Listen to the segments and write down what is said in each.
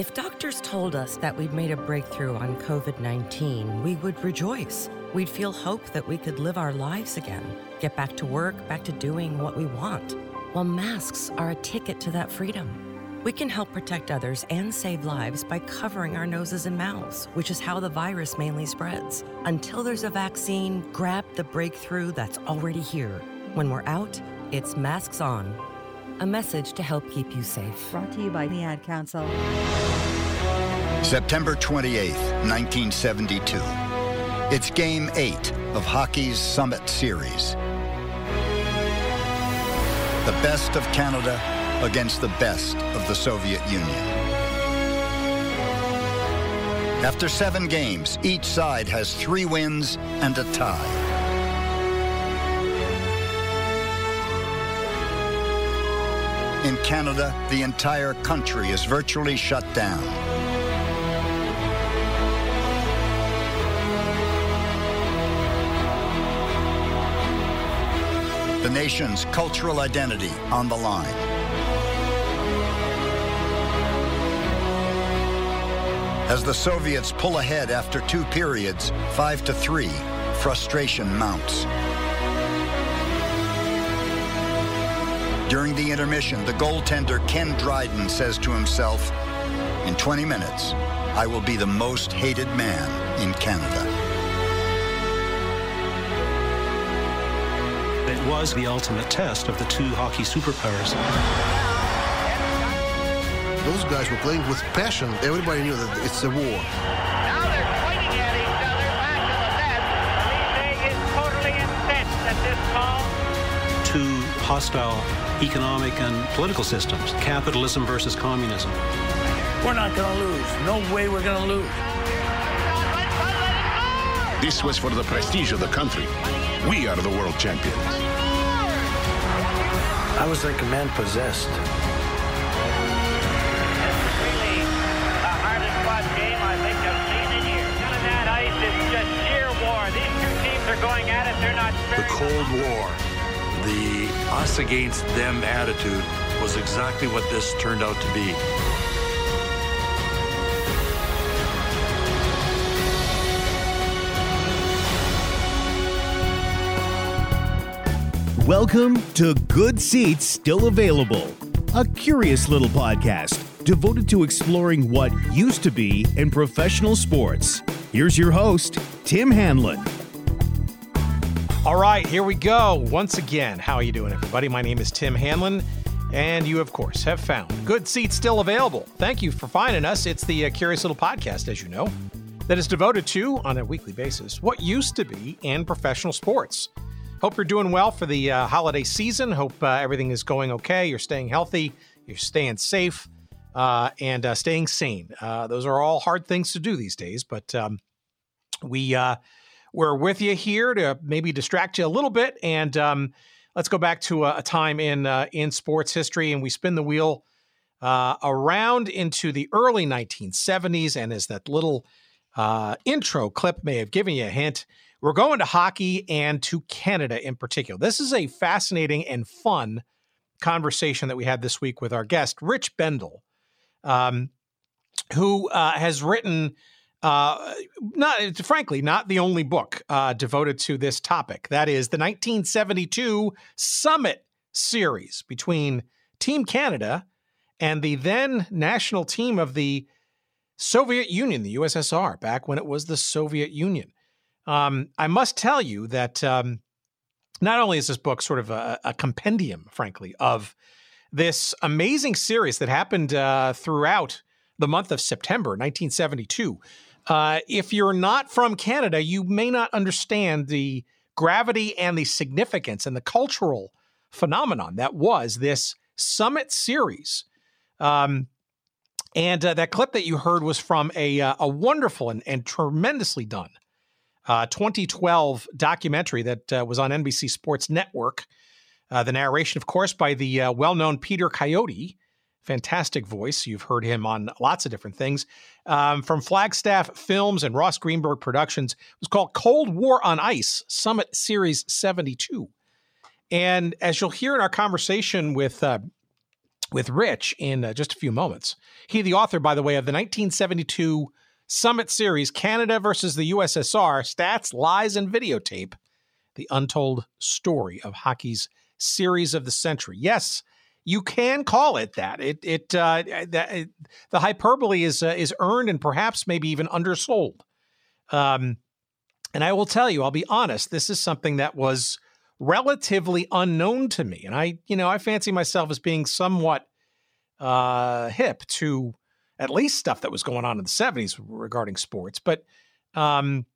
If doctors told us that we'd made a breakthrough on COVID 19, we would rejoice. We'd feel hope that we could live our lives again, get back to work, back to doing what we want. Well, masks are a ticket to that freedom. We can help protect others and save lives by covering our noses and mouths, which is how the virus mainly spreads. Until there's a vaccine, grab the breakthrough that's already here. When we're out, it's masks on. A message to help keep you safe. Brought to you by the Ad Council. September 28th, 1972. It's Game 8 of hockey's Summit Series. The best of Canada against the best of the Soviet Union. After seven games, each side has three wins and a tie. In Canada, the entire country is virtually shut down. The nation's cultural identity on the line. As the Soviets pull ahead after two periods, five to three, frustration mounts. During the intermission, the goaltender Ken Dryden says to himself, in 20 minutes, I will be the most hated man in Canada. It was the ultimate test of the two hockey superpowers. Those guys were playing with passion. Everybody knew that it's a war. Hostile economic and political systems capitalism versus communism. We're not going to lose. No way we're going to lose. This was for the prestige of the country. We are the world champions. I was like a man possessed. Really the hardest fought game I think I've seen in years. None of that ice is just sheer war. These two teams are going at it. They're not The Cold War, the us against them attitude was exactly what this turned out to be. Welcome to Good Seats Still Available, a curious little podcast devoted to exploring what used to be in professional sports. Here's your host, Tim Hanlon. Right, here we go. Once again, how are you doing, everybody? My name is Tim Hanlon, and you, of course, have found Good Seats Still Available. Thank you for finding us. It's the uh, Curious Little Podcast, as you know, that is devoted to, on a weekly basis, what used to be in professional sports. Hope you're doing well for the uh, holiday season. Hope uh, everything is going okay. You're staying healthy, you're staying safe, uh, and uh, staying sane. Uh, those are all hard things to do these days, but um, we we're with you here to maybe distract you a little bit. And um, let's go back to a, a time in uh, in sports history, and we spin the wheel uh, around into the early 1970s. And as that little uh, intro clip may have given you a hint, we're going to hockey and to Canada in particular. This is a fascinating and fun conversation that we had this week with our guest, Rich Bendell, um, who uh, has written, uh, not frankly, not the only book uh, devoted to this topic. That is the 1972 Summit series between Team Canada and the then national team of the Soviet Union, the USSR, back when it was the Soviet Union. Um, I must tell you that um, not only is this book sort of a, a, compendium, frankly, of this amazing series that happened uh, throughout the month of September 1972. Uh, if you're not from Canada, you may not understand the gravity and the significance and the cultural phenomenon that was this summit series. Um, and uh, that clip that you heard was from a, uh, a wonderful and, and tremendously done uh, 2012 documentary that uh, was on NBC Sports Network. Uh, the narration, of course, by the well known Peter Coyote. Fantastic voice. You've heard him on lots of different things. Um, from Flagstaff Films and Ross Greenberg Productions. It was called Cold War on Ice Summit Series 72. And as you'll hear in our conversation with uh, with Rich in uh, just a few moments. He, the author, by the way, of the 1972 Summit Series Canada versus the USSR Stats, Lies, and Videotape, the untold story of hockey's series of the century. Yes, you can call it that. It it, uh, that, it the hyperbole is uh, is earned and perhaps maybe even undersold. Um, and I will tell you, I'll be honest, this is something that was relatively unknown to me, and I you know I fancy myself as being somewhat uh, hip to at least stuff that was going on in the '70s regarding sports, but. Um,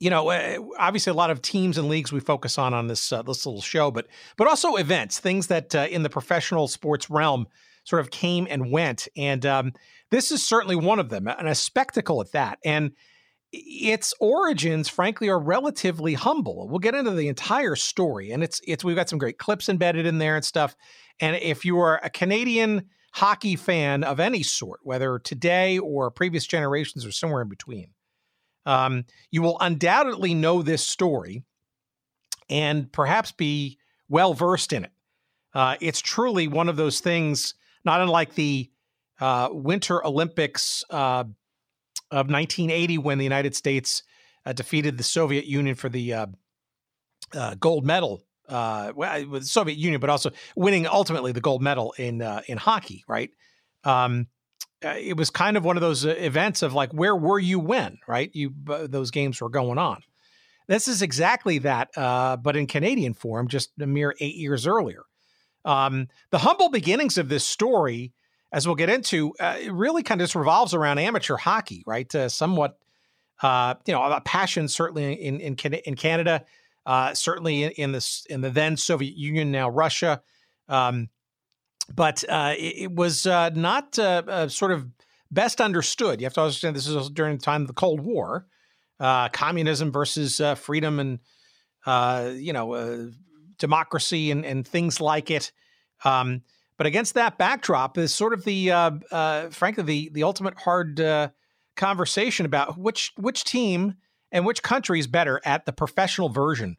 you know, eh, obviously a lot of teams and leagues we focus on on this uh, this little show, but but also events, things that uh, in the professional sports realm sort of came and went, and um, this is certainly one of them, and a spectacle at that. And its origins, frankly, are relatively humble. We'll get into the entire story, and it's it's we've got some great clips embedded in there and stuff. And if you are a Canadian hockey fan of any sort, whether today or previous generations or somewhere in between um, you will undoubtedly know this story and perhaps be well versed in it. Uh, it's truly one of those things, not unlike the uh, Winter Olympics uh, of 1980 when the United States uh, defeated the Soviet Union for the uh, uh, gold medal. well, the Soviet Union, but also winning ultimately the gold medal in in hockey, right? Um, uh, it was kind of one of those uh, events of like, where were you when, right? You those games were going on. This is exactly that, uh, but in Canadian form, just a mere eight years earlier. Um, the humble beginnings of this story, as we'll get into, uh, really kind of just revolves around amateur hockey, right? Somewhat, you know, a passion certainly in in, in Canada, certainly in, in this in the then Soviet Union, now Russia. Um, but uh, it, it, was uh, not uh, uh, sort of best understood. You have to understand this is during the time of the Cold War, uh, communism versus freedom and you know democracy and, and things like it. Um, but against that backdrop is sort of the frankly the the ultimate hard conversation about which which team and which country is better at the professional version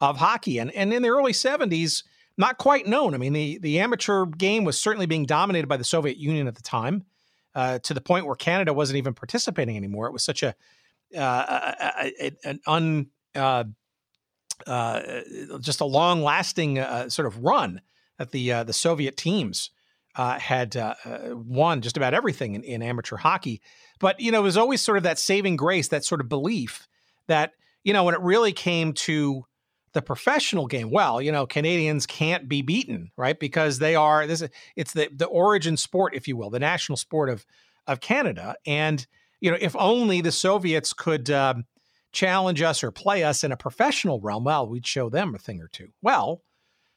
of hockey. And and in the early seventies not quite known. I mean, the, the amateur game was certainly being dominated by the Soviet Union at the time, uh, to the point where Canada wasn't even participating anymore. It was such a, uh, a, a an un uh, uh just a long lasting uh, sort of run that the uh, the Soviet teams had won just about everything in, in amateur hockey. But you know, it was always sort of that saving grace, that sort of belief that you know when it really came to the professional game, well, you know, Canadians can't be beaten, right? Because they are this. It's the the origin sport, if you will, the national sport of of Canada. And you know, if only the Soviets could um, challenge us or play us in a professional realm, well, we'd show them a thing or two. Well,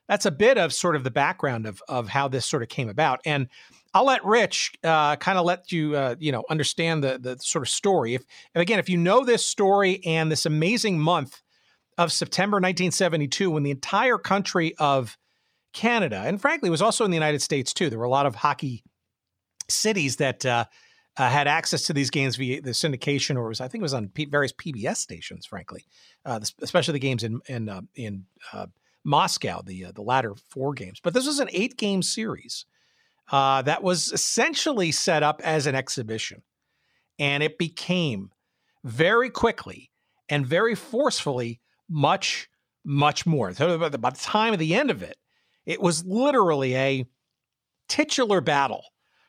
that's a bit of sort of the background of of how this sort of came about. And I'll let Rich uh, kind of let you uh, you know understand the the sort of story. If again, if you know this story and this amazing month of September 1972 when the entire country of Canada, and frankly, was also in the United States too. There were a lot of hockey cities that uh, uh, had access to these games via the syndication, or was I think it was on P- various PBS stations. Frankly, uh, especially the games in in uh, in uh, Moscow, the uh, the latter four games. But this was an eight game series that was essentially set up as an exhibition, and it became very quickly and very forcefully much, much more. So by the time of the end of it, it was literally a titular battle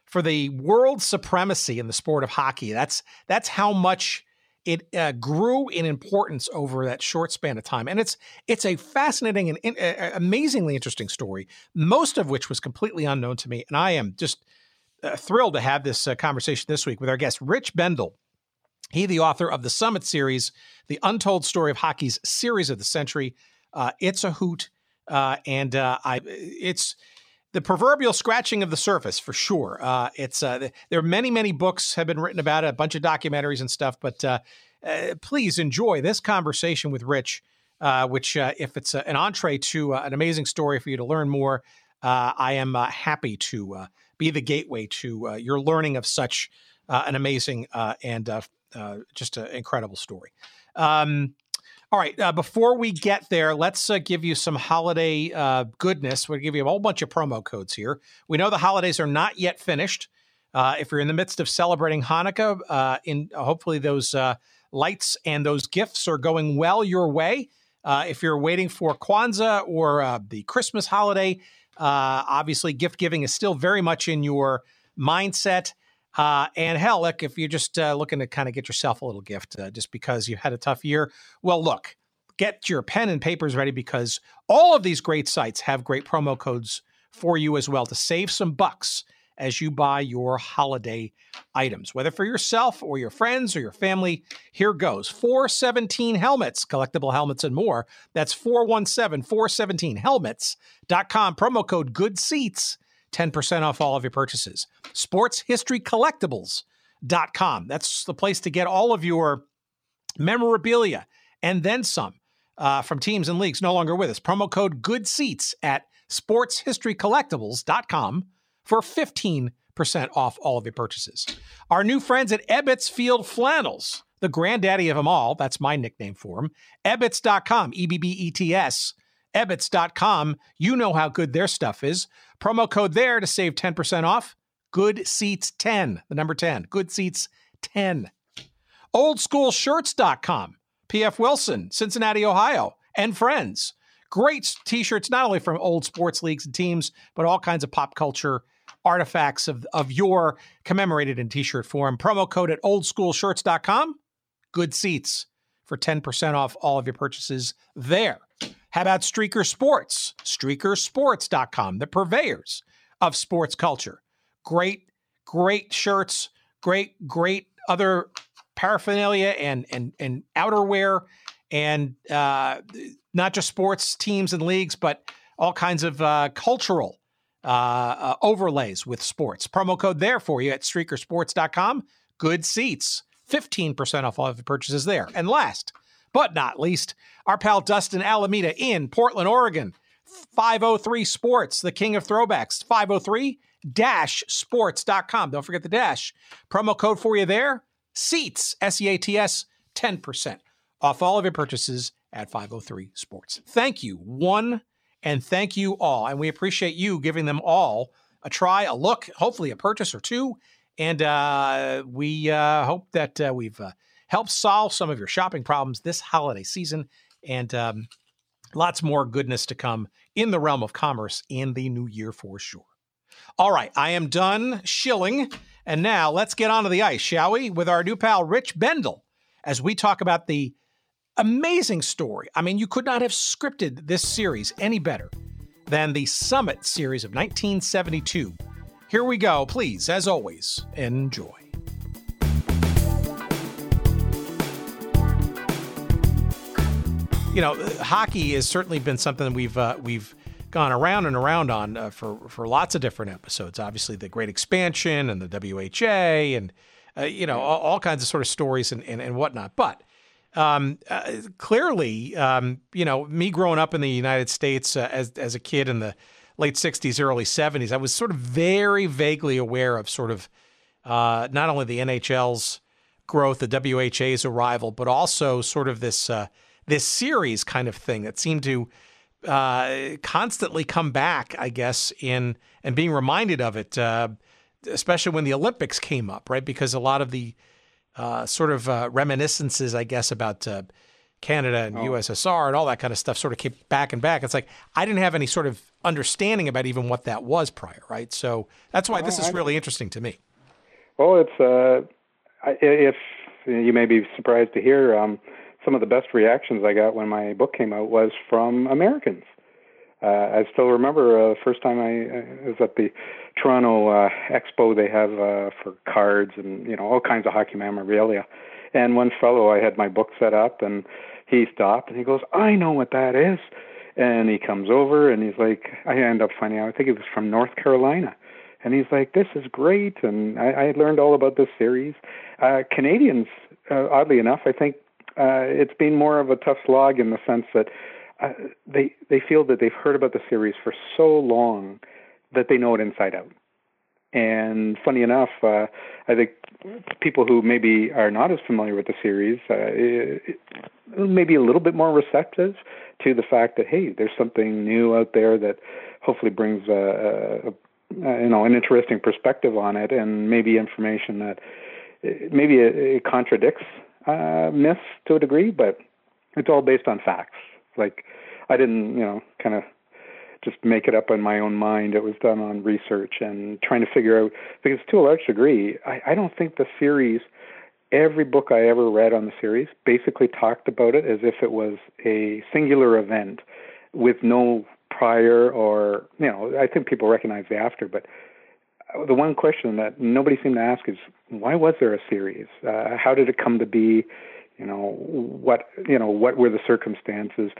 for the world supremacy in the sport of hockey. That's that's how much it uh, grew in importance over that short span of time, and it's it's a fascinating and in, uh, amazingly interesting story. Most of which was completely unknown to me, and I am just uh, thrilled to have this uh, conversation this week with our guest Rich Bendell. He, the author of the Summit series, the untold story of hockey's series of the century. Uh, it's a hoot, uh, and uh, I, it's the proverbial scratching of the surface for sure. Uh, it's uh, there are many, many books have been written about it, a bunch of documentaries and stuff. But uh, please enjoy this conversation with Rich, which, if it's an entree to an amazing story for you to learn more, I am happy to be the gateway to your learning of such an amazing and uh, just an incredible story. Um, All right. Uh, before we get there, let's uh, give you some holiday uh, goodness. We'll give you a whole bunch of promo codes here. We know the holidays are not yet finished. Uh, if you're in the midst of celebrating Hanukkah, uh, in hopefully those uh, lights and those gifts are going well your way. if you're waiting for Kwanzaa or the Christmas holiday, obviously gift giving is still very much in your mindset. Uh, and hell, look, if you're just uh, looking to kind of get yourself a little gift uh, just because you had a tough year, well, look, get your pen and papers ready because all of these great sites have great promo codes for you as well to save some bucks as you buy your holiday items, whether for yourself or your friends or your family. Here goes 417 helmets, collectible helmets, and more. That's 417 417 helmets.com. Promo code good seats 10% off all of your purchases. SportsHistoryCollectibles.com. That's the place to get all of your memorabilia and then some uh, from teams and leagues no longer with us. Promo code Good Seats at SportsHistoryCollectibles.com for 15% off all of your purchases. Our new friends at Ebbets Field Flannels, the granddaddy of them all. That's my nickname for them. Ebbets.com, E B B E T S Ebbets.com. You know how good their stuff is. Promo code there to save 10% off. Good Seats 10, the number 10. Good Seats 10. Oldschoolshirts.com. PF Wilson, Cincinnati, Ohio, and friends. Great t shirts, not only from old sports leagues and teams, but all kinds of pop culture artifacts of, of your commemorated in t shirt form. Promo code at oldschoolshirts.com. Good seats for 10% off all of your purchases there. How about Streaker Sports? StreakerSports.com, the purveyors of sports culture. Great, great shirts, great, great other paraphernalia and and and outerwear, and uh, not just sports teams and leagues, but all kinds of uh, cultural uh, uh overlays with sports. Promo code there for you at StreakerSports.com. Good seats, fifteen percent off all of purchases there. And last but not least, our pal Dustin Alameda in Portland, Oregon. 503 Sports, the king of throwbacks. 503 sports.com. Don't forget the dash. Promo code for you there seats, S E A T S, 10% off all of your purchases at 503 Sports. Thank you, one, and thank you all. And we appreciate you giving them all a try, a look, hopefully a purchase or two. And uh, we uh, hope that uh, we've uh, help solve some of your shopping problems this holiday season. And um, lots more goodness to come in the realm of commerce in the new year for sure. All right, I am done shilling. And now let's get onto the ice, shall we? With our new pal, Rich Bendell, as we talk about the amazing story. I mean, you could not have scripted this series any better than the Summit series of 1972. Here we go. Please, as always, enjoy. You know, hockey has certainly been something we've uh, we've gone around and around on uh, for for lots of different episodes. Obviously, the Great Expansion and the WHA and uh, you know all, all, kinds of sort of stories and and, and whatnot. But um, uh, clearly, um, you know, me growing up in the United States uh, as as a kid in the late '60s, early '70s, I was sort of very vaguely aware of sort of uh, not only the NHL's growth, the WHA's arrival, but also sort of this this series kind of thing that seemed to uh, constantly come back, I guess, in and being reminded of it, uh, especially when the Olympics came up, right? Because a lot of the uh, sort of uh, reminiscences, I guess, about uh, Canada and oh. USSR and all that kind of stuff sort of came back and back. It's like I didn't have any sort of understanding about even what that was prior, right? So that's why this is really interesting to me. Well, it's uh, if you may be surprised to hear. Um, some of the best reactions I got when my book came out was from Americans. Uh, I still remember uh, the first time I, I was at the Toronto uh, Expo they have uh, for cards and you know all kinds of hockey memorabilia. And one fellow, I had my book set up, and he stopped and he goes, "I know what that is." And he comes over and he's like, I end up finding out, I think it was from North Carolina. And he's like, "This is great," and I, I learned all about this series. Uh, Canadians, uh, oddly enough, I think uh, it's been more of a tough slog in the sense that uh, they they feel that they've heard about the series for so long that they know it inside out. And funny enough, uh, I think people who maybe are not as familiar with the series uh, maybe a little bit more receptive to the fact that hey, there's something new out there that hopefully brings a, a, a you know an interesting perspective on it, and maybe information that maybe it, it contradicts uh, myths to a degree, but it's all based on facts. Like I didn't, you know, kind of just make it up in my own mind. It was done on research and trying to figure out because to a large degree, I, I don't think the series every book I ever read on the series basically talked about it as if it was a singular event with no prior or you know, I think people recognize the after, but the one question that nobody seemed to ask is why was there a series? Uh, how did it come to be? You know what you know what were the circumstances?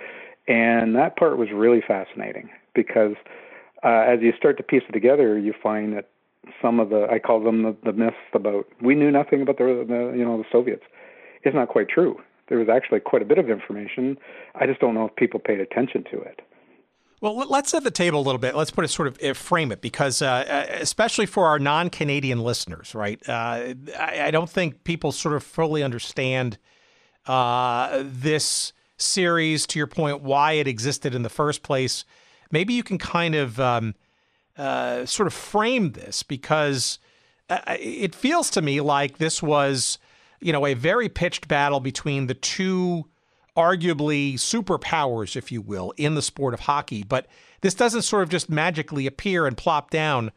And that part was really fascinating because uh, as you start to piece it together, you find that some of the I call them the, the myths about we knew nothing about the, the you know the Soviets is not quite true. There was actually quite a bit of information. I just don't know if people paid attention to it. Well, let's set the table a little bit. Let's put it sort of uh, frame it because, uh, uh, especially for our non-Canadian listeners, right? Uh, I, I, don't think people sort of fully understand uh, this series. To your point, why it existed in the first place. Maybe you can kind of um, uh, sort of frame this because it feels to me like this was, you know, a very pitched battle between the two arguably superpowers, if you will, in the sport of hockey. But this doesn't sort of just magically appear and plop down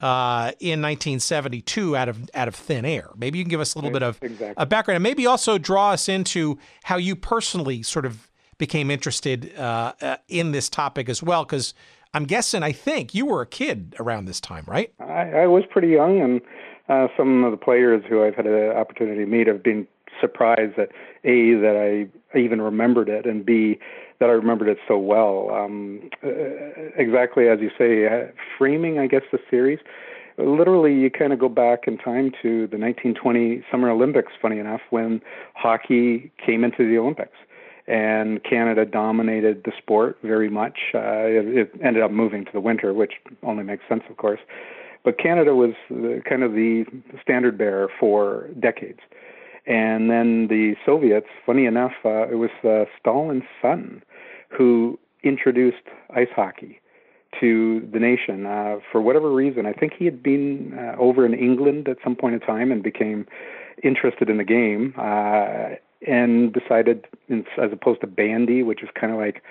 uh, in 1972 out of out of thin air. Maybe you can give us a little bit of exactly. a background and maybe also draw us into how you personally sort of became interested uh, uh, in this topic as well, because I'm guessing, I think you were a kid around this time, right? I, I was pretty young, and uh, some of the players who I've had an opportunity to meet have been surprised that a that I even remembered it, and b that I remembered it so well. Um, uh, exactly as you say, uh, framing, I guess, the series. Literally, you kind of go back in time to the 1920 Summer Olympics. Funny enough, when hockey came into the Olympics and Canada dominated the sport very much. Uh, it, it ended up moving to the winter, which only makes sense, of course. But Canada was the, kind of the standard bearer for decades. And then the Soviets, funny enough, uh, it was uh, Stalin's son who introduced ice hockey to the nation. Uh, for whatever reason, I think he had been uh, over in England at some point in time and became interested in the game. Uh, and decided, as opposed to bandy, which is kind of like,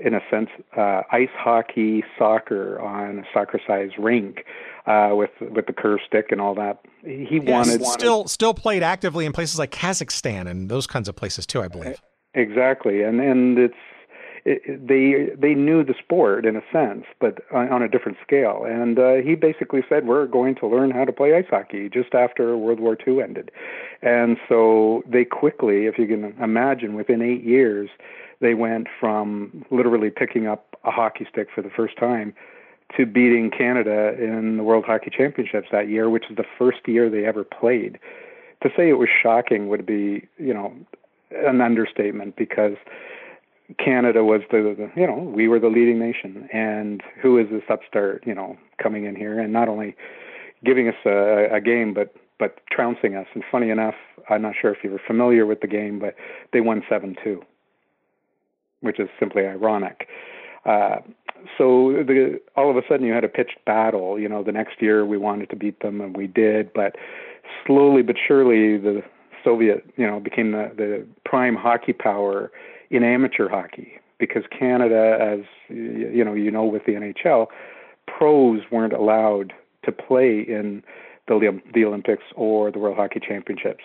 in a sense, uh, ice hockey, soccer on a soccer-sized rink uh, with with the curve stick and all that. He yes, wanted still still played actively in places like Kazakhstan and those kinds of places too, I believe. Exactly, and and it's they they knew the sport in a sense, but on, on a different scale. And uh, he basically said, "We're going to learn how to play ice hockey." Just after World War II ended, and so they quickly, if you can imagine, within eight years, they went from literally picking up a hockey stick for the first time to beating Canada in the World Hockey Championships that year, which is the first year they ever played. To say it was shocking would be, you know, an understatement because Canada was the, you know we were the leading nation, and who is this upstart you know coming in here and not only giving us a, a game but but trouncing us. And funny enough, I'm not sure if you were familiar with the game, but they won seven two, which is simply ironic. Uh, so the, all of a sudden you had a pitched battle. You know, the next year we wanted to beat them and we did, but slowly but surely the Soviet, you know, became the, the prime hockey power in amateur hockey because Canada, as you know, you know with the NHL, pros weren't allowed to play in the the Olympics or the World Hockey Championships.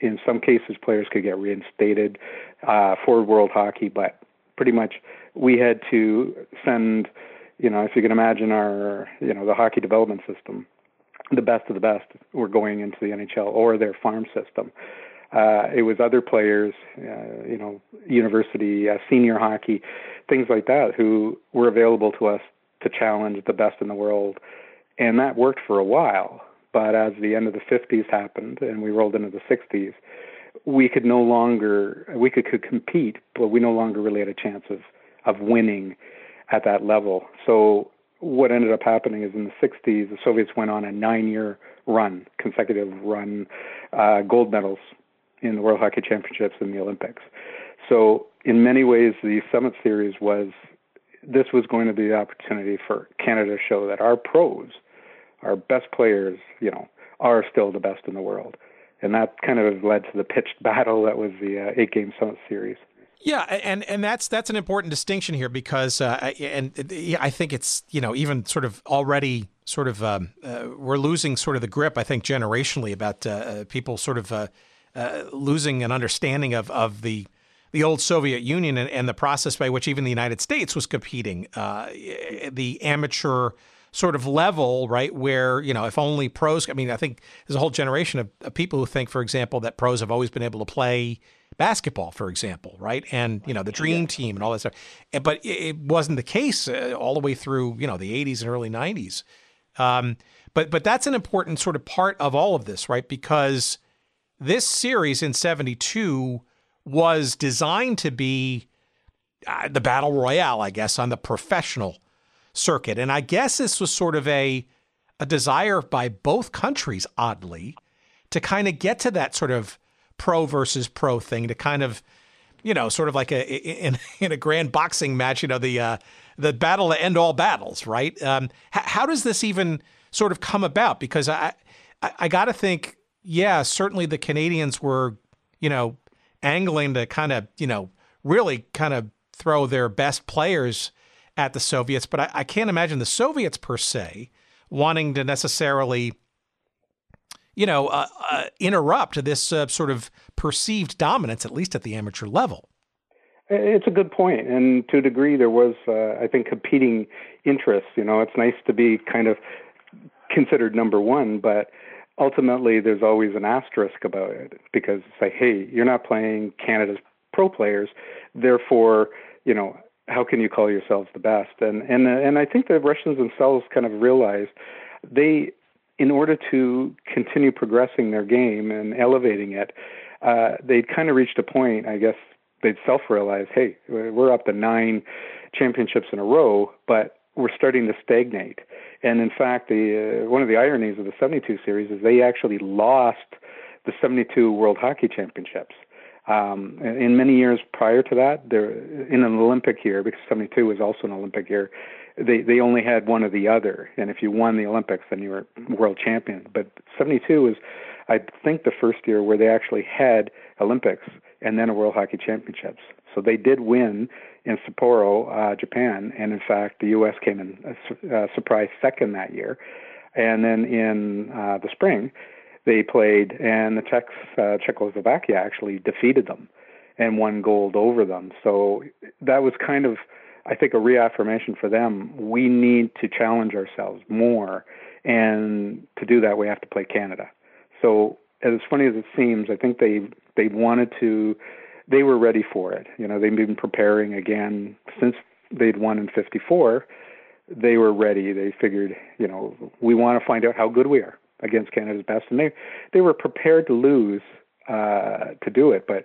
In some cases, players could get reinstated uh, for World Hockey, but pretty much we had to send, you know, if you can imagine our, you know, the hockey development system, the best of the best were going into the NHL or their farm system. Uh, it was other players, uh, you know, university, uh, senior hockey, things like that, who were available to us to challenge the best in the world. And that worked for a while. But as the end of the 50s happened and we rolled into the 60s, we could no longer, we could, could compete, but we no longer really had a chance of, of winning at that level. So what ended up happening is in the 60s, the Soviets went on a nine-year run, consecutive run, uh, gold medals in the World Hockey Championships and the Olympics. So in many ways, the Summit Series was this was going to be the opportunity for Canada to show that our pros, our best players, you know, are still the best in the world, and that kind of led to the pitched battle that was the uh, eight-game Summit Series. Yeah, and and that's that's an important distinction here because uh, and I think it's you know even sort of already sort of um, uh, we're losing sort of the grip I think generationally about uh, uh people sort of uh, uh, losing an understanding of of the the old Soviet Union and, and, the process by which even the United States was competing the amateur sort of level, right? Where, you know, if only pros, I mean, I think there's a whole generation of, of, people who think, for example, that pros have always been able to play basketball, for example, right? And you know the dream team and all that stuff. But it wasn't the case uh, all the way through you know the 80s and early 90s. Um, but but that's an important sort of part of all of this, right? Because this series in 72 was designed to be uh, the battle royale, I guess, on the professional circuit. And I guess this was sort of a a desire by both countries, oddly, to kind of get to that sort of pro versus pro thing to kind of, you know, sort of like a in, in a grand boxing match, you know, the uh, the battle to end all battles, right? Um, h- how does this even sort of come about? Because I I, I got to think, yeah, certainly the Canadians were, you know, angling to kind of, you know, really kind of throw their best players at the Soviets, but I, I can't imagine the Soviets per se wanting to necessarily you know, uh, uh, interrupt this uh, sort of perceived dominance, at least at the amateur level. It's a good point, and to a degree, there was, uh, I think, competing interests. You know, it's nice to be kind of considered number one, but ultimately, there's always an asterisk about it because it's like, hey, you're not playing Canada's pro players, therefore, you know, how can you call yourselves the best? And and and I think the Russians themselves kind of realized they in order to continue progressing their game and elevating it, uh, they'd kind of reached a point, I guess they'd self realize, hey, we're up to nine championships in a row, but we're starting to stagnate. And in fact, the uh, one of the ironies of the 72 series is they actually lost the 72 World Hockey Championships. Um, in many years prior to that, there in an Olympic year, because 72 was also an Olympic year, they they only had one or the other, and if you won the Olympics, then you were world champion. But '72 was, I think, the first year where they actually had Olympics and then a World Hockey Championships. So they did win in Sapporo, uh, Japan, and in fact, the U.S. came in a uh, surprise second that year. And then in uh, the spring, they played, and the Czechs, uh, Czechoslovakia actually defeated them and won gold over them. So that was kind of I think a reaffirmation for them. We need to challenge ourselves more, and to do that, we have to play Canada. So, as funny as it seems, I think they they wanted to. They were ready for it. You know, they've been preparing again since they'd won in '54. They were ready. They figured, you know, we want to find out how good we are against Canada's best, and they they were prepared to lose uh, to do it. But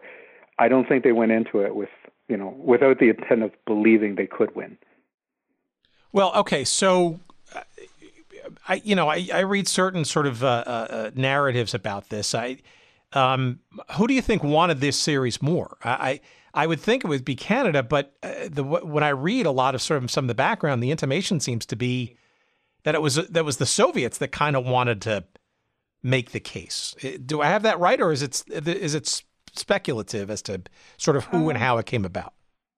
I don't think they went into it with you know, without the intent of believing they could win. Well, okay, so uh, I, you know, I, I read certain sort of uh, uh, uh, narratives about this. I, um, who do you think wanted this series more? I, I would think it would be Canada, but uh, the when I read a lot of sort of some of the background, the intimation seems to be that it was that was the Soviets that kind of wanted to make the case. Do I have that right, or is it is it speculative as to sort of who and uh, how it came about.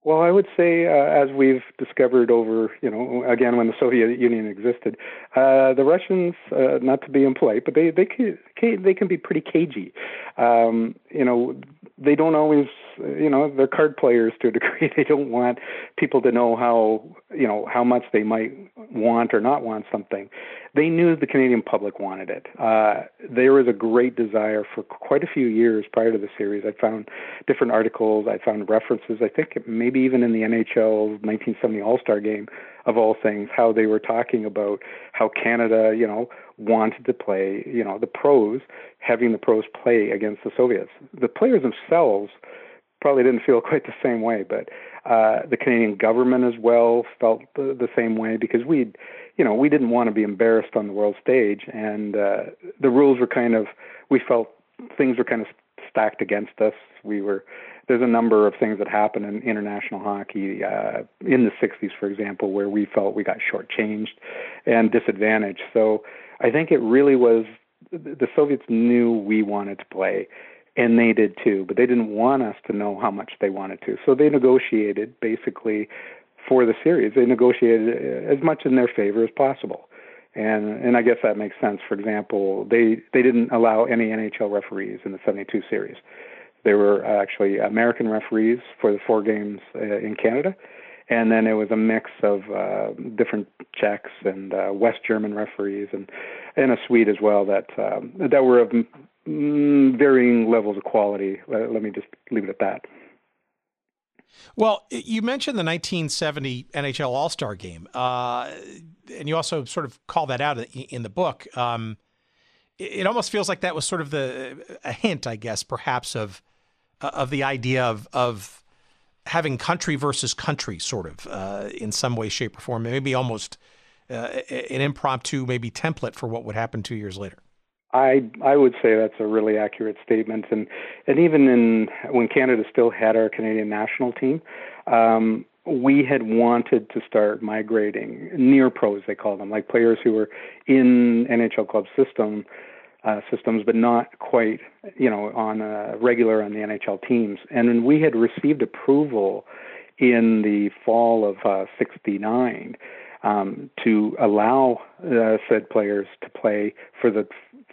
Well, I would say, uh, as we've discovered over, you know, again when the Soviet Union existed, uh, the Russians, uh, not to be impolite, but they they can, they can be pretty cagey. Um, you know, they don't always, you know, they're card players to a degree. They don't want people to know how, you know, how much they might want or not want something. They knew the Canadian public wanted it. Uh, there was a great desire for quite a few years prior to the series. I found different articles. I found references. I think maybe even in the NHL 1970 All Star Game, of all things, how they were talking about how Canada, you know, wanted to play, you know, the pros, having the pros play against the Soviets. The players themselves probably didn't feel quite the same way, but uh, the Canadian government as well felt the, the same way because we, you know, we didn't want to be embarrassed on the world stage, and uh, the rules were kind of, we felt things were kind of stacked against us. We were there's a number of things that happened in international hockey uh, in the 60s, for example, where we felt we got shortchanged and disadvantaged. So I think it really was the Soviets knew we wanted to play, and they did too, but they didn't want us to know how much they wanted to. So they negotiated basically for the series. They negotiated as much in their favor as possible. And and I guess that makes sense. For example, they they didn't allow any NHL referees in the 72 series. There were actually American referees for the four games uh, in Canada, and then it was a mix of uh, different Czechs and uh, West German referees, and and a Swede as well that um, that were of varying levels of quality. Let, let me just leave it at that. Well, you mentioned the 1970 NHL All Star Game, uh, and you also sort of call that out in the book. Um, it almost feels like that was sort of the a hint, I guess, perhaps of uh, of the idea of of having country versus country, sort of uh, in some way, shape, or form. Maybe almost uh, an impromptu, maybe template for what would happen two years later. I I would say that's a really accurate statement, and and even in when Canada still had our Canadian national team, um, we had wanted to start migrating near pros, they call them, like players who were in NHL club system uh, systems, but not quite, you know, on regular on the NHL teams. And we had received approval in the fall of uh, '69 um, to allow uh, said players to play for the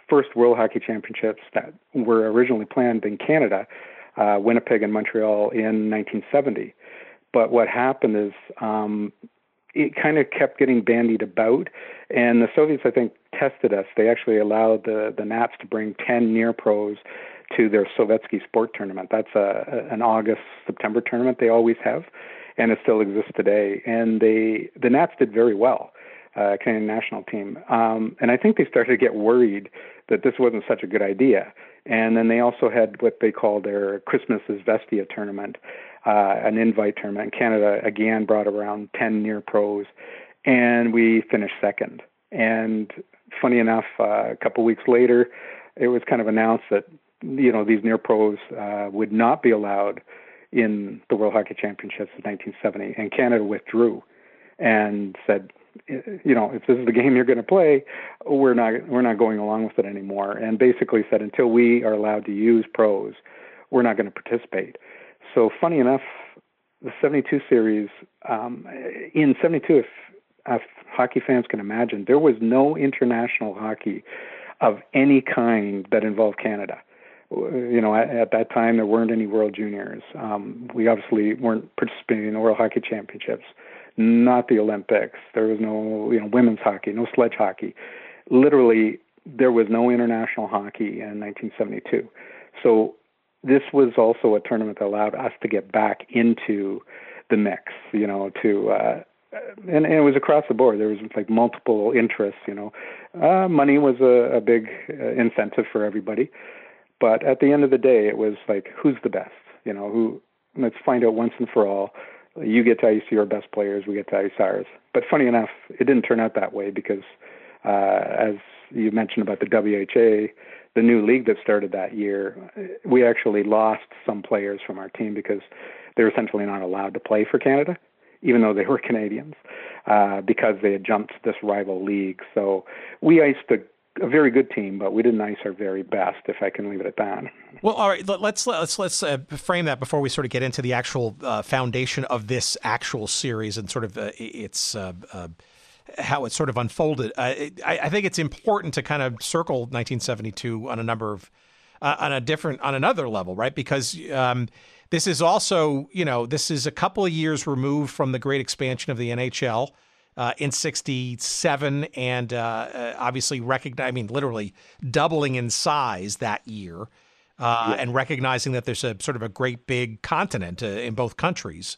first World Hockey Championships that were originally planned in Canada, uh, Winnipeg and Montreal in 1970. But what happened is um, it kind of kept getting bandied about, and the Soviets, I think, tested us. They actually allowed the the Nats to bring ten near pros to their Sovetsky Sport tournament. That's a an August September tournament they always have, and it still exists today. And they the Nats did very well, uh, Canadian national team. Um, and I think they started to get worried that this wasn't such a good idea. And then they also had what they called their Christmas Izvestia tournament, uh, an invite tournament. Canada again brought around 10 near pros, and we finished second. And funny enough, uh, a couple weeks later, it was kind of announced that you know these near pros uh, would not be allowed in the World Hockey Championships of 1970, and Canada withdrew and said, you know, if this is the game you're going to play, we're not we're not going along with it anymore, and basically said until we are allowed to use pros, we're not going to participate. So funny enough, the 72 series um, in 72, if, if hockey fans can imagine, there was no international hockey of any kind that involved Canada. You know, at, at that time there weren't any World Juniors. Um, we obviously weren't participating in the World Hockey Championships, not the Olympics. There was no, you know, women's hockey, no sledge hockey. Literally, there was no international hockey in 1972. So this was also a tournament that allowed us to get back into the mix, you know, to uh, and, and it was across the board. There was like multiple interests, you know. Uh, money was a, a big uh, incentive for everybody, but at the end of the day, it was like, who's the best? You know, who? Let's find out once and for all. You get to ice your best players. We get to ice ours. But funny enough, it didn't turn out that way because, uh, as you mentioned about the WHA, the new league that started that year, we actually lost some players from our team because they were essentially not allowed to play for Canada, even though they were Canadians, uh, because they had jumped this rival league. So we iced a, a very good team, but we didn't ice our very best, if I can leave it at that. Well, all right, let's let's let's uh, frame that before we sort of get into the actual uh, foundation of this actual series and sort of uh, its uh, uh, how it sort of unfolded. I, I, think it's important to kind of circle 1972 on a number of uh, on a different on another level, right? Because um, this is also you know this is a couple of years removed from the great expansion of the NHL. Uh, in 67 and uh, uh, obviously recognize, I mean, literally doubling in size that year uh, yeah. and recognizing that there's a sort of a great big continent uh, in both countries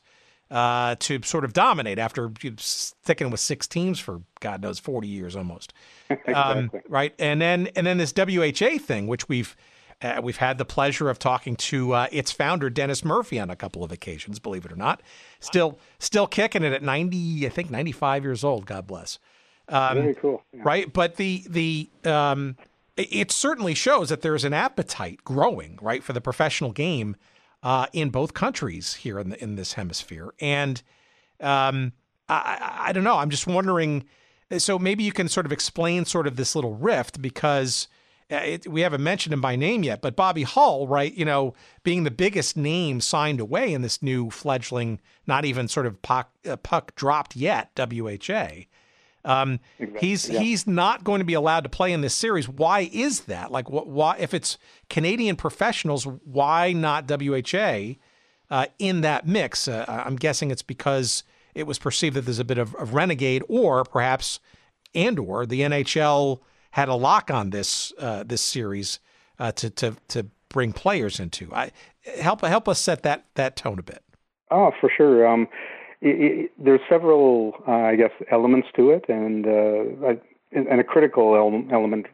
uh, to sort of dominate after sticking with six teams for God knows forty years almost. exactly. Um, right, and then and then this WHA thing, which we've Uh, we've had the pleasure of talking to uh, its founder, Dennis Murphy, on a couple of occasions. Believe it or not, still still kicking it at ninety, I think ninety five years old. God bless. Um, Very cool. Yeah. Right, but the the um, it certainly shows that there is an appetite growing, right, for the professional game uh, in both countries here in the, in this hemisphere. And um, I, I, don't know. I'm just wondering. So maybe you can sort of explain sort of this little rift because it, we haven't mentioned him by name yet, but Bobby Hull, right? You know, being the biggest name signed away in this new fledgling, not even sort of puck, uh, puck dropped yet, WHA. Um, exactly. He's yeah. he's not going to be allowed to play in this series. Why is that? Like, what? Why if it's Canadian professionals, why not WHA uh, in that mix? Uh, I'm guessing it's because it was perceived that there's a bit of, of renegade, or perhaps, and or the NHL had a lock on this uh, this series uh, to to to bring players into. I help help us set that that tone a bit. Oh, for sure. Um, it, it, there's several, uh, I guess, elements to it, and uh, I, and a critical element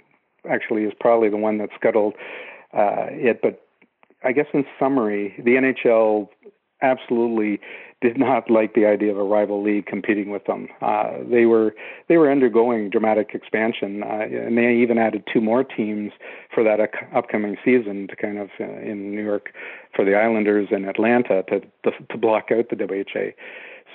actually is probably the one that scuttled uh, it. But I guess in summary, the NHL absolutely did not like the idea of a rival league competing with them. Uh, they were they were undergoing dramatic expansion, uh, and they even added two more teams for that upcoming season to kind of uh, in New York for the Islanders and Atlanta to to, to block out the WHA.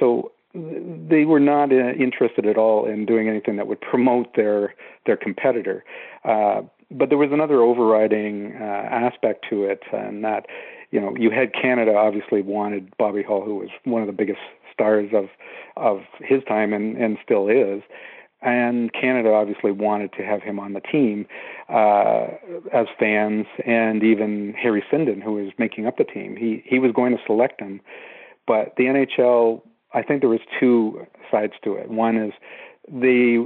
So they were not uh, interested at all in doing anything that would promote their their competitor. Uh, but there was another overriding uh, aspect to it, and that you know you had Canada obviously wanted Bobby Hull, who was one of the biggest stars of of his time and and still is. And Canada obviously wanted to have him on the team uh, as fans, and even Harry Sinden, who was making up the team, he he was going to select him, but the NHL I think there was two sides to it. One is they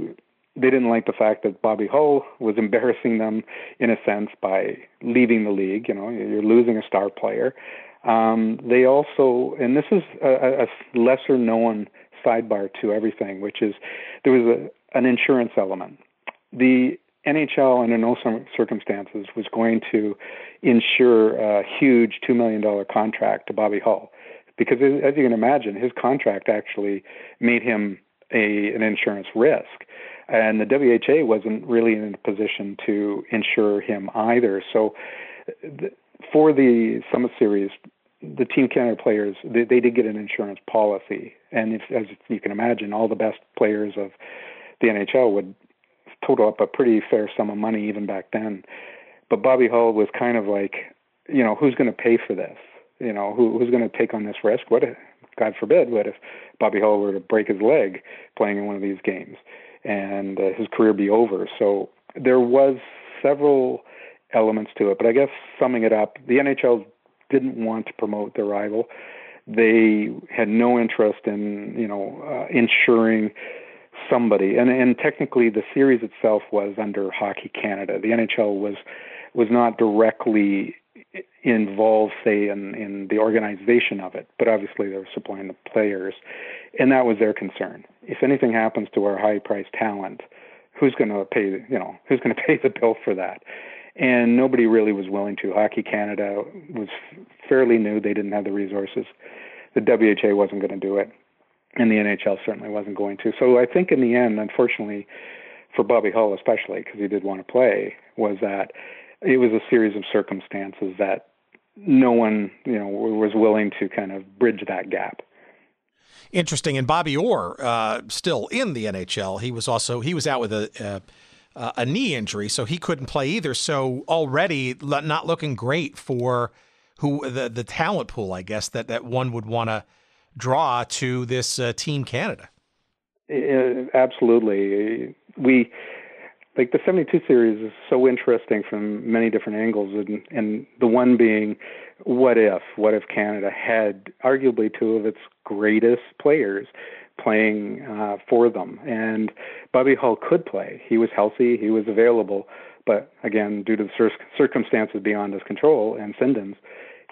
they didn't like the fact that Bobby Hull was embarrassing them in a sense by leaving the league. You know, you're losing a star player. Um, they also, and this is a, a lesser known sidebar to everything, which is there was a, an insurance element. The NHL, under no circumstances, was going to insure a huge $2 million contract to Bobby Hull because as you can imagine, his contract actually made him a an insurance risk, and the WHA wasn't really in a position to insure him either. So, for the Summit Series, the Team Canada players they, they did get an insurance policy, and if, as you can imagine, all the best players of the NHL would total up a pretty fair sum of money even back then. But Bobby Hull was kind of like, you know, who's going to pay for this? You know, who, who's going to take on this risk? What, if, God forbid, what if Bobby Hull were to break his leg playing in one of these games and uh, his career be over? So there was several elements to it, but I guess summing it up, the NHL didn't want to promote their rival. They had no interest in, you know, uh, ensuring somebody. And and technically, the series itself was under Hockey Canada. The NHL was was not directly involved, say, in, in the organization of it, but obviously they were supplying the players, and that was their concern. If anything happens to our high-priced talent, who's going to pay? You know, who's going to pay the bill for that? And nobody really was willing to. Hockey Canada was fairly new; they didn't have the resources. The WHA wasn't going to do it, and the NHL certainly wasn't going to. So I think in the end, unfortunately, for Bobby Hull especially, because he did want to play, was that it was a series of circumstances that no one, you know, was willing to kind of bridge that gap. Interesting. And Bobby Orr, uh, still in the NHL, he was also he was out with a, a, a knee injury, so he couldn't play either. So already not looking great for who the the talent pool, I guess that that one would want to draw to this uh, Team Canada. absolutely, we like the 72 series is so interesting from many different angles and, and the one being what if what if canada had arguably two of its greatest players playing uh, for them? And bobby hull could play. He was healthy he was available but again due to the cir- circumstances beyond his control and Sinden's,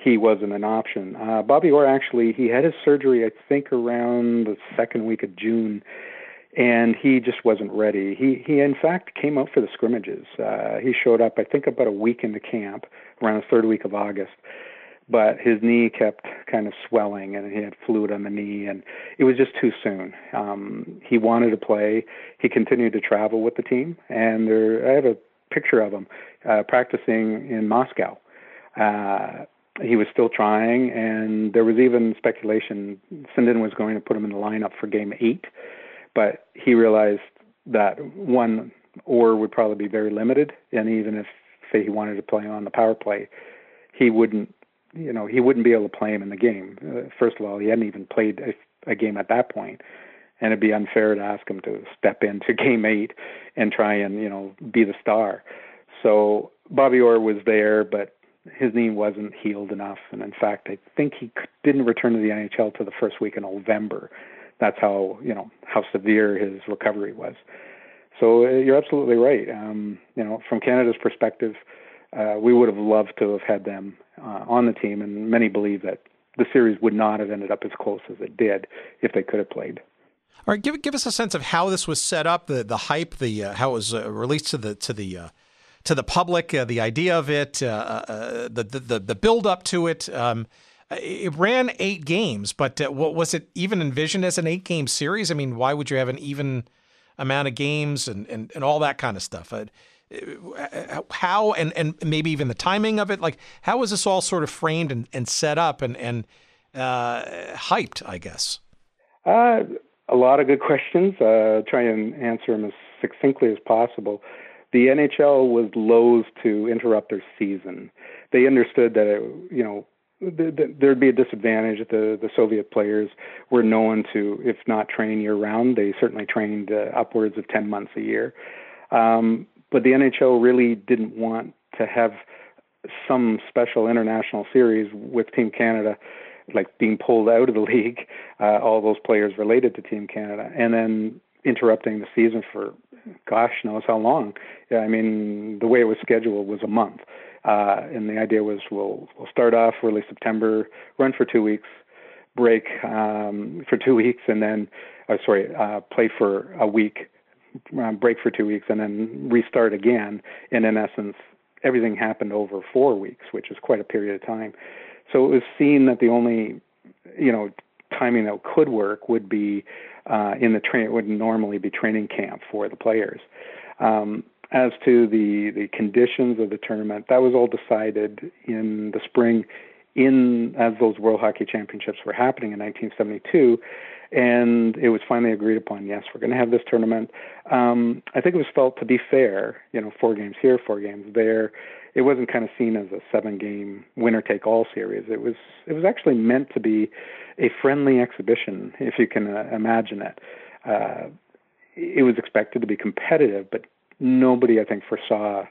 he wasn't an option. Uh, bobby orr actually he had his surgery i think around the second week of june and he just wasn't ready. He he in fact came out for the scrimmages. Uh, he showed up, I think, about a week into camp, around the third week of August. But his knee kept kind of swelling, and he had fluid on the knee, and it was just too soon. Um, he wanted to play. He continued to travel with the team, and there, I have a picture of him uh, practicing in Moscow. Uh, he was still trying, and there was even speculation Sinden was going to put him in the lineup for Game Eight but he realized that one or would probably be very limited, and even if say he wanted to play on the power play, he wouldn't, you know, he wouldn't be able to play him in the game. Uh, first of all, he hadn't even played a, a game at that point, and it'd be unfair to ask him to step into Game Eight and try and you know be the star. So Bobby Orr was there, but his knee wasn't healed enough, and in fact, I think he didn't return to the NHL till the first week in November that's how you know how severe his recovery was. So uh, you're absolutely right. Um, you know, from Canada's perspective, uh, we would have loved to have had them uh, on the team, and many believe that the series would not have ended up as close as it did if they could have played. All right, give give us a sense of how this was set up, the the hype, the uh, how it was uh, released to the to the uh, to the public, the idea of it, uh, the, the the build up to it. Um, it ran eight games, but uh, was it even envisioned as an eight game series? I mean, why would you have an even amount of games and, and, and all that kind of stuff? Uh, uh, how and, and maybe even the timing of it, like how was this all sort of framed and, and set up and, and uh, hyped, I guess? Uh, a lot of good questions. Uh, try and answer them as succinctly as possible. The NHL was loath to interrupt their season. They understood that, it, you know, there'd be a disadvantage. The the Soviet players were known to, if not train year round, they certainly trained uh, upwards of ten months a year. Um, but the NHL really didn't want to have some special international series with Team Canada, like being pulled out of the league, uh, all those players related to Team Canada, and then interrupting the season for gosh knows how long. Yeah, I mean, the way it was scheduled was a month. Uh, and the idea was we'll we'll start off early September, run for two weeks, break um, for two weeks, and then uh, sorry, uh, play for a week, um, break for two weeks, and then restart again. And in essence, everything happened over four weeks, which is quite a period of time. So it was seen that the only, you know, timing that could work would be uh, in the train. Would normally be training camp for the players. Um, as to the the conditions of the tournament, that was all decided in the spring, in as those World Hockey Championships were happening in 1972, and it was finally agreed upon. Yes, we're going to have this tournament. Um, I think it was felt to be fair. You know, four games here, four games there. It wasn't kind of seen as a seven-game winner-take-all series. It was it was actually meant to be a friendly exhibition, if you can uh, imagine it. Uh, it was expected to be competitive, but nobody I think foresaw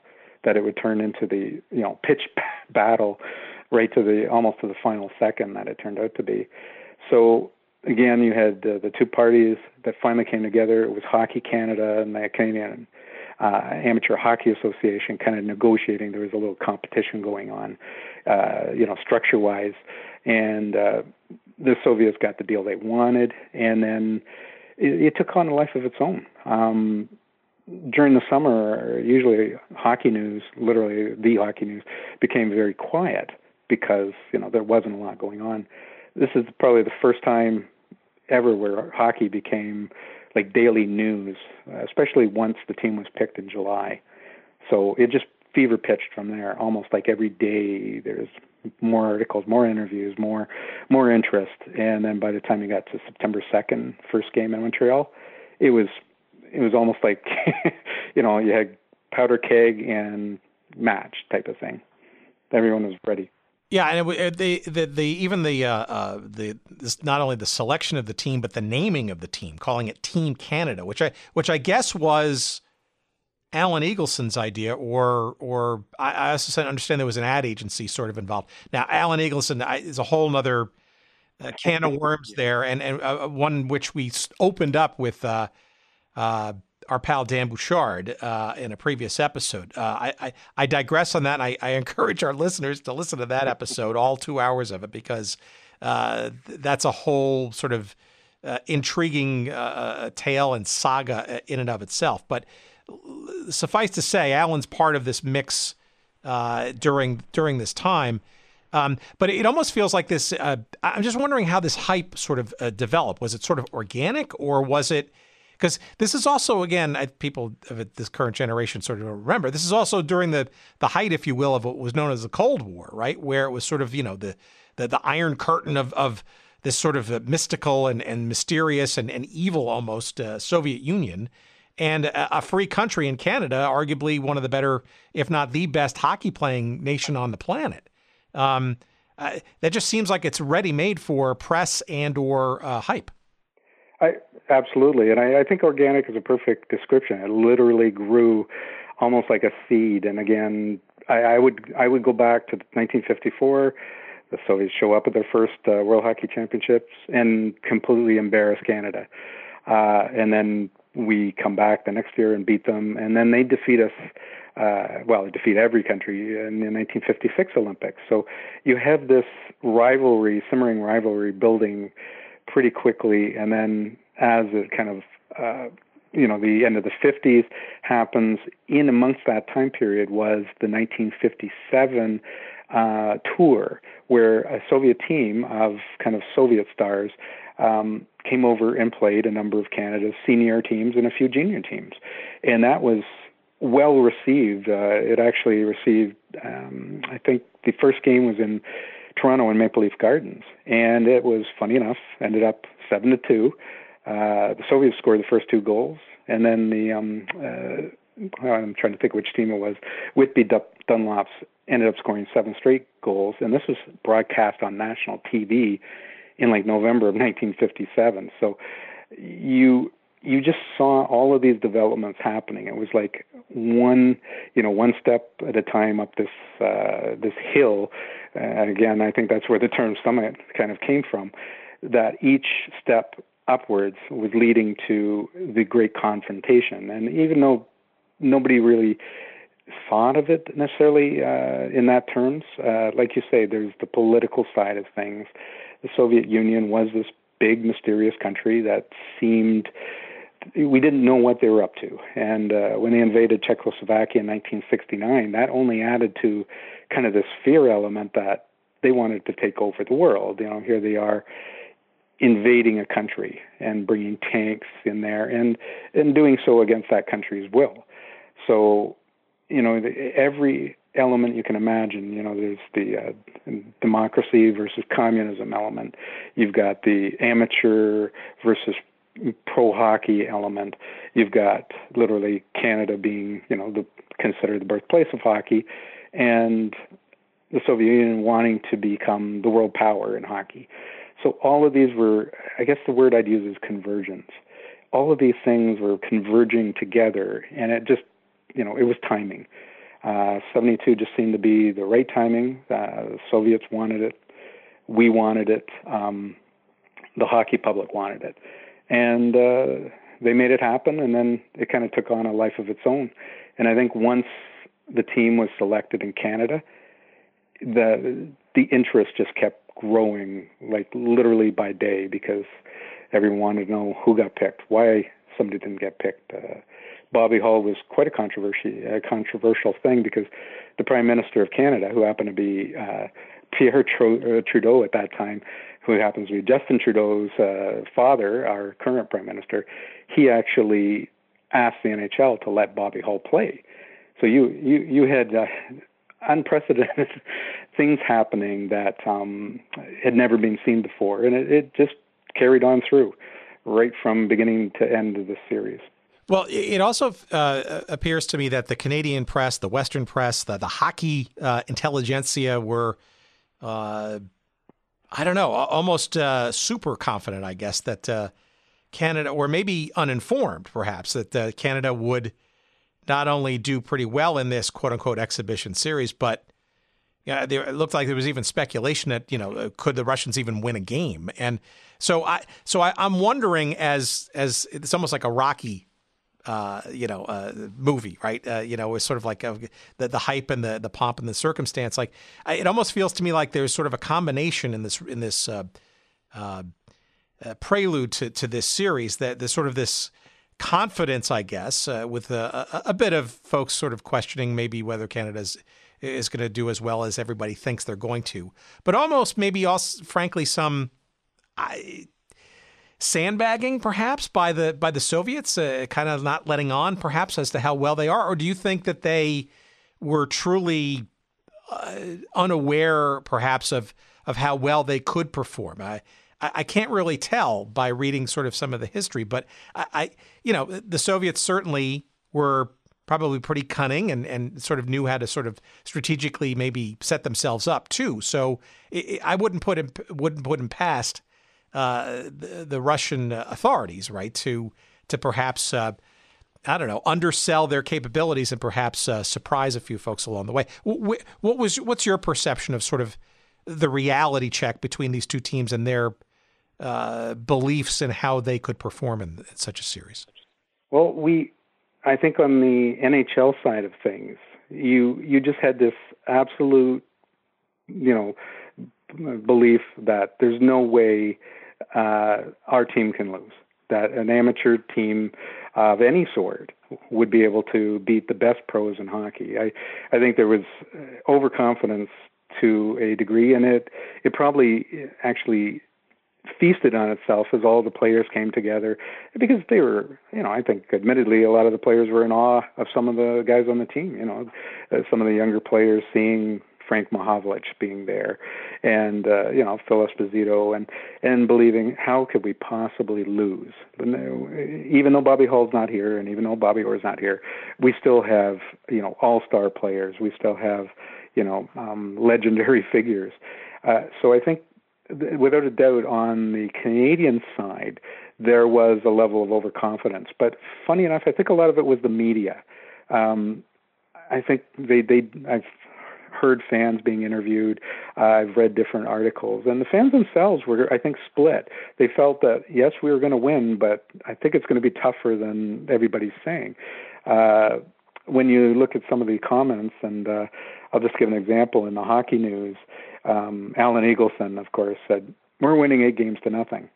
that it would turn into the you know pitch battle right to the almost to the final second that it turned out to be. So again, you had uh, the two parties that finally came together. It was Hockey Canada and the Canadian uh, Amateur Hockey Association kind of negotiating. There was a little competition going on, uh, you know, structure-wise, and uh, the Soviets got the deal they wanted, and then it, it took on a life of its own. Um, during the summer, usually hockey news, literally the hockey news, became very quiet because you know there wasn't a lot going on. This is probably the first time ever where hockey became like daily news, especially once the team was picked in July. So it just fever pitched from there. Almost like every day, there's more articles, more interviews, more more interest, and then by the time you got to September second, first game in Montreal, it was it was almost like you know you had powder keg and match type of thing. Everyone was ready. Yeah, and it, the, the the even the uh, uh, the this, not only the selection of the team but the naming of the team, calling it Team Canada, which I which I guess was Alan Eagleson's idea, or or I, I also understand there was an ad agency sort of involved. Now Alan Eagleson is a whole other uh, can of worms there, and and uh, one which we opened up with uh, our pal Dan Bouchard uh, in a previous episode. Uh, I, I, I, digress on that. I, I, encourage our listeners to listen to that episode, all two hours of it, because uh, that's a whole sort of uh, intriguing uh, tale and saga in and of itself. But suffice to say, Alan's part of this mix during during this time. Um, but it almost feels like this. I'm just wondering how this hype sort of developed. Was it sort of organic, or was it? Because this is also, again, I, people of this current generation sort of remember. This is also during the the height, if you will, of what was known as the Cold War, right? Where it was sort of, you know, the the, the Iron Curtain of of this sort of uh, mystical and, and mysterious and, and evil almost uh, Soviet Union and a, a free country in Canada, arguably one of the better, if not the best, hockey playing nation on the planet. Um, uh, that just seems like it's ready made for press and or uh, hype. I absolutely, and I, I think organic is a perfect description. It literally grew almost like a seed. And again, I, I would I would go back to 1954. The Soviets show up at their first uh, World Hockey Championships and completely embarrass Canada. Uh, and then we come back the next year and beat them, and then they defeat us uh, well, defeat every country in the 1956 Olympics. So you have this rivalry, simmering rivalry, building pretty quickly, and then as it kind of uh, you know the end of the 50s happens in amongst that time period was the 1957 uh, tour where a Soviet team of kind of Soviet stars um, came over and played a number of Canada's senior teams and a few junior teams, and that was well received. Uh, it actually received, um, I think the first game was in Toronto in Maple Leaf Gardens, and it was funny enough ended up seven to two. Uh, the Soviets scored the first two goals, and then the um, uh, I'm trying to think which team it was. Whitby Dunlops ended up scoring seven straight goals, and this was broadcast on national TV in like November of 1957. So you you just saw all of these developments happening. It was like one, you know, one step at a time up this uh, this hill. And again, I think that's where the term summit kind of came from. That each step upwards was leading to the great confrontation. And even though nobody really thought of it necessarily uh, in that terms, uh, like you say, there's the political side of things. The Soviet Union was this big, mysterious country that seemed we didn't know what they were up to. And uh, when they invaded Czechoslovakia in 1969, that only added to kind of this fear element that they wanted to take over the world. You know, here they are invading a country and bringing tanks in there and and doing so against that country's will. So, you know, every element you can imagine. You know, there's the uh, democracy versus communism element. You've got the amateur versus pro hockey element. You've got literally Canada being, you know, the, considered the birthplace of hockey, and the Soviet Union wanting to become the world power in hockey. So all of these were, I guess the word I'd use is convergence. All of these things were converging together, and it just, you know, it was timing. Uh, 72 just seemed to be the right timing. Uh, the Soviets wanted it. We wanted it. Um, the hockey public wanted it and uh, they made it happen. And then it kind of took on a life of its own. And I think once the team was selected in Canada, the the interest just kept growing, like literally by day, because everyone wanted to know who got picked, why somebody didn't get picked. Uh, Bobby Hull was quite a controversy, a controversial thing because the Prime Minister of Canada, who happened to be uh, Pierre uh, Trudeau at that time, who happens to be Justin Trudeau's uh, father, our current prime minister, he actually asked the NHL to let Bobby Hull play. So you you you had uh, unprecedented things happening that um, had never been seen before, and it, it just carried on through right from beginning to end of the series. Well, it also uh, appears to me that the Canadian press, the Western press, the, the hockey uh, intelligentsia were uh, I don't know, almost uh, super confident, I guess, that uh, Canada, or maybe uninformed, perhaps, that uh, Canada would not only do pretty well in this quote unquote exhibition series, but yeah, it looked like there was even speculation that you know uh, could the Russians even win a game, and so I so I, I'm wondering as as it's almost like a Rocky uh, you know, uh, movie, right? Uh, you know, it's sort of like a, the the hype and the the pomp and the circumstance. Like I, it almost feels to me like there's sort of a combination in this in this uh, uh, uh, prelude to to this series that the sort of this confidence, I guess, uh, with a, a, a, bit of folks sort of questioning maybe whether Canada's is going to do as well as everybody thinks they're going to, but almost maybe also, frankly, some I, sandbagging perhaps by the by the Soviets, uh, kind of not letting on perhaps as to how well they are, or do you think that they were truly uh, unaware perhaps of of how well they could perform? I, I can't really tell by reading sort of some of the history, but I, I you know, the Soviets certainly were probably pretty cunning and, and sort of knew how to sort of strategically maybe set themselves up too. So it, I wouldn't put him wouldn't put him past uh, the, the, Russian authorities, right, to to perhaps uh, I don't know undersell their capabilities and perhaps uh, surprise a few folks along the way. What was what's your perception of sort of the reality check between these two teams and their uh, beliefs and how they could perform in, in such a series? Well, we, I think on the NHL side of things, you you just had this absolute, you know, belief that there's no way uh, our team can lose. That an amateur team of any sort would be able to beat the best pros in hockey. I I think there was overconfidence to a degree, and it it probably actually feasted on itself as all the players came together because they were, you know, I think admittedly a lot of the players were in awe of some of the guys on the team, you know, uh, some of the younger players seeing Frank Mahovlich being there and uh, you know Phil Esposito and and believing how could we possibly lose even though Bobby Hull's not here and even though Bobby Orr's not here we still have you know all-star players we still have you know um, legendary figures uh, so I think without a doubt, on the Canadian side, there was a level of overconfidence. But funny enough, I think a lot of it was the media. Um, I think they they I've heard fans being interviewed. Uh, I've read different articles, and the fans themselves were, I think, split. They felt that yes, we were going to win, but I think it's going to be tougher than everybody's saying. Uh, when you look at some of the comments, and uh, I'll just give an example in the hockey news um, Alan Eagleson, of course, said, We're winning eight games to nothing.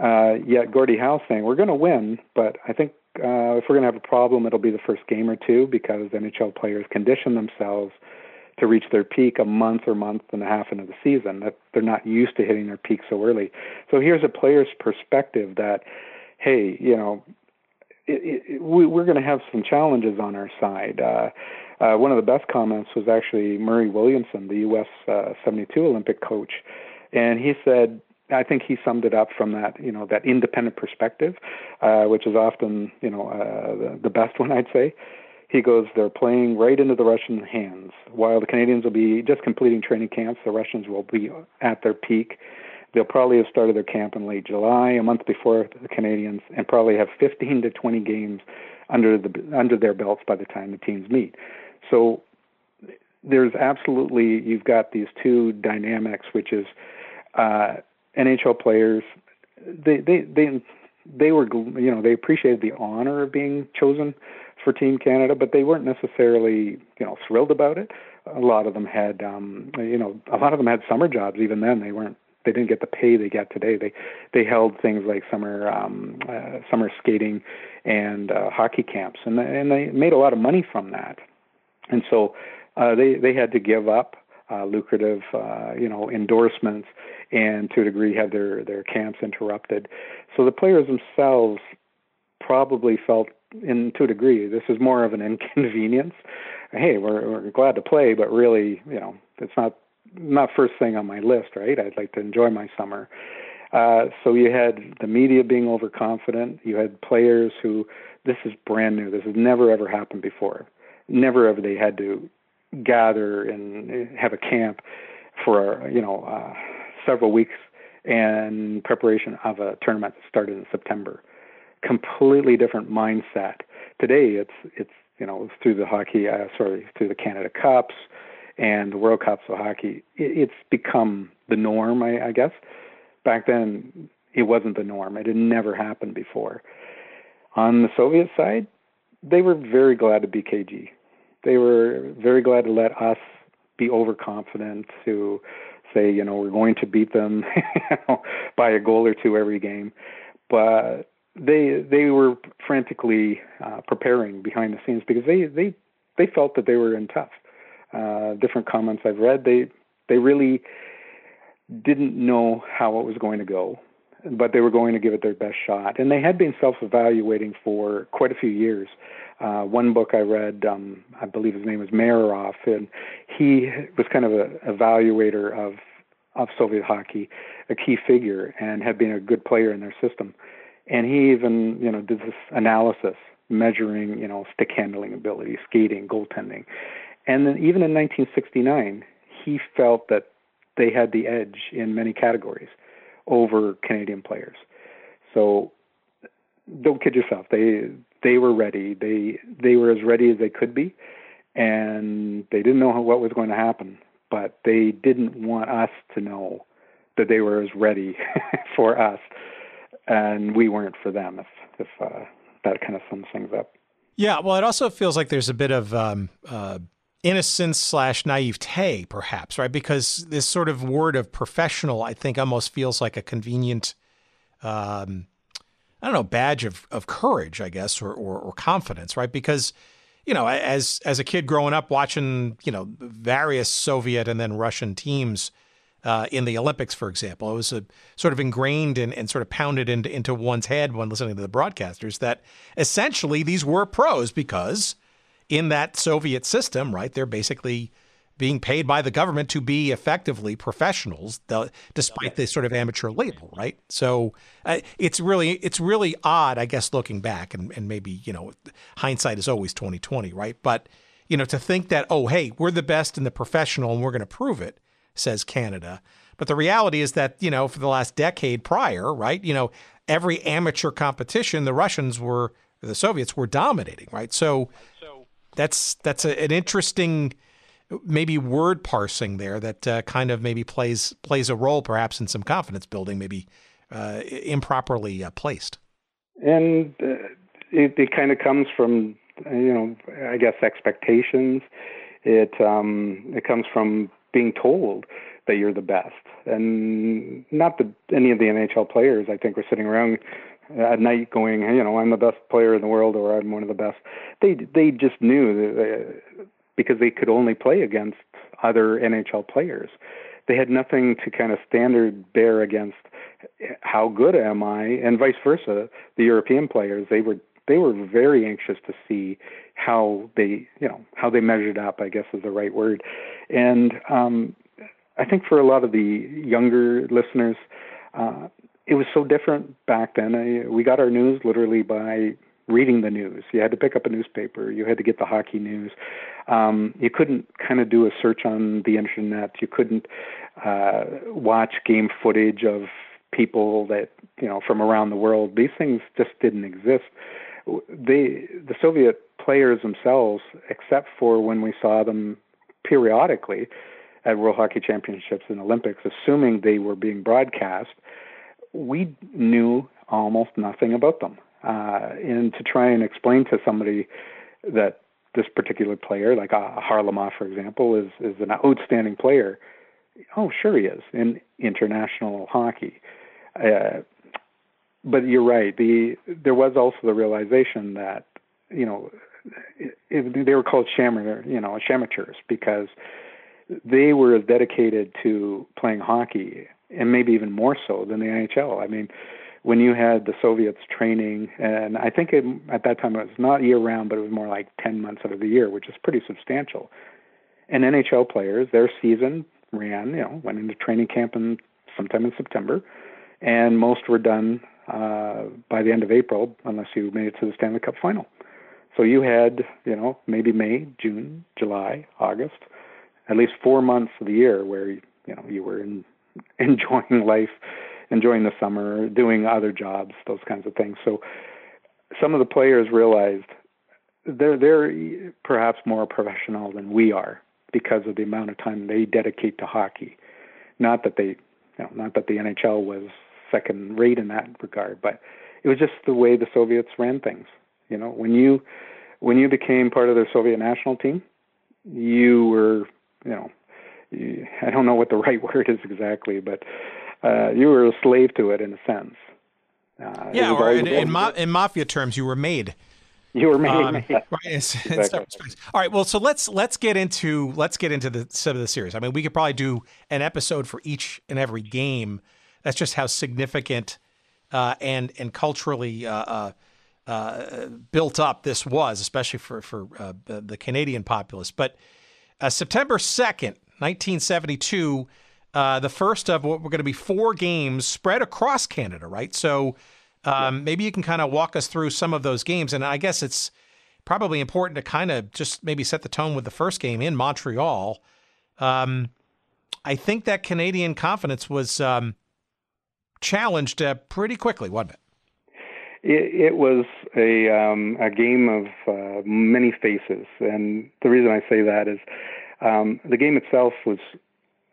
Uh, yet Gordie Howe saying, We're going to win, but I think uh, if we're going to have a problem, it'll be the first game or two because NHL players condition themselves to reach their peak a month or month and a half into the season. That they're not used to hitting their peak so early. So here's a player's perspective that, hey, you know, it, it, we, we're going to have some challenges on our side. Uh, uh, one of the best comments was actually Murray Williamson, the U.S. Uh, 72 Olympic coach, and he said, I think he summed it up from that, you know, that independent perspective, uh, which is often, you know, uh, the, the best one, I'd say. He goes, they're playing right into the Russian hands. While the Canadians will be just completing training camps, the Russians will be at their peak. They'll probably have started their camp in late July, a month before the Canadians, and probably have 15 to 20 games under the under their belts by the time the teams meet. So there's absolutely you've got these two dynamics, which is uh, NHL players. They they they they were you know they appreciated the honor of being chosen for Team Canada, but they weren't necessarily you know thrilled about it. A lot of them had um, you know a lot of them had summer jobs. Even then, they weren't they didn't get the pay they get today. They they held things like summer um, uh, summer skating and uh, hockey camps, and and they made a lot of money from that. And so uh, they they had to give up uh, lucrative uh, you know endorsements and to a degree have their their camps interrupted. So the players themselves probably felt in to a degree this is more of an inconvenience. Hey, we're we're glad to play, but really, you know, it's not not first thing on my list, right? I'd like to enjoy my summer. Uh, so you had the media being overconfident. You had players who, this is brand new. This has never ever happened before. Never ever they had to gather and have a camp for you know uh, several weeks in preparation of a tournament that started in September. Completely different mindset. Today, it's it's you know through the hockey, uh, sorry, through the Canada Cups and the World Cups of hockey. It, it's become the norm, I, I guess. Back then, it wasn't the norm. It had never happened before. On the Soviet side, they were very glad to be KG. They were very glad to let us be overconfident, to say, you know, we're going to beat them by a goal or two every game. But they they were frantically uh, preparing behind the scenes because they they they felt that they were in tough. Uh, different comments I've read, they they really didn't know how it was going to go, but they were going to give it their best shot. And they had been self-evaluating for quite a few years. Uh, one book I read, um, I believe his name was Marorov, and he was kind of an evaluator of of Soviet hockey, a key figure, and had been a good player in their system. And he even, you know, did this analysis measuring, you know, stick handling ability, skating, goaltending. And then even in 1969, he felt that they had the edge in many categories over Canadian players. So don't kid yourself. They they were ready. They they were as ready as they could be, and they didn't know what was going to happen. But they didn't want us to know that they were as ready for us, and we weren't for them. If if uh, that kind of sums things up. Yeah. Well, it also feels like there's a bit of um, uh, innocence slash naivete, perhaps, right? Because this sort of word of professional, I think, almost feels like a convenient, um, I don't know, badge of, of courage, I guess, or, or, or confidence, right? Because, you know, as as a kid growing up watching, you know, various Soviet and then Russian teams uh, in the Olympics, for example, it was a, sort of ingrained and, and sort of pounded into, into one's head when listening to the broadcasters that essentially these were pros because in that Soviet system, right? They're basically being paid by the government to be effectively professionals, the, despite this sort of amateur label, right? So uh, it's really it's really odd, I guess, looking back, and, and maybe you know, hindsight is always twenty twenty, right? But you know, to think that oh, hey, we're the best in the professional, and we're going to prove it, says Canada. But the reality is that you know, for the last decade prior, right? You know, every amateur competition, the Russians were the Soviets were dominating, right? So that's that's a, an interesting maybe word parsing there that uh, kind of maybe plays plays a role perhaps in some confidence building maybe uh, improperly uh, placed and uh, it, it kind of comes from you know i guess expectations it um it comes from being told that you're the best and not that any of the nhl players i think were sitting around at night going, you know, I'm the best player in the world or I'm one of the best. They they just knew that they, because they could only play against other NHL players. They had nothing to kind of standard bear against how good am I and vice versa. The European players, they were they were very anxious to see how they, you know, how they measured up, I guess is the right word. And um I think for a lot of the younger listeners, uh, it was so different back then. I, we got our news literally by reading the news. You had to pick up a newspaper. You had to get the hockey news. Um, you couldn't kind of do a search on the internet. You couldn't uh, watch game footage of people that you know from around the world. These things just didn't exist. They, the Soviet players themselves, except for when we saw them periodically at World Hockey Championships and Olympics, assuming they were being broadcast, we knew almost nothing about them. Uh, and to try and explain to somebody that this particular player, like uh, Kharlamov, for example, is is an outstanding player. Oh, sure he is in international hockey. Uh, but you're right. The there was also the realization that you know it, it, they were called shamer, you know, amateurs because they were as dedicated to playing hockey and maybe even more so than the NHL. I mean, when you had the Soviets training, and I think it, at that time it was not year round, but it was more like 10 months out of the year, which is pretty substantial. And NHL players, their season ran, you know, went into training camp in sometime in September, and most were done uh, by the end of April, unless you made it to the Stanley Cup final. So you had, you know, maybe May, June, July, August, at least four months of the year where you know you were in enjoying life, enjoying the summer, doing other jobs, those kinds of things. So some of the players realized they're they're perhaps more professional than we are because of the amount of time they dedicate to hockey. Not that they, you know, not that the NHL was second rate in that regard, but it was just the way the Soviets ran things. You know, when you when you became part of their Soviet national team, you were, you know, you, I don't know what the right word is exactly, but uh, you were a slave to it in a sense. Uh, yeah, or in, in, ma- in, mafia terms, you were made. You were made. Um, right, exactly. All right. Well, so let's let's get into let's get into the some of the series. I mean, we could probably do an episode for each and every game. That's just how significant uh, and and culturally uh, uh, uh built up this was, especially for for uh, the Canadian populace. But uh, September second, nineteen seventy two uh, the first of what we're going to be four games spread across Canada, right? So um, yeah. maybe you can kind of walk us through some of those games. And I guess it's probably important to kind of just maybe set the tone with the first game in Montreal. Um, I think that Canadian confidence was um, challenged uh, pretty quickly, wasn't it? It, it was a um, a game of uh, many faces, and the reason I say that is um, the game itself was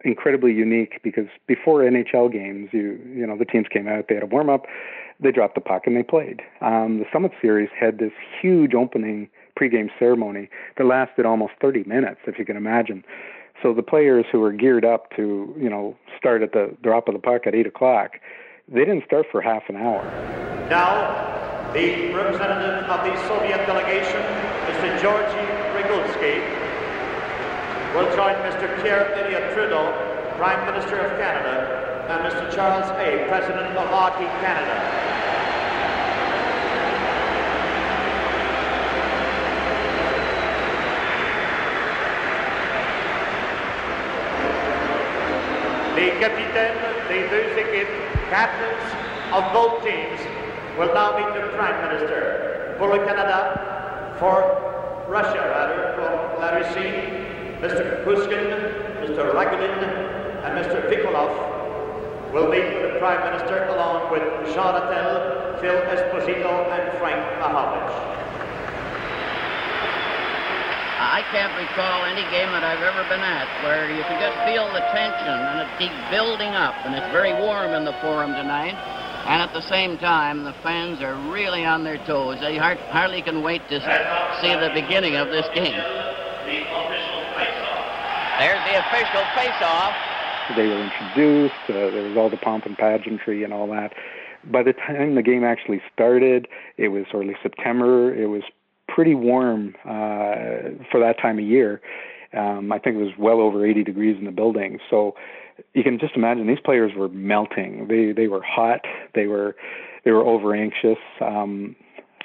incredibly unique because before NHL games, you you know the teams came out, they had a warm up, they dropped the puck and they played. Um, the Summit Series had this huge opening pregame ceremony that lasted almost 30 minutes, if you can imagine. So the players who were geared up to you know start at the drop of the puck at eight o'clock, they didn't start for half an hour. Now, the representative of the Soviet delegation, Mr. Georgy Rigulsky will join Mr. Pierre Elliott Trudeau, Prime Minister of Canada, and Mr. Charles Hay, President of Hockey Canada. The capitaines the équipes, captains of both teams, will now meet the Prime Minister. For Canada, for Russia rather, for la Russie, Mr. Kuzkin, Mr. Ragulin, and Mr. Vikulov will meet the Prime Minister along with Jean Ratelle, Phil Esposito, and Frank Mahovlich. I can't recall any game that I've ever been at where you can just feel the tension and it keeps building up, and it's very warm in the forum tonight. And at the same time, the fans are really on their toes. They hardly can wait to see the beginning of this game. There's the official face-off. They were introduced. Uh, there was all the pomp and pageantry and all that. By the time the game actually started, it was early September. It was pretty warm uh, for that time of year. Um, I think it was well over 80 degrees in the building. So you can just imagine these players were melting. They they were hot. They were they were over anxious. Um,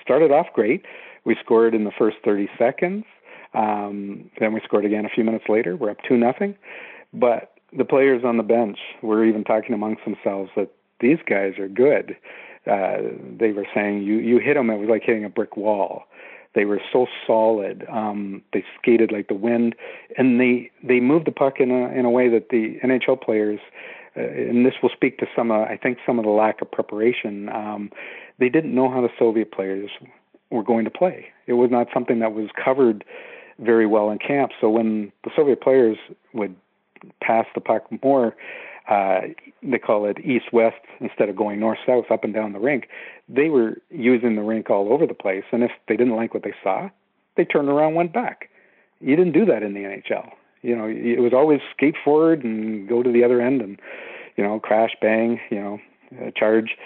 started off great. We scored in the first 30 seconds. Um, then we scored again a few minutes later. We're up two nothing, but the players on the bench were even talking amongst themselves that these guys are good. Uh, they were saying you you hit them. It was like hitting a brick wall. They were so solid. Um, they skated like the wind, and they they moved the puck in a in a way that the NHL players, uh, and this will speak to some uh, I think some of the lack of preparation. Um, they didn't know how the Soviet players were going to play. It was not something that was covered very well in camp. So when the Soviet players would pass the puck more, uh, they call it east-west instead of going north-south up and down the rink. They were using the rink all over the place, and if they didn't like what they saw, they turned around, and went back. You didn't do that in the NHL. You know, it was always skate forward and go to the other end, and you know, crash, bang, you know, uh, charge.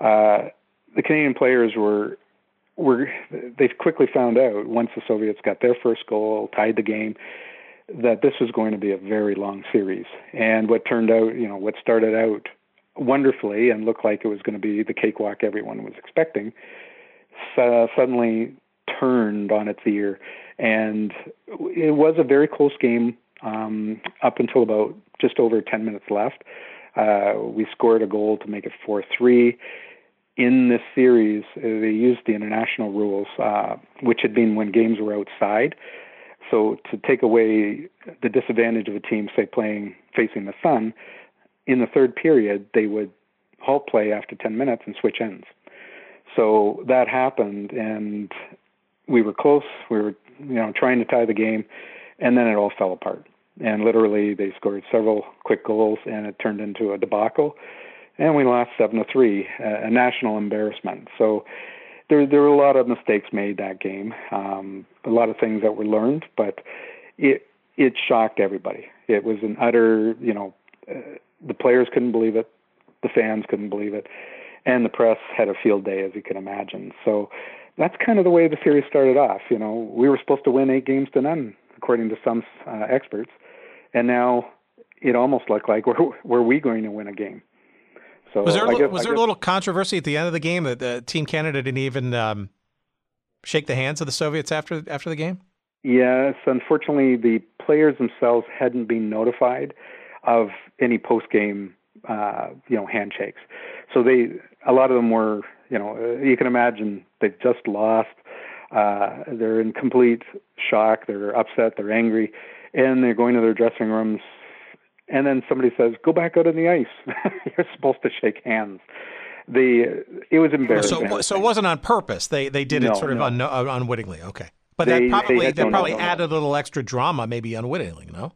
Uh, the Canadian players were were they quickly found out once the Soviets got their first goal, tied the game, that this was going to be a very long series. And what turned out, you know, what started out wonderfully and looked like it was going to be the cakewalk everyone was expecting, uh, suddenly turned on its ear. And it was a very close game um, up until about just over 10 minutes left. Uh, we scored a goal to make it 4 3 in this series, they used the international rules, uh, which had been when games were outside. So to take away the disadvantage of a team, say playing facing the sun, in the third period they would halt play after 10 minutes and switch ends. So that happened, and we were close. We were, you know, trying to tie the game, and then it all fell apart. And literally, they scored several quick goals, and it turned into a debacle and we lost seven to three, a national embarrassment. So there there were a lot of mistakes made that game, um, a lot of things that were learned, but it it shocked everybody. It was an utter, you know, uh, the players couldn't believe it, the fans couldn't believe it, and the press had a field day, as you can imagine. So that's kind of the way the series started off. You know, we were supposed to win eight games to none, according to some uh, experts, and now it almost looked like were were we going to win a game? So was there, guess, was there a little controversy at the end of the game that uh, Team Canada didn't even um, shake the hands of the Soviets after after the game? Yes, unfortunately, the players themselves hadn't been notified of any post game, uh, you know, handshakes. So they, a lot of them were, you know, uh, you can imagine they've just lost. Uh, they're in complete shock. They're upset. They're angry, and they're going to their dressing rooms and then somebody says, "Go back out on the ice. You're supposed to shake hands." The it was embarrassing. So, so it wasn't on purpose. They they did no, it sort of no. un, uh, unwittingly. Okay, but they, that probably that probably no, added a little extra drama, maybe unwittingly. No,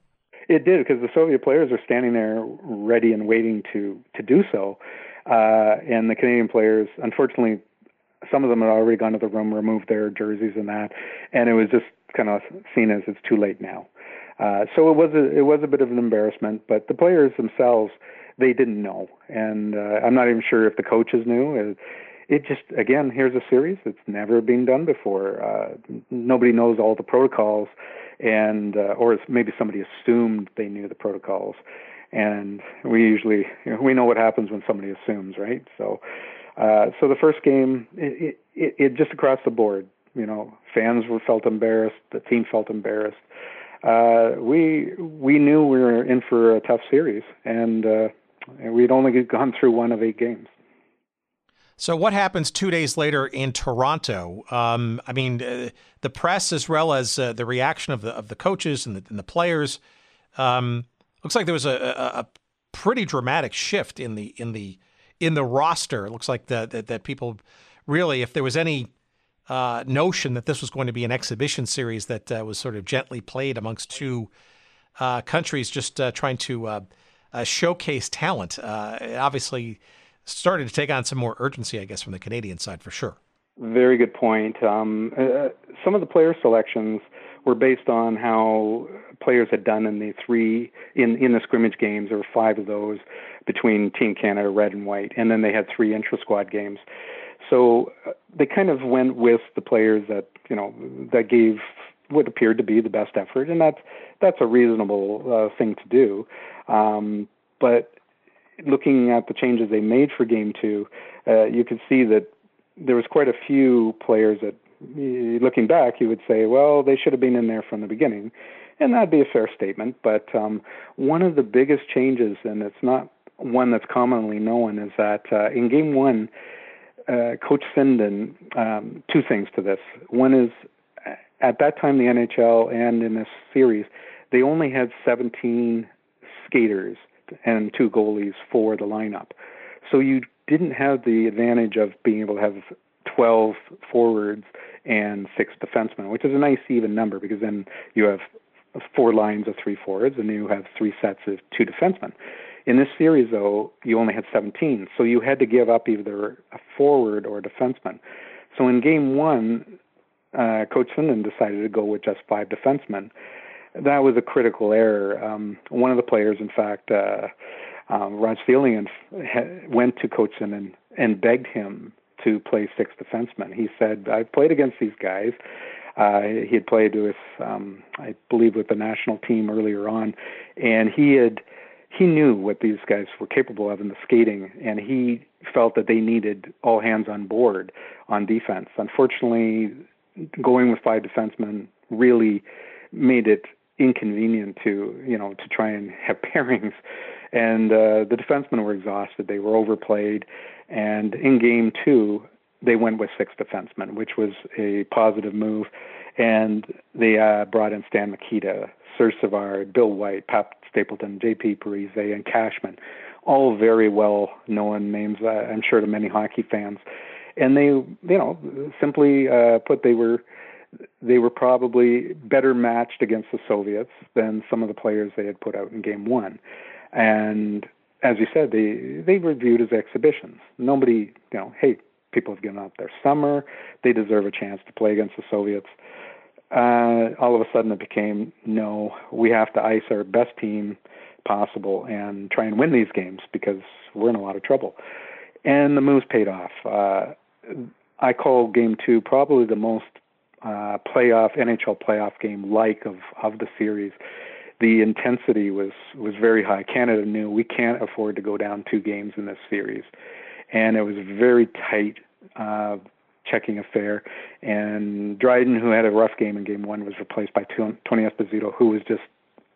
it did because the Soviet players are standing there ready and waiting to to do so, uh, and the Canadian players, unfortunately, some of them had already gone to the room, removed their jerseys and that, and it was just kind of seen as it's too late now. Uh, so it was a it was a bit of an embarrassment, but the players themselves they didn't know, and uh, I'm not even sure if the coaches knew. It, it just again here's a series that's never been done before. Uh, nobody knows all the protocols, and uh, or maybe somebody assumed they knew the protocols, and we usually you know, we know what happens when somebody assumes, right? So. Uh, so the first game, it, it, it just across the board, you know, fans were felt embarrassed, the team felt embarrassed, uh, we we knew we were in for a tough series, and, uh, we'd only gone through one of eight games. So, what happens two days later in Toronto? Um, I mean, uh, the press as well as uh, the reaction of the of the coaches and the, and the players. Um, looks like there was a, a, a, pretty dramatic shift in the in the in the roster. It looks like that that people really, if there was any uh, notion that this was going to be an exhibition series that uh, was sort of gently played amongst two uh, countries, just uh, trying to uh, uh, showcase talent. obviously started to take on some more urgency, I guess, from the Canadian side for sure. Very good point. Um, some of the player selections were based on how players had done in the three in in the scrimmage games. There were five of those between Team Canada, red and white, and then they had three intra squad games. So uh, they kind of went with the players that you know that gave what appeared to be the best effort, and that's that's a reasonable uh, thing to do. Um, but looking at the changes they made for Game Two, uh, you could see that there was quite a few players that, looking back, you would say, well, they should have been in there from the beginning, and that'd be a fair statement. But um, one of the biggest changes, and it's not one that's commonly known, is that uh, in Game One uh, Coach Sinden um, two things to this. One is at that time, the NHL and in this series, they only had 17 skaters and two goalies for the lineup. So you didn't have the advantage of being able to have 12 forwards and six defensemen, which is a nice even number because then you have four lines of three forwards and you have three sets of two defensemen. In this series, though, you only had 17, so you had to give up either a forward or a defenseman. So in game one, uh, Coach Sinden decided to go with just five defensemen. That was a critical error. Um, one of the players, in fact, uh, um, went to Coach Sinden and begged him to play six defensemen. He said, "I've played against these guys. Uh, he had played with, um, I believe, with the national team earlier on, and he had he knew what these guys were capable of in the skating, and he felt that they needed all hands on board on defense. Unfortunately, going with five defensemen really made it inconvenient to you know to try and have pairings, and uh, the defensemen were exhausted. They were overplayed, and in game two they went with six defensemen, which was a positive move, and they uh, brought in Stan Mikita, Serge Savard, Bill White, Pat Stapleton, J.P. Parise, and Cashman, all very well known names, uh, I'm sure, to many hockey fans. And they, you know, simply uh, put, they were they were probably better matched against the Soviets than some of the players they had put out in Game One. And as you said, they they were viewed as exhibitions. Nobody, you know, hey, people have given up their summer. They deserve a chance to play against the Soviets uh, all of a sudden it became no, we have to ice our best team possible and try and win these games because we're in a lot of trouble. And the moves paid off. Uh, I call game two probably the most uh, playoff NHL playoff game like of of the series. The intensity was was very high. Canada knew we can't afford to go down two games in this series, and it was very tight. Uh, checking affair. And Dryden, who had a rough game in game one, was replaced by Tony Esposito, who was just,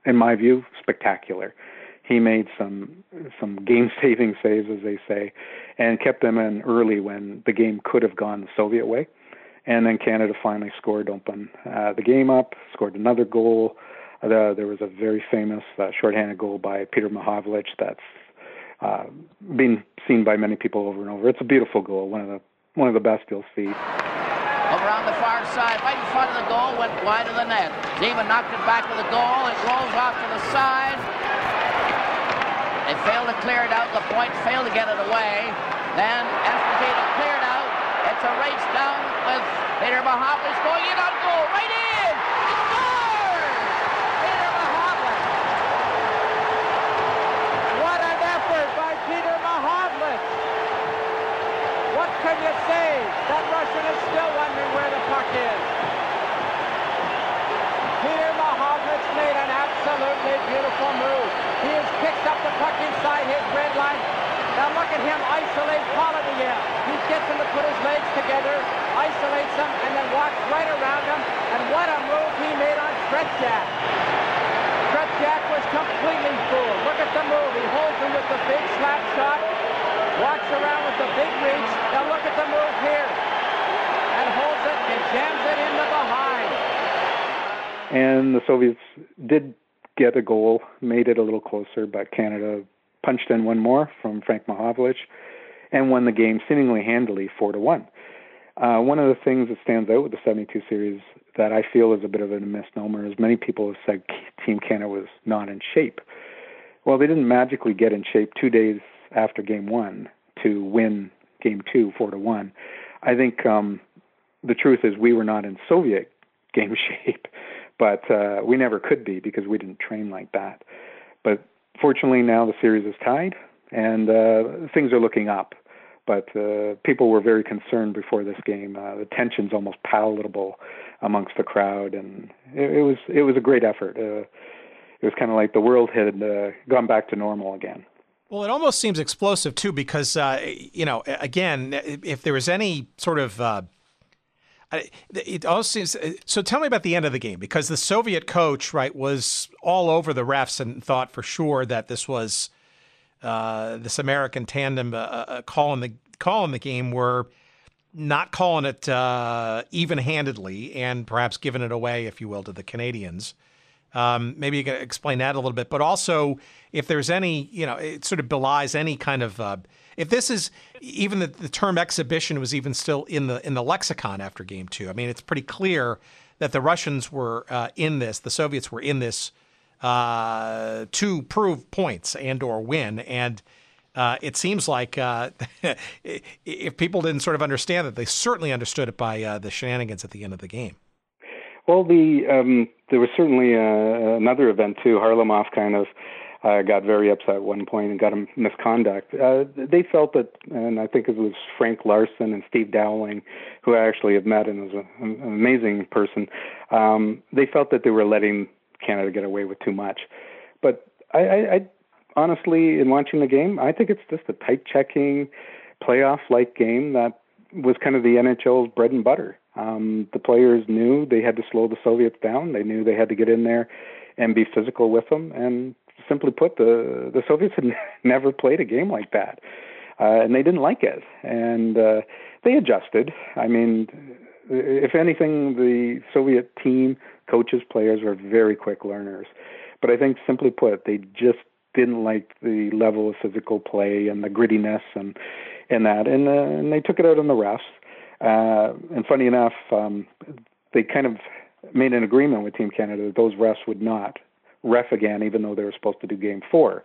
in my view, spectacular. He made some some game saving saves, as they say, and kept them in early when the game could have gone the Soviet way. And then Canada finally scored, open uh, the game up, scored another goal. Uh, there was a very famous uh, shorthanded goal by Peter Mahovlich that's uh, been seen by many people over and over. It's a beautiful goal, one of the one of the best you'll see. Over on the far side, right in front of the goal, went wide of the net. Zeman knocked it back to the goal. It rolls off to the side. They failed to clear it out. The point failed to get it away. Then Esposito cleared out. It's a race down with Peter Mahovlich going in on goal. Right in! He scores! Peter Mahovlich. What an effort by Peter Mahovlich. What can you say? That Russian is still wondering where the puck is. Peter Mahovlich made an absolutely beautiful move. He has picked up the puck inside his red line. Now look at him isolate Paladiev. He gets him to put his legs together, isolates him, and then walks right around him. And what a move he made on Tretiak. Tretiak was completely fooled. Look at the move. He holds him with the big slap shot, walks around with the big reach. Now look at the move here. And holds it and jams it in the behind. And the Soviets did get a goal, made it a little closer, but Canada punched in one more from Frank Mahovlich, and won the game seemingly handily, four to one. Uh, one of the things that stands out with the 72 series that I feel is a bit of a misnomer is many people have said Team Canada was not in shape. Well, they didn't magically get in shape two days after Game One to win Game Two, four to one. I think um, the truth is we were not in Soviet game shape, but uh, we never could be because we didn't train like that. But fortunately, now the series is tied, and uh, things are looking up. But uh, people were very concerned before this game. Uh, the tension's almost palatable amongst the crowd, and it, it was it was a great effort. Uh, it was kind of like the world had uh, gone back to normal again. Well, it almost seems explosive too, because uh, you know, again, if there was any sort of uh, it all seems so. Tell me about the end of the game because the Soviet coach, right, was all over the refs and thought for sure that this was uh, this American tandem uh, uh calling the calling the game were not calling it uh, even-handedly and perhaps giving it away, if you will, to the Canadians. Um, maybe you can explain that a little bit, but also if there's any, you know, it sort of belies any kind of uh, if this is even the, the term exhibition was even still in the in the lexicon after game two. I mean, it's pretty clear that the Russians were uh, in this, the Soviets were in this uh, to prove points and or win, and uh, it seems like uh, if people didn't sort of understand it, they certainly understood it by uh, the shenanigans at the end of the game. Well, the um, there was certainly uh, another event too. Kharlamov kind of uh, got very upset at one point and got a misconduct. Uh, they felt that, and I think it was Frank Larsen and Steve Dowling, who I actually have met and is a, an amazing person. Um, they felt that they were letting Canada get away with too much. But I, I, I honestly, in watching the game, I think it's just a tight checking, playoff-like game that was kind of the NHL's bread and butter. Um, the players knew they had to slow the Soviets down. They knew they had to get in there and be physical with them, and simply put, the the Soviets had never played a game like that, uh, and they didn't like it, and uh, they adjusted. I mean, if anything, the Soviet team, coaches, players were very quick learners, but I think simply put, they just didn't like the level of physical play and the grittiness and and that, and uh, and they took it out on the refs. Uh, and funny enough, um, they kind of made an agreement with Team Canada that those refs would not ref again, even though they were supposed to do game four,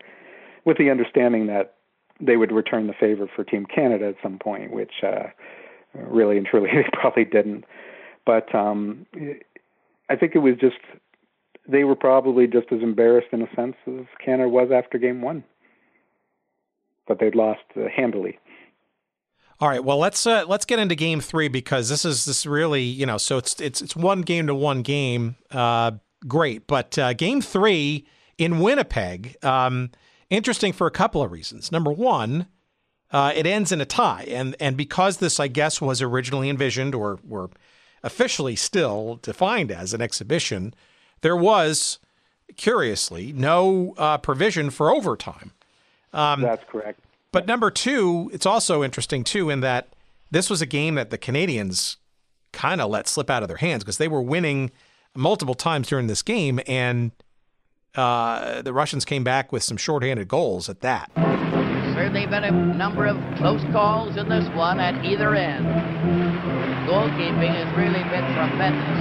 with the understanding that they would return the favor for Team Canada at some point, which uh, really and truly they probably didn't. But um, I think it was just they were probably just as embarrassed in a sense as Canada was after game one, but they'd lost uh, handily. All right, well let's uh, let's get into game three because this is this really you know so it's it's it's one game to one game, uh, great, but uh, game three in Winnipeg, um, interesting for a couple of reasons. Number one, uh, it ends in a tie, and and because this I guess was originally envisioned or were officially still defined as an exhibition, there was, curiously, no uh, provision for overtime. Um, That's correct. But number two, it's also interesting too in that this was a game that the Canadians kind of let slip out of their hands because they were winning multiple times during this game, and uh, the Russians came back with some shorthanded goals at that. Certainly been a number of close calls in this one at either end goalkeeping has really been tremendous.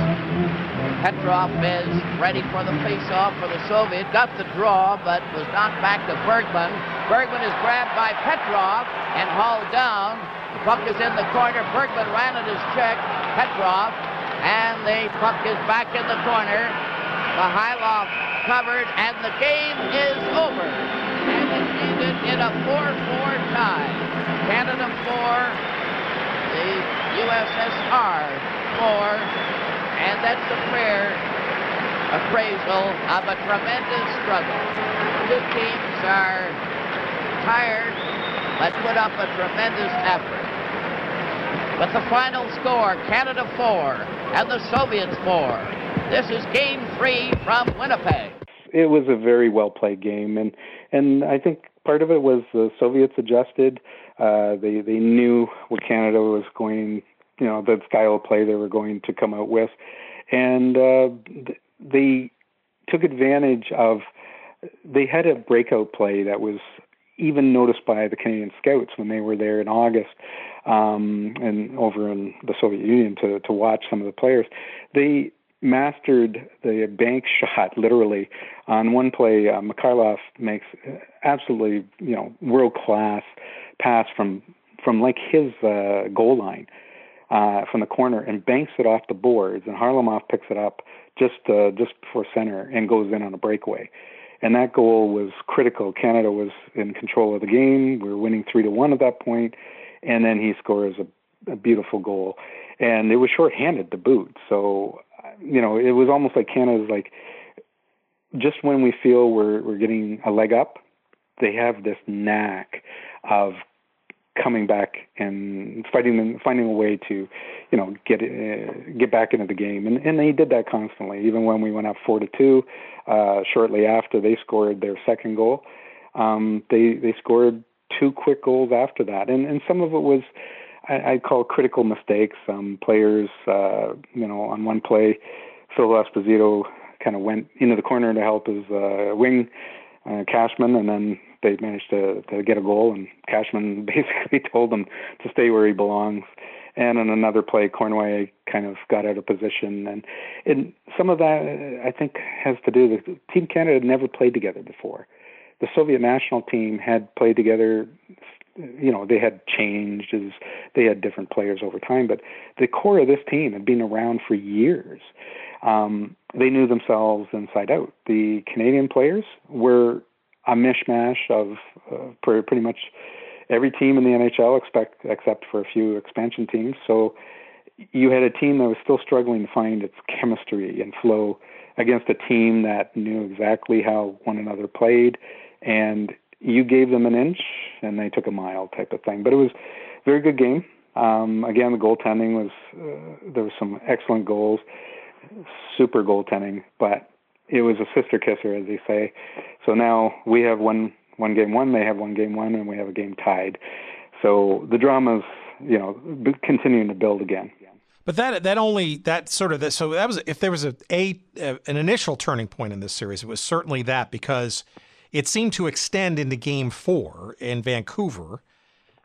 Petrov is ready for the face-off for the Soviet. Got the draw, but was knocked back to Bergman. Bergman is grabbed by Petrov and hauled down. The puck is in the corner. Bergman ran at his check. Petrov, and the puck is back in the corner. Mikhailov covered, and the game is over. In a 4-4 tie. Canada 4, the USSR 4, and that's a fair appraisal of a tremendous struggle. Two teams are tired, but put up a tremendous effort. But the final score, Canada 4 and the Soviets 4. This is game three from Winnipeg. It was a very well played game, and and I think part of it was the Soviets adjusted. Uh, they they knew what Canada was going, you know, the style of play they were going to come out with, and uh, they took advantage of. They had a breakout play that was even noticed by the Canadian scouts when they were there in August um, and over in the Soviet Union to to watch some of the players. They mastered the bank shot literally on one play. Uh, Mikhailov makes absolutely you know world class pass from from like his uh, goal line uh, from the corner and banks it off the boards, and Kharlamov picks it up just uh, just before center and goes in on a breakaway. And that goal was critical. Canada was in control of the game. We were winning three to one at that point, and then he scores a, a beautiful goal. And it was shorthanded to boot. So, you know, it was almost like Canada's like, just when we feel we're we're getting a leg up, they have this knack of coming back and fighting finding a way to, you know, get uh, get back into the game, and and they did that constantly. Even when we went up four to two, uh, shortly after they scored their second goal, um, they they scored two quick goals after that, and and some of it was. I, I call critical mistakes. Um, players, uh, you know, on one play, Phil Esposito kind of went into the corner to help his uh, wing uh, Cashman, and then they managed to to get a goal, and Cashman basically told them to stay where he belongs. And in another play, Cournoyer kind of got out of position, and and some of that I think has to do with Team Canada had never played together before. The Soviet national team had played together. You know, they had changed as they had different players over time, but the core of this team had been around for years. Um, they knew themselves inside out. The Canadian players were a mishmash of uh, pretty much every team in the NHL expect, except for a few expansion teams. So you had a team that was still struggling to find its chemistry and flow against a team that knew exactly how one another played, and you gave them an inch and they took a mile type of thing. But it was a very good game. Um, again, the goaltending was uh, there was some excellent goals, super goaltending, but it was a sister kisser, as they say. So now we have one one game one, they have one game one, and we have a game tied. So the drama's you know continuing to build again. But that that only that sort of that so that was if there was a, a an initial turning point in this series, it was certainly that because it seemed to extend into Game Four in Vancouver,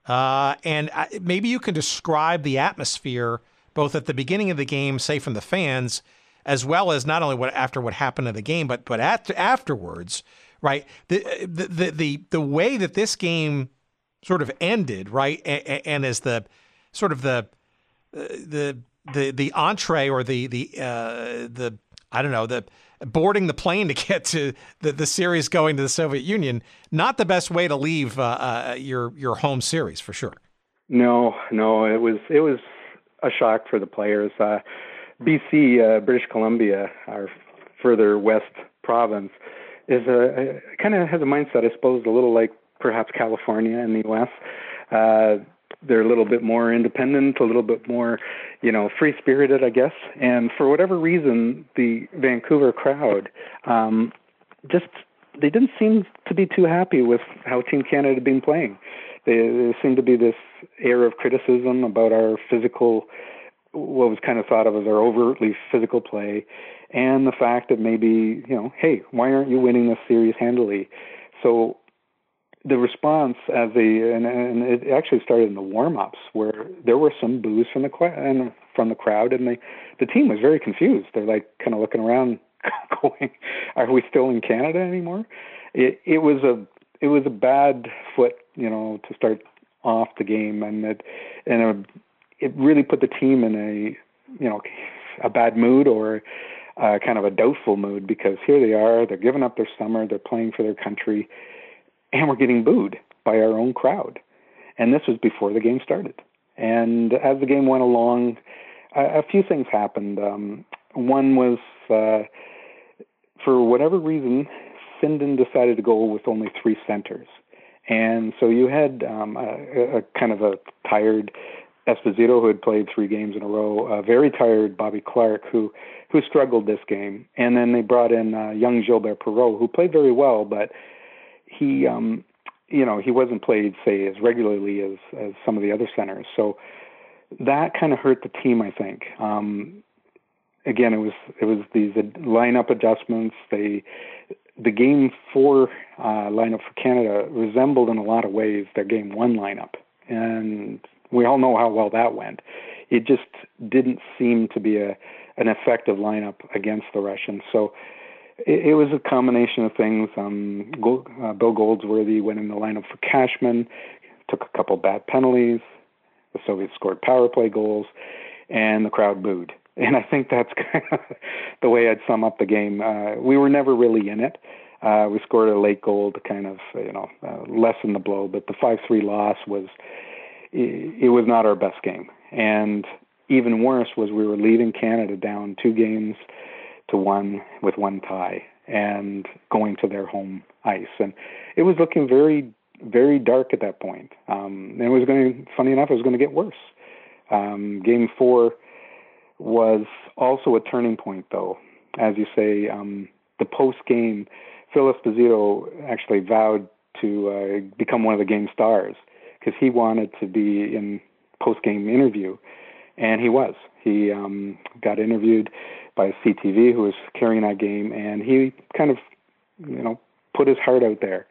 uh, and maybe you can describe the atmosphere both at the beginning of the game, say from the fans, as well as not only what after what happened in the game, but but at, afterwards, right? The, the the the the way that this game sort of ended, right, and, and as the sort of the uh, the the the entree or the the uh, the I don't know, the boarding the plane to get to the, the series going to the Soviet Union, not the best way to leave uh, uh, your your home series for sure. No, no, it was it was a shock for the players. Uh, BC, uh, British Columbia, our further west province, is a, a kind of has a mindset, I suppose, a little like perhaps California in the U.S. Uh, they're a little bit more independent, a little bit more, you know, free spirited, I guess. And for whatever reason, the Vancouver crowd um, just they didn't seem to be too happy with how Team Canada had been playing. They, there seemed to be this air of criticism about our physical, what was kind of thought of as our overtly physical play, and the fact that maybe, you know, hey, why aren't you winning this series handily? So the response as the and, and it actually started in the warm-ups where there were some boos from the and from the crowd and the the team was very confused. They're like kind of looking around, going, "Are we still in Canada anymore?" It it was a it was a bad foot, you know, to start off the game, and it and a, it really put the team in a you know a bad mood or uh, kind of a doubtful mood because here they are, they're giving up their summer, they're playing for their country and we're getting booed by our own crowd. And this was before the game started. And as the game went along, a, a few things happened. Um, one was, uh, for whatever reason, Sinden decided to go with only three centers. And so you had um, a, a kind of a tired Esposito, who had played three games in a row, a very tired Bobby Clarke who who struggled this game, and then they brought in uh, young Gilbert Perreault, who played very well, but he um you know he wasn't played say as regularly as as some of the other centers. So that kind of hurt the team i think. Um again it was it was these lineup adjustments they the game four uh lineup for canada resembled in a lot of ways their game one lineup and we all know how well that went it just didn't seem to be a an effective lineup against the russians so it, it was a combination of things. Um, Gold, uh, Bill Goldsworthy went in the lineup for Cashman, took a couple bad penalties. The Soviets scored power play goals, and the crowd booed. And I think that's kind of the way I'd sum up the game. Uh, we were never really in it. Uh, we scored a late goal to kind of, you know, uh, lessen the blow, but the 5-3 loss was, it, it was not our best game. And even worse was we were leaving Canada down two games to one with one tie and going to their home ice. And it was looking very, very dark at that point. Um, and it was going to, funny enough, it was going to get worse. Um, game four was also a turning point, though. As you say, um, the post game, Phil Esposito actually vowed to uh, become one of the game stars because he wanted to be in post game interview, and he was. He um, got interviewed by CTV who was carrying that game, and he kind of, you know, put his heart out there.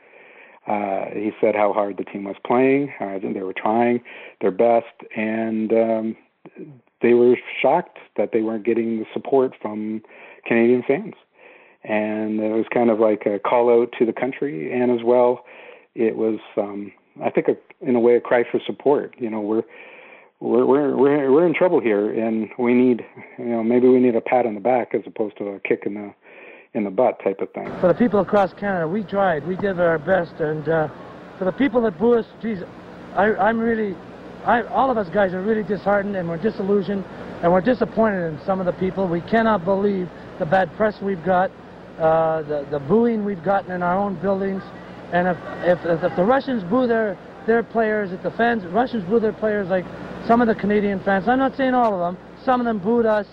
Uh, he said how hard the team was playing, uh, they were trying their best, and um, they were shocked that they weren't getting the support from Canadian fans. And it was kind of like a call out to the country, and as well, it was, um, I think, a, in a way, a cry for support. You know, we're we're we're we're in trouble here, and we need you know maybe we need a pat on the back as opposed to a kick in the in the butt type of thing. For the people across Canada, we tried, we did our best, and uh, for the people that boo us, geez, I, I'm really, I, all of us guys are really disheartened and we're disillusioned and we're disappointed in some of the people. We cannot believe the bad press we've got, uh, the the booing we've gotten in our own buildings, and if if if the Russians boo their their players, if the fans Russians boo their players like some of the Canadian fans, I'm not saying all of them, some of them booed us,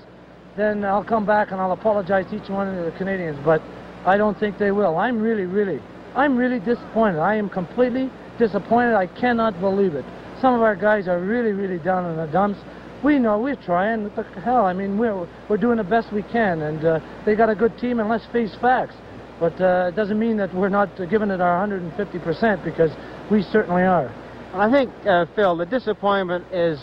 then I'll come back and I'll apologize to each one of the Canadians, but I don't think they will. I'm really, really, I'm really disappointed. I am completely disappointed. I cannot believe it. Some of our guys are really, really down in the dumps. We know we're trying, but hell, I mean, we're, we're doing the best we can, and uh, they got a good team, and let's face facts. But uh, it doesn't mean that we're not giving it our 150% because we certainly are. I think, uh, Phil, the disappointment is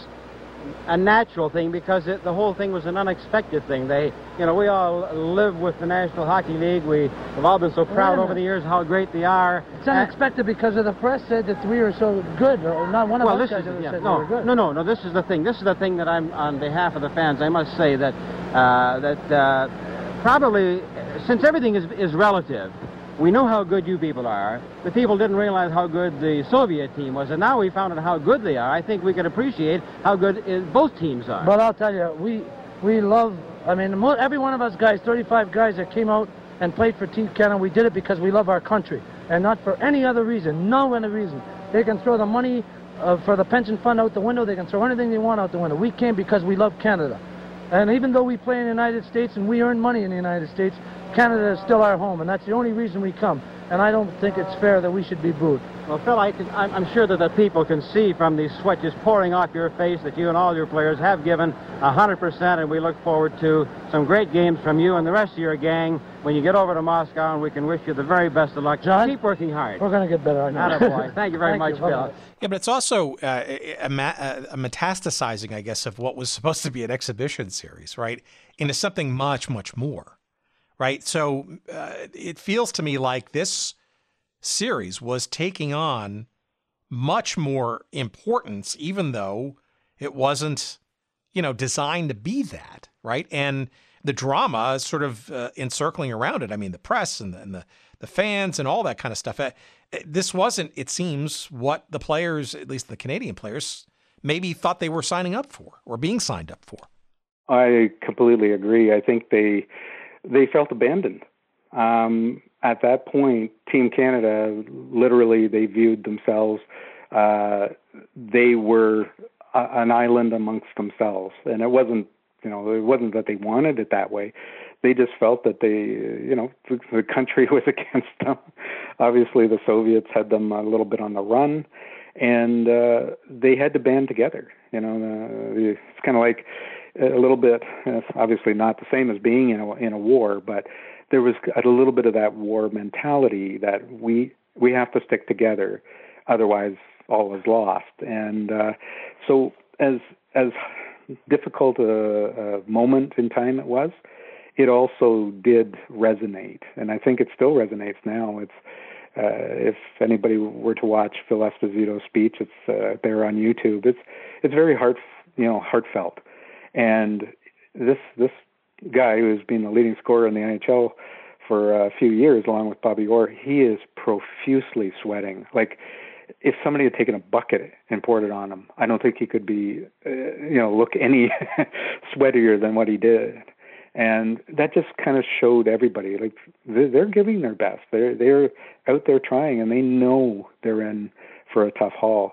a natural thing because it, the whole thing was an unexpected thing. They, you know, we all live with the National Hockey League. We have all been so proud over the years how great they are. It's unexpected because of the press said that we were so good, or not one of well, us guys is, yeah, said no, good. No, no, no. This is the thing. This is the thing that I'm on behalf of the fans. I must say that uh, that. Uh, probably, since everything is, is relative, we know how good you people are. The people didn't realize how good the Soviet team was, and now we found out how good they are. I think we can appreciate how good both teams are. But I'll tell you, we we love. I mean, every one of us guys, 35 guys that came out and played for Team Canada, we did it because we love our country and not for any other reason. No other reason. They can throw the money uh, for the pension fund out the window. They can throw anything they want out the window. We came because we love Canada. And even though we play in the United States and we earn money in the United States, Canada is still our home, and that's the only reason we come. And I don't think it's fair that we should be booed. Well, Phil, I am sure that the people can see from these sweat just pouring off your face that you and all your players have given 100%, and we look forward to some great games from you and the rest of your gang when you get over to Moscow, and we can wish you the very best of luck. John, keep working hard. We're going to get better. I know. boy. Thank you very Thank much, you. Phil. Yeah, but it's also uh, a, a, metastasizing, I guess, of what was supposed to be an exhibition series, right, into something much, much more, right? So uh, it feels to me like this series was taking on much more importance, even though it wasn't, you know, designed to be that, right? And the drama sort of uh, encircling around it. I mean, the press and the, and the, the fans and all that kind of stuff. Uh, this wasn't, it seems, what the players, at least the Canadian players, maybe thought they were signing up for or being signed up for. I completely agree. I think they they felt abandoned. Um, at that point, Team Canada literally they viewed themselves. Uh, they were a, an island amongst themselves, and it wasn't you know it wasn't that they wanted it that way. They just felt that they you know the, the country was against them. Obviously, the Soviets had them a little bit on the run, and uh, they had to band together. You know, uh, it's kind of like a little bit. It's obviously not the same as being in a in a war, but there was a little bit of that war mentality that we we have to stick together, otherwise all is lost. And uh, so as as difficult a, a moment in time it was, it also did resonate, and I think it still resonates now. It's uh, if anybody were to watch Phil Esposito's speech, it's uh, there on YouTube. It's it's very heart you know heartfelt, and this this guy who's been the leading scorer in the NHL for a few years, along with Bobby Orr, he is profusely sweating. Like if somebody had taken a bucket and poured it on him, I don't think he could be, uh, you know, look any sweatier than what he did. And that just kind of showed everybody like they're, giving their best. They're they're out there trying, and they know they're in for a tough haul.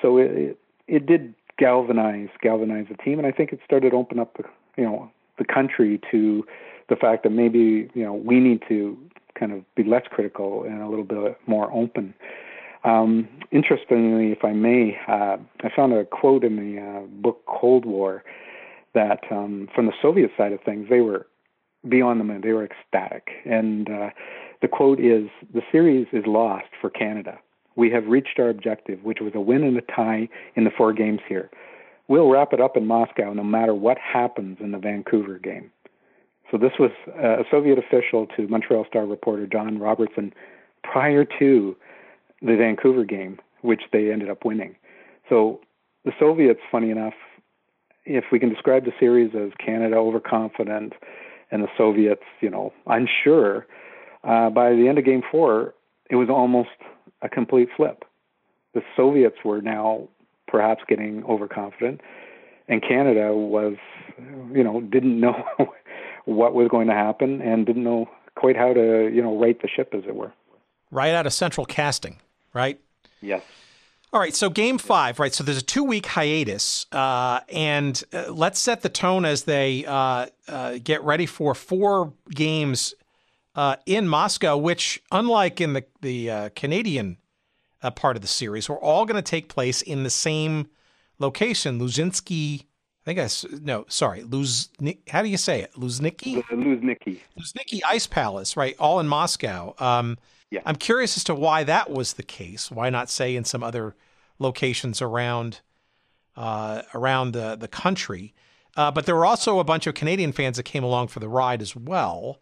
So it, it did galvanize galvanize the team, and I think it started to open up the you know the country to the fact that maybe you know we need to kind of be less critical and a little bit more open. Um, interestingly, if I may, uh, I found a quote in the uh, book Cold War that um, from the Soviet side of things, they were beyond the moon. They were ecstatic. And uh, the quote is The series is lost for Canada. We have reached our objective, which was a win and a tie in the four games here. We'll wrap it up in Moscow no matter what happens in the Vancouver game. So this was a Soviet official to Montreal Star reporter John Robertson prior to the Vancouver game, which they ended up winning. So the Soviets, funny enough, if we can describe the series as Canada overconfident and the Soviets, you know, unsure, uh, by the end of game four, it was almost a complete flip. The Soviets were now perhaps getting overconfident, and Canada was, you know, didn't know what was going to happen and didn't know quite how to, you know, right the ship, as it were. Right out of central casting, right? Yes. All right, so game five, right? So there's a two week hiatus, uh, and uh, let's set the tone as they uh, uh get ready for four games uh, in Moscow, which, unlike in the, the uh, Canadian part of the series, are all going to take place in the same location, Luzinski I think I no, sorry, Luz. How do you say it? Luzhniki. Luzhniki. Luzhniki Ice Palace, right? All in Moscow. Um, yeah. I'm curious as to why that was the case. Why not say in some other locations around uh, around the the country? Uh, but there were also a bunch of Canadian fans that came along for the ride as well.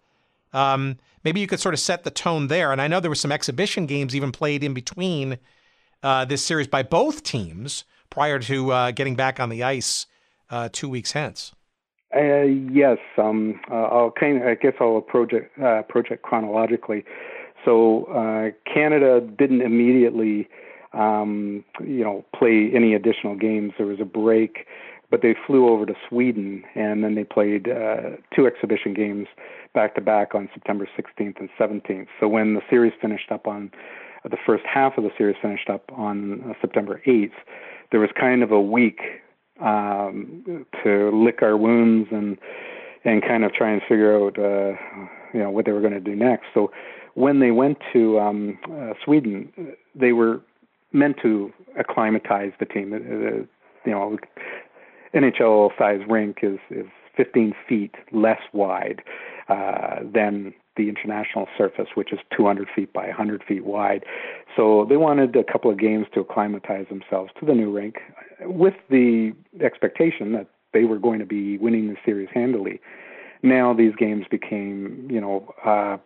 Um, maybe you could sort of set the tone there. And I know there were some exhibition games even played in between uh, this series by both teams prior to uh, getting back on the ice uh, two weeks hence. Uh, yes, um, uh, I'll kind of, I guess I'll approach it, uh, approach it chronologically. So Canada didn't immediately, um, you know, play any additional games. There was a break, but they flew over to Sweden and then they played uh, two exhibition games back to back on September 16th and 17th. So when the series finished up on the first half of the series finished up on uh, September 8th, there was kind of a week um, to lick our wounds and and kind of try and figure out uh, you know what they were going to do next. So when they went to um, uh, Sweden, they were meant to acclimatize the team. Uh, you know, NHL size rink is is 15 feet less wide uh, than the international surface, which is 200 feet by 100 feet wide. So they wanted a couple of games to acclimatize themselves to the new rink with the expectation that they were going to be winning the series handily. Now these games became, you know, uh,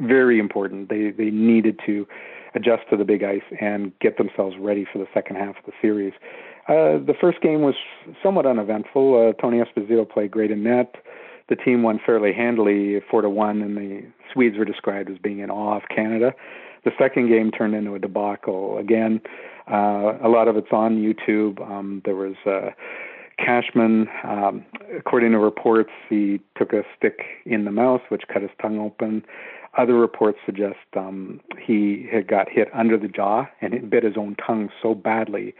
very important. They they needed to adjust to the big ice and get themselves ready for the second half of the series. Uh, the first game was somewhat uneventful. Uh, Tony Esposito played great in net. The team won fairly handily, four to one, and the Swedes were described as being in awe of Canada. The second game turned into a debacle. Again, uh, a lot of it's on YouTube. Um, there was uh, Cashman, um, according to reports, he took a stick in the mouth, which cut his tongue open. Other reports suggest um, he had got hit under the jaw and it bit his own tongue so badly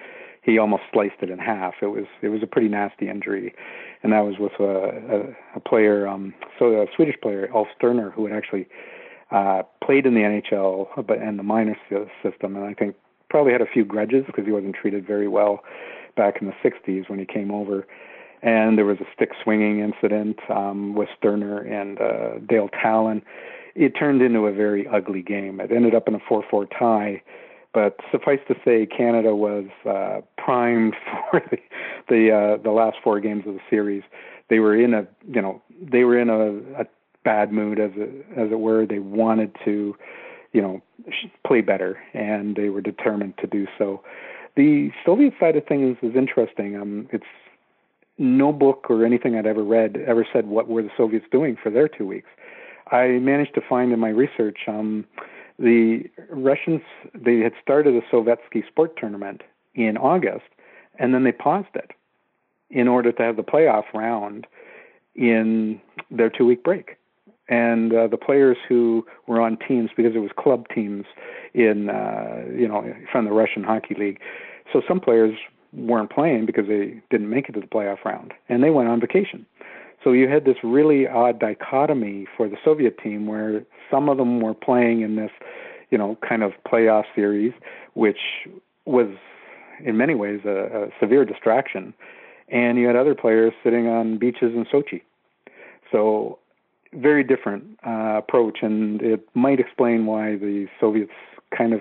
he almost sliced it in half. It was it was a pretty nasty injury, and that was with a, a, a player, um, so a Swedish player, Ulf Sterner, who had actually uh, played in the NHL but in the minor system, and I think probably had a few grudges because he wasn't treated very well back in the 60s when he came over. And there was a stick swinging incident um, with Sterner and uh, Dale Tallon. It turned into a very ugly game. It ended up in a 4 4 tie. But suffice to say, Canada was uh, primed for the the, uh, the last four games of the series. They were in a you know they were in a, a bad mood as it, as it were. They wanted to you know, play better, and they were determined to do so. The Soviet side of things is interesting. Um, it's no book or anything I'd ever read ever said what were the Soviets doing for their two weeks. I managed to find in my research um, the Russians they had started a Sovetsky sport tournament in August, and then they paused it in order to have the playoff round in their two week break and uh, the players who were on teams because it was club teams in uh, you know from the Russian hockey league. So some players weren't playing because they didn't make it to the playoff round, and they went on vacation. So you had this really odd dichotomy for the Soviet team where some of them were playing in this, you know, kind of playoff series, which was in many ways a, a severe distraction, and you had other players sitting on beaches in Sochi. So very different uh, approach, and it might explain why the Soviets kind of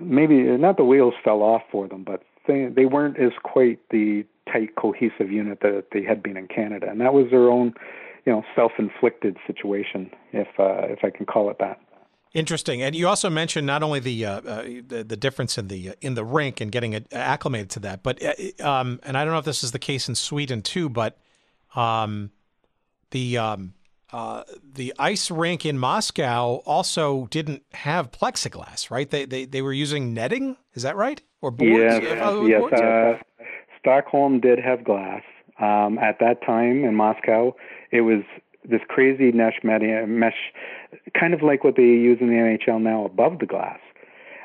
maybe not the wheels fell off for them, but they they weren't as quite the tight cohesive unit that they had been in Canada, and that was their own, you know, self-inflicted situation, if uh, if I can call it that. Interesting, and you also mentioned not only the uh, uh, the, the, difference in the in the rink and getting acclimated to that, but uh, um, and I don't know if this is the case in Sweden too, but um, the um, uh, the ice rink in Moscow also didn't have plexiglass, right? They they, they were using netting. Is that right? Or boards? Yes, yes. Boards? Uh, Stockholm did have glass. Um, at that time in Moscow, it was this crazy mesh mesh, kind of like what they use in the NHL now above the glass.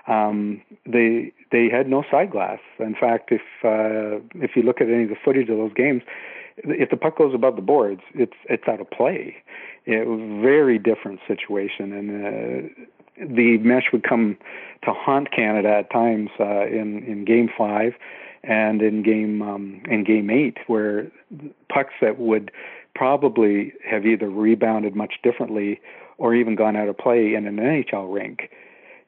Um, they they had no side glass. In fact, if uh, if you look at any of the footage of those games, if the puck goes above the boards, it's it's out of play. It was a very different situation, and uh, the mesh would come to haunt Canada at times uh, in in Game Five, and in Game um, in Game Eight, where pucks that would probably have either rebounded much differently or even gone out of play in an NHL rink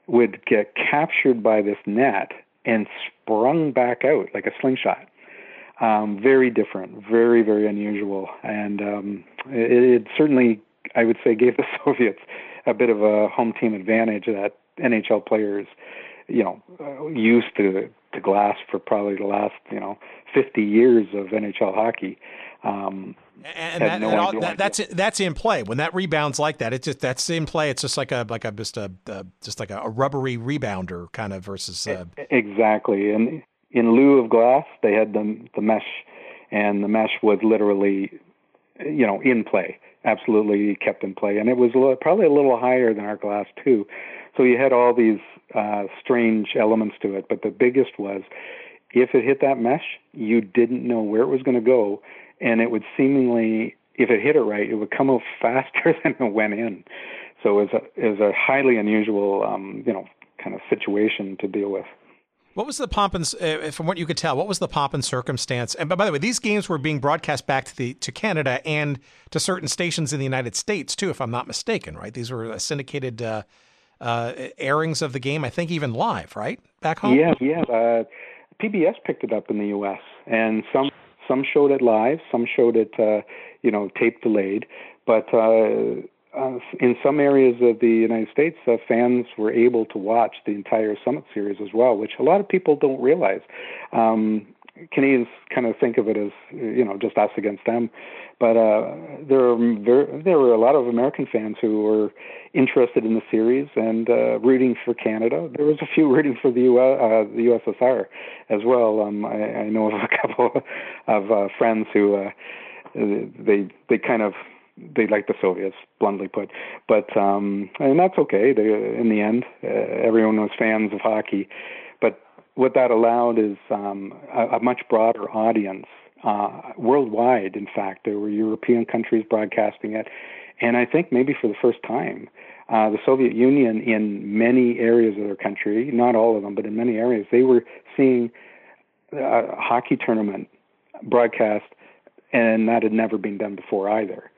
would get captured by this net and sprung back out like a slingshot um, very different, very very unusual, and um, it, it certainly, I would say, gave the Soviets a bit of a home team advantage that NHL players, you know, uh, used to to glass for probably the last you know 50 years of NHL hockey. Um, and that, no all, that, that's that's in play when that rebounds like that. It's just that's in play. It's just like a like a just a uh, just like a, rubbery rebounder kind of versus uh, exactly. And in lieu of glass, they had the the mesh, and the mesh was literally, you know, in play, absolutely kept in play, and it was probably a little higher than our glass too. So you had all these uh, strange elements to it, but the biggest was if it hit that mesh, you didn't know where it was going to go and it would seemingly, if it hit it right, it would come out faster than it went in. So it was a, it was a highly unusual, um, you know, kind of situation to deal with. What was the pomp and, uh, from what you could tell, what was the pomp and circumstance? And by the way, these games were being broadcast back to the to Canada and to certain stations in the United States too, if I'm not mistaken, right? These were syndicated uh, uh, airings of the game. I think even live, right, back home. Yeah, yeah. Uh, PBS picked it up in the U.S. and some some showed it live, some showed it, uh, you know, tape delayed. But uh, in some areas of the United States, uh, fans were able to watch the entire Summit Series as well, which a lot of people don't realize. Um, Canadians kind of think of it as you know just us against them, but uh, there are very, there were a lot of American fans who were interested in the series and uh, rooting for Canada. There was a few rooting for the uh, the USSR as well. Um, I, I know of a couple of uh, friends who uh, they they kind of they like the Soviets, bluntly put. But um, and that's okay. They, in the end, uh, everyone was fans of hockey But what that allowed is um, a, a, much broader audience uh, worldwide. In fact, there were European countries broadcasting it, and I think maybe for the first time, uh, the Soviet Union, in many areas of their country, not all of them, but in many areas, they were seeing a hockey tournament broadcast, and that had never been done before either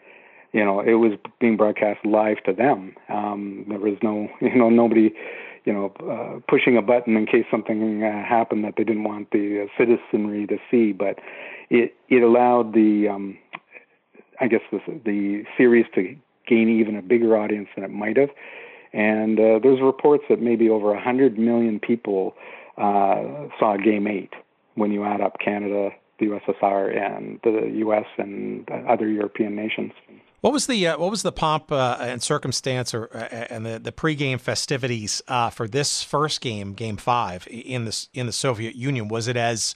you know, it was being broadcast live to them. Um, there was no, you know, nobody you know, uh, pushing a button in case something uh, happened that they didn't want the uh, citizenry to see. But it it allowed the, um, I guess, the, the series to gain even a bigger audience than it might have. And uh, there's reports that maybe over 100 million people uh, saw Game 8 when you add up Canada, the USSR, and the US and other European nations. What was the uh, what was the pomp uh, and circumstance or uh, and the the pregame festivities uh, for this first game, Game Five in the in the Soviet Union? Was it as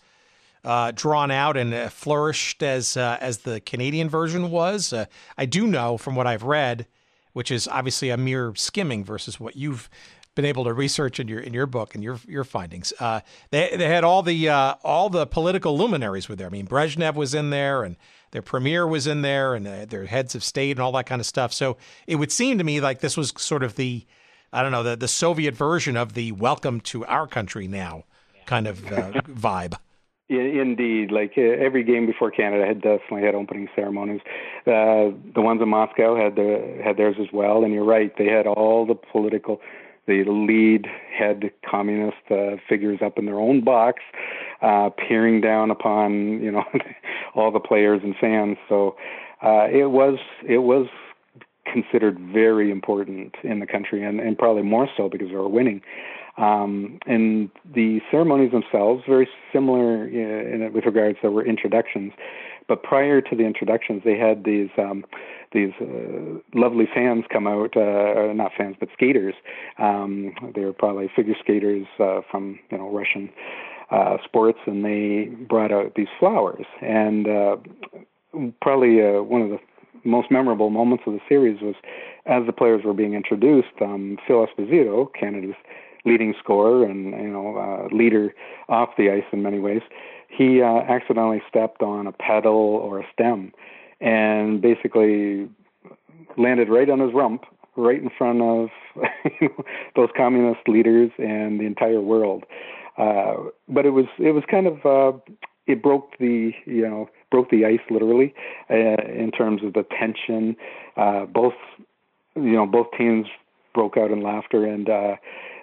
uh, drawn out and uh, flourished as as the Canadian version was? I do know from what I've read, which is obviously a mere skimming versus what you've been able to research in your in your book and your your findings. they they had all the all the political luminaries were there. I mean, Brezhnev was in there and their premier was in there and uh, their heads of state and all that kind of stuff. So it would seem to me like this was sort of the, I don't know, the, the Soviet version of the welcome to our country now kind of uh, vibe. Indeed, like uh, every game before Canada had definitely had opening ceremonies. Uh, the ones in Moscow had the had theirs as well, and you're right, they had all the political the lead head communist uh, figures up in their own box, uh, peering down upon you know all the players and fans. So uh, it was it was considered very important in the country, and, and probably more so because they were winning. Um, and the ceremonies themselves very similar in, in, with regards there were introductions, but prior to the introductions, they had these um, these uh, lovely fans come out, uh, not fans but skaters. Um, they were probably figure skaters uh, from you know Russian uh, sports, and they brought out these flowers. And uh, probably uh, one of the most memorable moments of the series was as the players were being introduced. Um, Phil Esposito, Canada's leading scorer and you know uh, leader off the ice in many ways, he uh, accidentally stepped on a petal or a stem and basically landed right on his rump, right in front of those communist leaders and the entire world. Uh, but it was it was kind of uh, it broke the you know broke the ice literally uh, in terms of the tension. Uh, both you know both teams broke out in laughter and.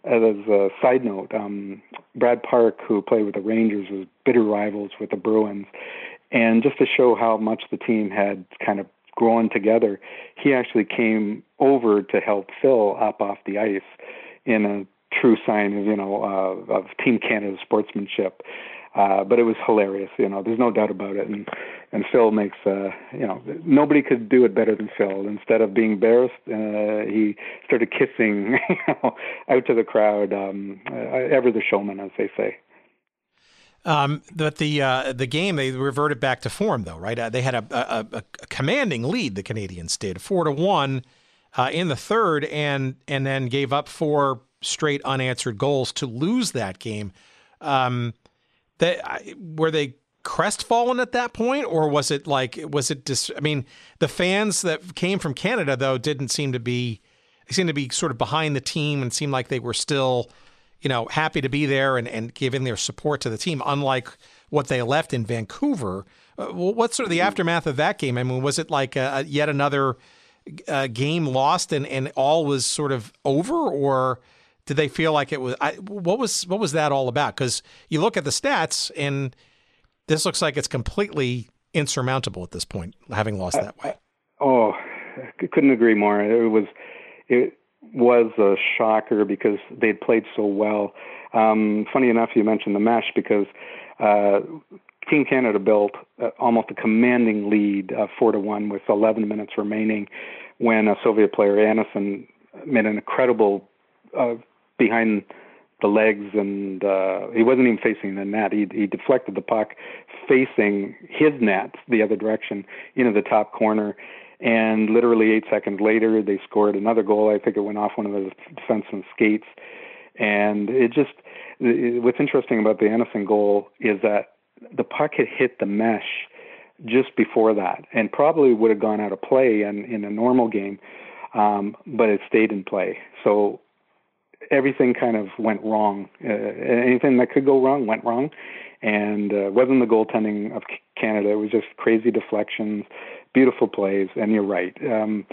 As a side note, um, Brad Park, who played with the Rangers, was bitter rivals with the Bruins, and just to show how much the team had kind of grown together, he actually came over to help Phil up off the ice in a true sign of you know uh, of Team Canada sportsmanship. Uh, but it was hilarious, you know. There's no doubt about it, and and Phil makes, uh, you know, nobody could do it better than Phil. Instead of being embarrassed, uh, he started kissing, you know, out to the crowd. Um, uh, ever the showman, as they say. Um, but the uh, the game they reverted back to form though, right? Uh, they had a, a, a, commanding lead. The Canadians did four to one uh, in the third, and and then gave up four straight unanswered goals to lose that game. Um, were they crestfallen at that point, or was it like was it? Dis- I mean, the fans that came from Canada though didn't seem to be. They seemed to be sort of behind the team and seemed like they were still, you know, happy to be there and, and giving their support to the team. Unlike what they left in Vancouver. Uh, what's sort of the aftermath of that game? I mean, was it like a, a yet another uh, game lost and, and all was sort of over, or did they feel like it was? I, what was what was that all about? Because you look at the stats, and this looks like it's completely insurmountable at this point, having lost that way. Oh, I couldn't agree more. It was it was a shocker because they'd played so well. Um, funny enough, you mentioned the mesh because uh, Team Canada built uh, almost a commanding lead, uh, four to one, with 11 minutes remaining, when a Soviet player Anisin made an incredible uh, behind the legs, and uh, he wasn't even facing the net. He, he deflected the puck facing his net the other direction into the top corner. And literally eight seconds later, they scored another goal. I think it went off one of the defenseman's skates. And it just, what's interesting about the Anisin goal is that the puck had hit the mesh just before that and probably would have gone out of play in, in a normal game, um, but it stayed in play. So everything kind of went wrong. Uh, anything that could go wrong went wrong, and uh, wasn't the goaltending of Canada. It was just crazy deflections, beautiful plays, and you're right. Um,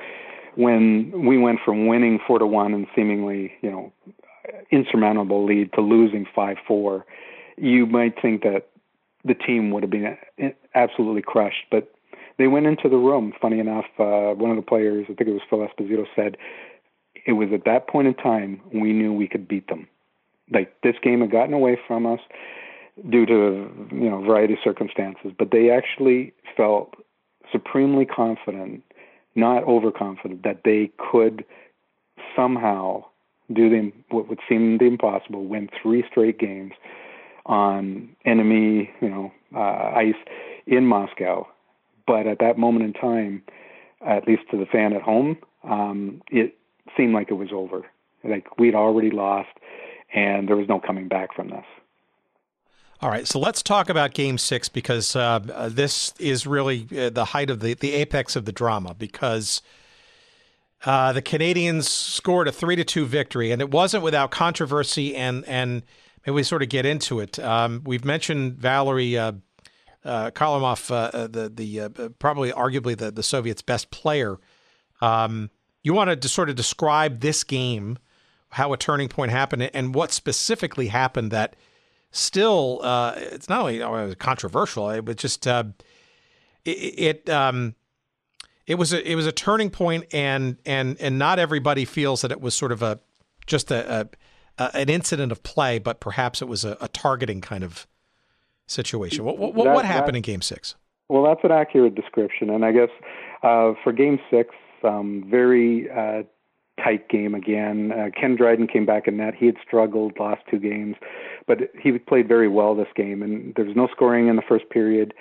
when we went from winning four to one and seemingly, you know, insurmountable lead to losing five four, you might think that the team would have been absolutely crushed, but they went into the room. Funny enough, uh, one of the players, I think it was Phil Esposito, said it was at that point in time we knew we could beat them. Like this game had gotten away from us due to you know a variety of circumstances, but they actually felt supremely confident, not overconfident, that they could somehow do the what would seem the impossible, win three straight games on enemy you know uh, ice in Moscow. But at that moment in time, at least to the fan at home, um, it seemed like it was over. Like we'd already lost, and there was no coming back from this. All right, so let's talk about Game Six because uh, uh, this is really uh, the height of the the apex of the drama because. Uh, the Canadians scored a three to two victory, and it wasn't without controversy. And and maybe we sort of get into it. Um, we've mentioned Valery uh, uh, Kharlamov, uh, the the probably arguably the the Soviets' best player. Um, you want to sort of describe this game, how a turning point happened, and what specifically happened that still uh, it's not only controversial, but just uh, it, it um, it was a it was a turning point, and and and not everybody feels that it was sort of a just a, a, a an incident of play, but perhaps it was a, a targeting kind of situation. What what, that, what happened that, in Game Six? Well, that's an accurate description, and I guess uh, for Game Six, um, very uh, tight game again. Uh, Ken Dryden came back in net. He had struggled last two games, but he played very well this game. And there was no scoring in the first period.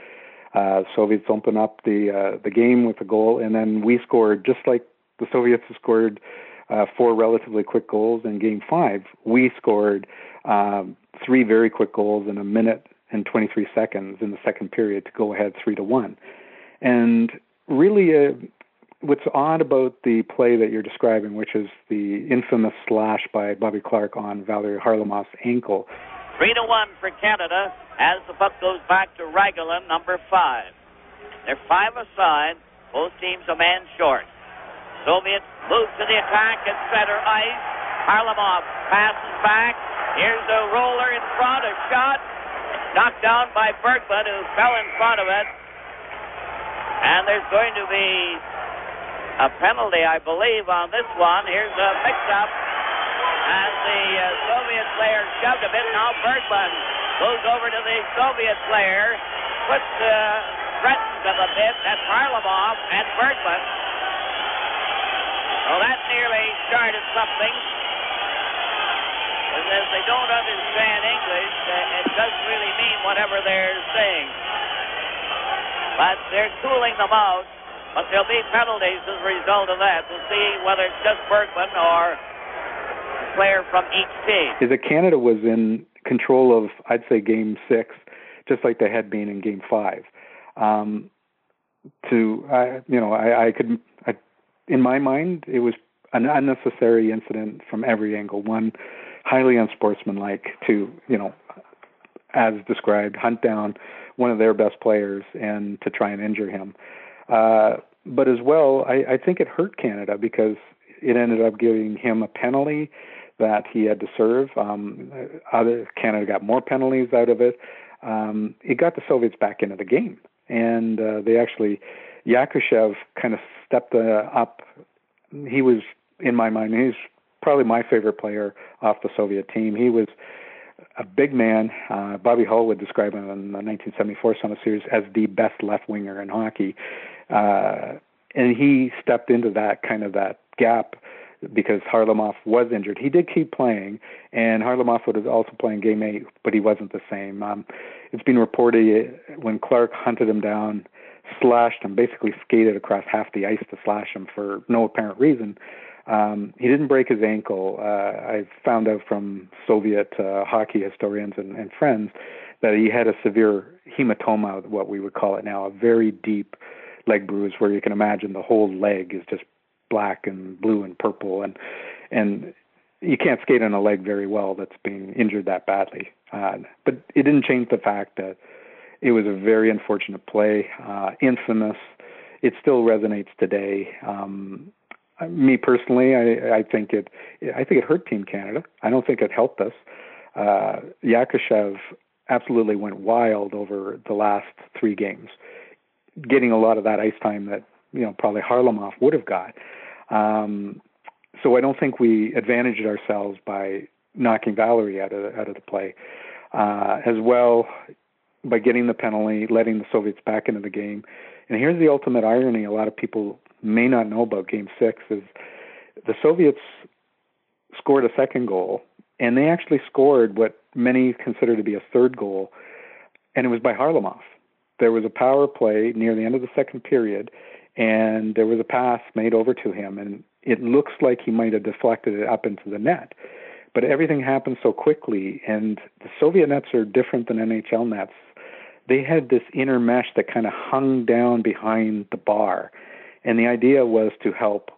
Uh, Soviets opened up the uh, the game with a goal, and then we scored just like the Soviets scored uh, four relatively quick goals in Game Five. We scored um, three very quick goals in a minute and 23 seconds in the second period to go ahead three to one. And really, uh, what's odd about the play that you're describing, which is the infamous slash by Bobby Clarke on Valery Kharlamov's ankle. Three to one for Canada as the puck goes back to Ragulin, number five. They're five aside, both teams a man short. Soviets move to the attack at center ice. Kharlamov passes back. Here's a roller in front, a shot knocked down by Bergman, who fell in front of it. And there's going to be a penalty, I believe, on this one. Here's a mix-up. as the uh, Soviet player shoved a bit. Now Bergman goes over to the Soviet player, puts uh, threatens him a bit. That's Kharlamov and Bergman. Well, that nearly started something. And as they don't understand English, uh, it doesn't really mean whatever they're saying. But they're cooling them out. But there'll be penalties as a result of that. We'll see whether it's just Bergman or a player from each team. Is that Canada was in control of, I'd say, Game Six, just like they had been in Game Five. Um, to, I, you know, I, I could, I, in my mind, it was an unnecessary incident from every angle. One, highly unsportsmanlike. To, you know, as described, hunt down one of their best players and to try and injure him. Uh, but as well, I, I think it hurt Canada because it ended up giving him a penalty that he had to serve. Um, other Canada got more penalties out of it. Um, it got the Soviets back into the game, and uh, they actually Yakushev kind of stepped uh, up. He was, in my mind, he's probably my favorite player off the Soviet team. He was a big man. Uh, Bobby Hull would describe him in the 1974 Summit Series as the best left winger in hockey. Uh, and he stepped into that kind of that gap because Kharlamov was injured. He did keep playing, and Kharlamov was also playing game eight, but he wasn't the same. Um, it's been reported when Clarke hunted him down, slashed him, basically skated across half the ice to slash him for no apparent reason. Um, he didn't break his ankle. Uh, I found out from Soviet uh, hockey historians and, and friends that he had a severe hematoma, what we would call it now, a very deep leg bruise where you can imagine the whole leg is just black and blue and purple and and you can't skate on a leg very well that's being injured that badly. Uh, but it didn't change the fact that it was a very unfortunate play, uh, infamous. It still resonates today. Um, me personally, I, I think it. I think it hurt Team Canada. I don't think it helped us. Uh, Yakushev absolutely went wild over the last three games, getting a lot of that ice time that you know probably Kharlamov would have got. Um, so I don't think we advantaged ourselves by knocking Valerie out of out of the play. Uh, as well, by getting the penalty, letting the Soviets back into the game. And here's the ultimate irony: a lot of people may not know about Game Six is the Soviets scored a second goal, and they actually scored what many consider to be a third goal, and it was by Kharlamov. There was a power play near the end of the second period, and there was a pass made over to him, and it looks like he might have deflected it up into the net. But everything happened so quickly, and the Soviet nets are different than NHL nets. They had this inner mesh that kind of hung down behind the bar, and the idea was to help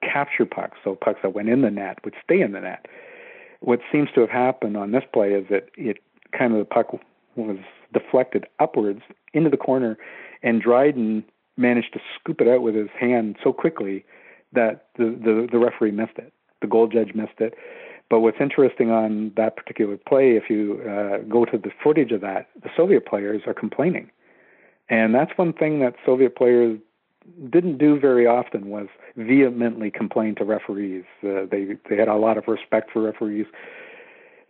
capture pucks, so pucks that went in the net would stay in the net. What seems to have happened on this play is that it kind of the puck was deflected upwards into the corner, and Dryden managed to scoop it out with his hand so quickly that the, the, the referee missed it. The goal judge missed it. But what's interesting on that particular play, if you uh, go to the footage of that, the Soviet players are complaining. And that's one thing that Soviet players didn't do very often was vehemently complain to referees. Uh, they they had a lot of respect for referees.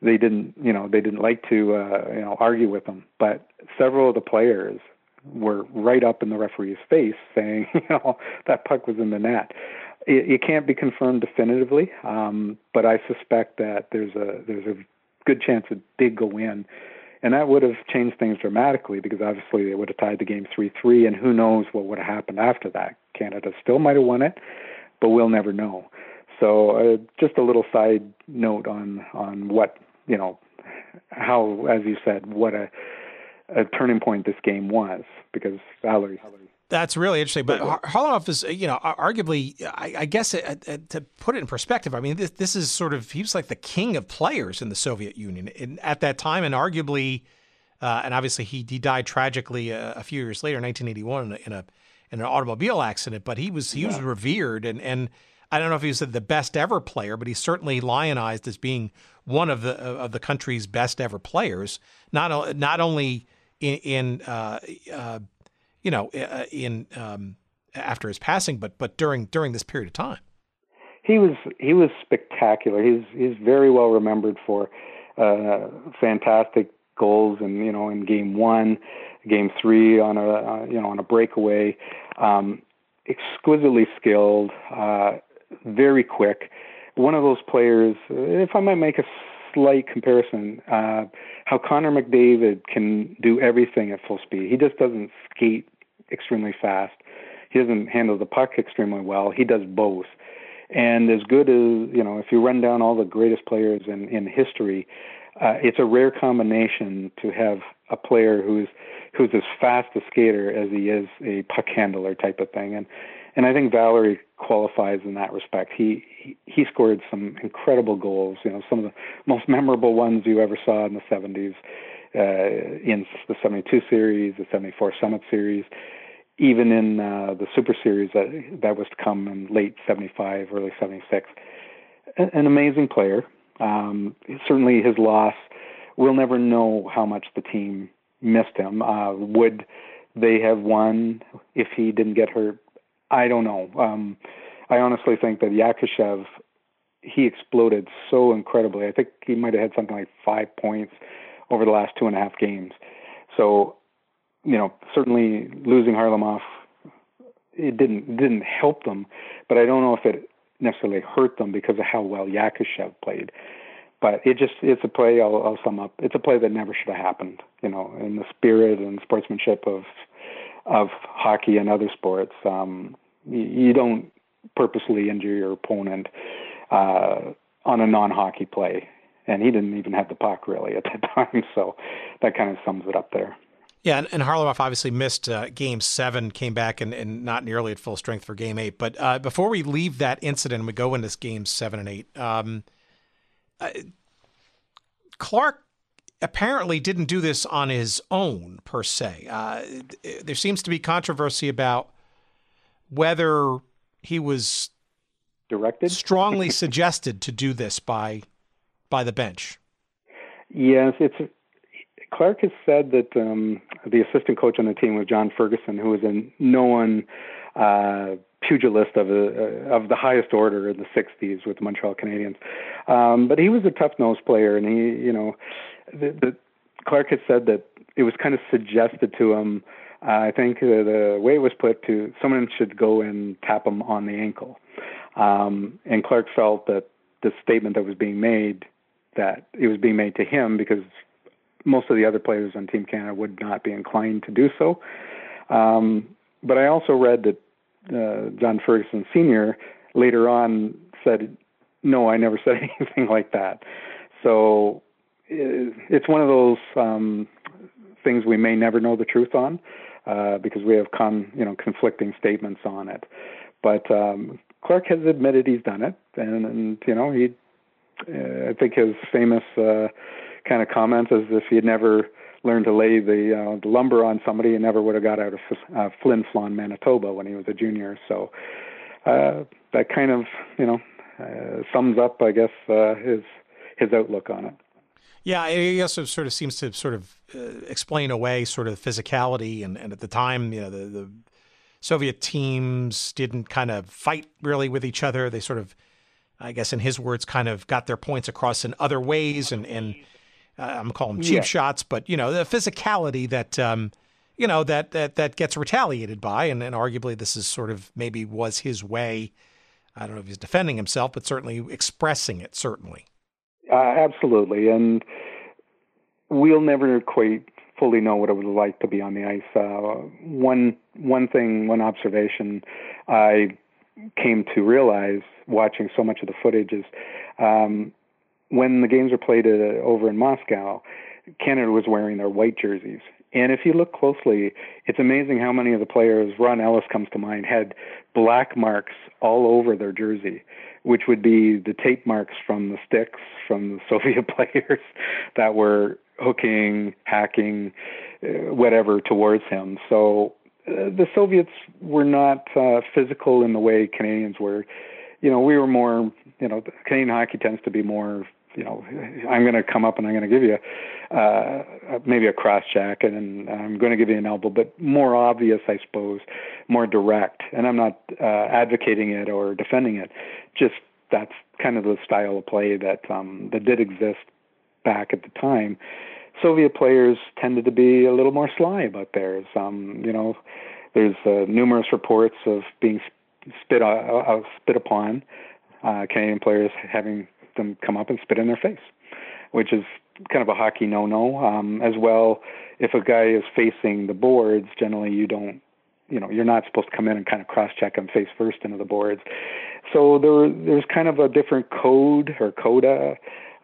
They didn't, you know, they didn't like to, uh, you know, argue with them. But several of the players were right up in the referee's face saying, you know, that puck was in the net. It, it can't be confirmed definitively, um, but I suspect that there's a there's a good chance it did go in, and that would have changed things dramatically because obviously they would have tied the game three three, and who knows what would have happened after that. Canada still might have won it, but we'll never know. So uh, just a little side note on on what you know how, as you said, what a a turning point this game was because Valerie. That's really interesting. But Kharlamov is, you know, arguably, I, I guess uh, uh, to put it in perspective, I mean, this, this is sort of, he was like the king of players in the Soviet Union in, at that time. And arguably, uh, and obviously he, he died tragically a, a, few years later, 1981, in a, in, a, in an automobile accident. But he was he yeah. was revered. And, and I don't know if he was the best ever player, but he's certainly lionized as being one of the of the country's best ever players. Not, not only in, in uh, uh, you know, uh, in um, after his passing, but but during during this period of time. he was he was spectacular. He's he's very well remembered for uh, fantastic goals and you know in game one, game three on a uh, you know on a breakaway. Um, exquisitely skilled, uh, very quick. One of those players. If I might make a slight comparison, uh, how Connor McDavid can do everything at full speed. He just doesn't skate extremely fast. He doesn't handle the puck extremely well. He does both. And as good as you know, if you run down all the greatest players in in history, uh, it's a rare combination to have a player who's who's as fast a skater as he is a puck handler type of thing. And and I think Valeri qualifies in that respect. He, he he scored some incredible goals. You know, some of the most memorable ones you ever saw in the 70s, uh, in the 72 series, the 74 Summit series even in uh, the Super Series that that was to come in late '75, early '76. An amazing player. Um, certainly, his loss. We'll never know how much the team missed him. Uh, would they have won if he didn't get hurt? I don't know. Um, I honestly think that Yakushev, he exploded so incredibly. I think he might have had something like five points over the last two and a half games. So you know, certainly losing Kharlamov, it didn't didn't help them, but I don't know if it necessarily hurt them because of how well Yakushev played. But it just it's a play. I'll, I'll sum up. It's a play that never should have happened. You know, in the spirit and sportsmanship of of hockey and other sports, um, you, don't purposely injure your opponent uh, on a non-hockey play. And he didn't even have the puck really at that time, so that kind of sums it up there. Yeah, and, and Kharlamov obviously missed uh, game seven, came back and, and not nearly at full strength for game eight. But uh, before we leave that incident we go into game seven and eight, um, uh, Clarke apparently didn't do this on his own per se. Uh, there seems to be controversy about whether he was directed, strongly suggested to do this by by the bench. Yes, it's Clarke has said that um, the assistant coach on the team was John Ferguson, who was a known uh, pugilist of, a, uh, of the highest order in the 60s with the Montreal Canadiens. Um, but he was a tough-nosed player, and he, you know, the, the, Clarke had said that it was kind of suggested to him. Uh, I think uh, the way it was put to someone should go and tap him on the ankle, um, and Clarke felt that the statement that was being made that it was being made to him because most of the other players on Team Canada would not be inclined to do so. Um, but I also read that uh, John Ferguson Sr. later on said, "No, I never said anything like that." So it's one of those um, things we may never know the truth on uh, because we have con, you know conflicting statements on it. But um, Clarke has admitted he's done it, and, and you know he. Uh, I think his famous uh, kind of comments as if he had never learned to lay the, uh, the lumber on somebody and never would have got out of uh, Flin Flon, Manitoba when he was a junior. So uh, that kind of, you know, uh, sums up, I guess, uh, his his outlook on it. Yeah, I guess it sort of seems to sort of uh, explain away sort of physicality, and, and at the time, you know, the, the Soviet teams didn't kind of fight really with each other. They sort of, I guess, in his words, kind of got their points across in other ways, and and uh, I'm calling them cheap yeah. shots, but you know the physicality that um, you know that that that gets retaliated by, and, and arguably this is sort of maybe was his way. I don't know if he's defending himself, but certainly expressing it. Certainly, uh, absolutely, and we'll never quite fully know what it was like to be on the ice. Uh, one one thing, one observation I came to realize watching so much of the footage is um, when the games were played uh, over in Moscow, Canada was wearing their white jerseys. And if you look closely, it's amazing how many of the players, Ron Ellis comes to mind, had black marks all over their jersey, which would be the tape marks from the sticks from the Soviet players that were hooking, hacking, uh, whatever towards him. So uh, the Soviets were not uh, physical in the way Canadians were. You know, we were more, you know, Canadian hockey tends to be more you know, I'm going to come up and I'm going to give you uh, maybe a cross jack and I'm going to give you an elbow, but more obvious, I suppose, more direct. And I'm not uh, advocating it or defending it. Just that's kind of the style of play that um, that did exist back at the time. Soviet players tended to be a little more sly about theirs. Um, you know, there's uh, numerous reports of being spit uh, spit upon. Uh, Canadian players having them come up and spit in their face, which is kind of a hockey no-no. Um, as well, if a guy is facing the boards, generally you don't, you know, you're not supposed to come in and kind of cross-check him face first into the boards. So there, there's kind of a different code or coda,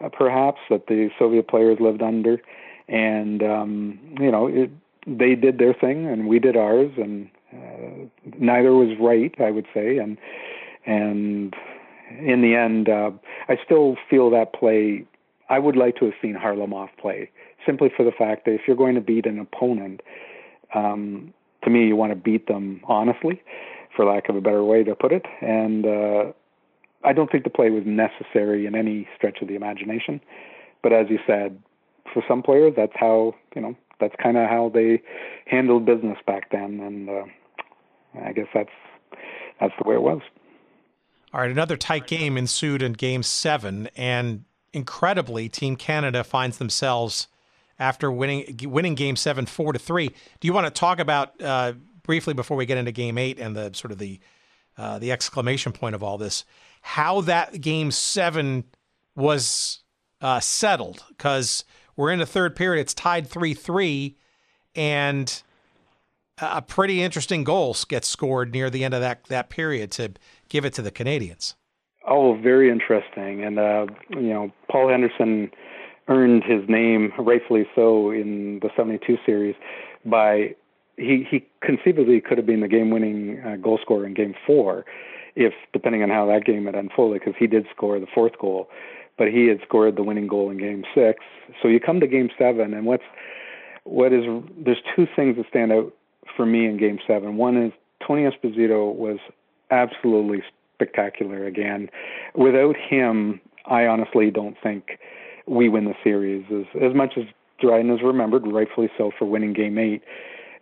uh, perhaps, that the Soviet players lived under, and um, you know, it, they did their thing and we did ours, and uh, neither was right, I would say, and and in the end, uh, I still feel that play. I would like to have seen Kharlamov play simply for the fact that if you're going to beat an opponent, um, to me, you want to beat them honestly, for lack of a better way to put it. And uh, I don't think the play was necessary in any stretch of the imagination. But as you said, for some players, that's how you know that's kind of how they handled business back then, and uh, I guess that's that's the way it was. All right, another tight game ensued in Game Seven, and incredibly, Team Canada finds themselves after winning winning Game Seven four to three. Do you want to talk about uh, briefly before we get into Game Eight and the sort of the uh, the exclamation point of all this, how that Game Seven was uh, settled? Because we're in the third period; it's tied three three, and a pretty interesting goal gets scored near the end of that that period to give it to the Canadians. Oh, very interesting. And uh, you know, Paul Henderson earned his name rightfully so in the 72 series by he he conceivably could have been the game-winning uh, goal scorer in game 4 if depending on how that game had unfolded because he did score the fourth goal but he had scored the winning goal in game 6 so you come to game 7 and what's what is there's two things that stand out for me in Game Seven. One is Tony Esposito was absolutely spectacular again. Without him, I honestly don't think we win the series. As as much as Dryden is remembered, rightfully so, for winning Game Eight.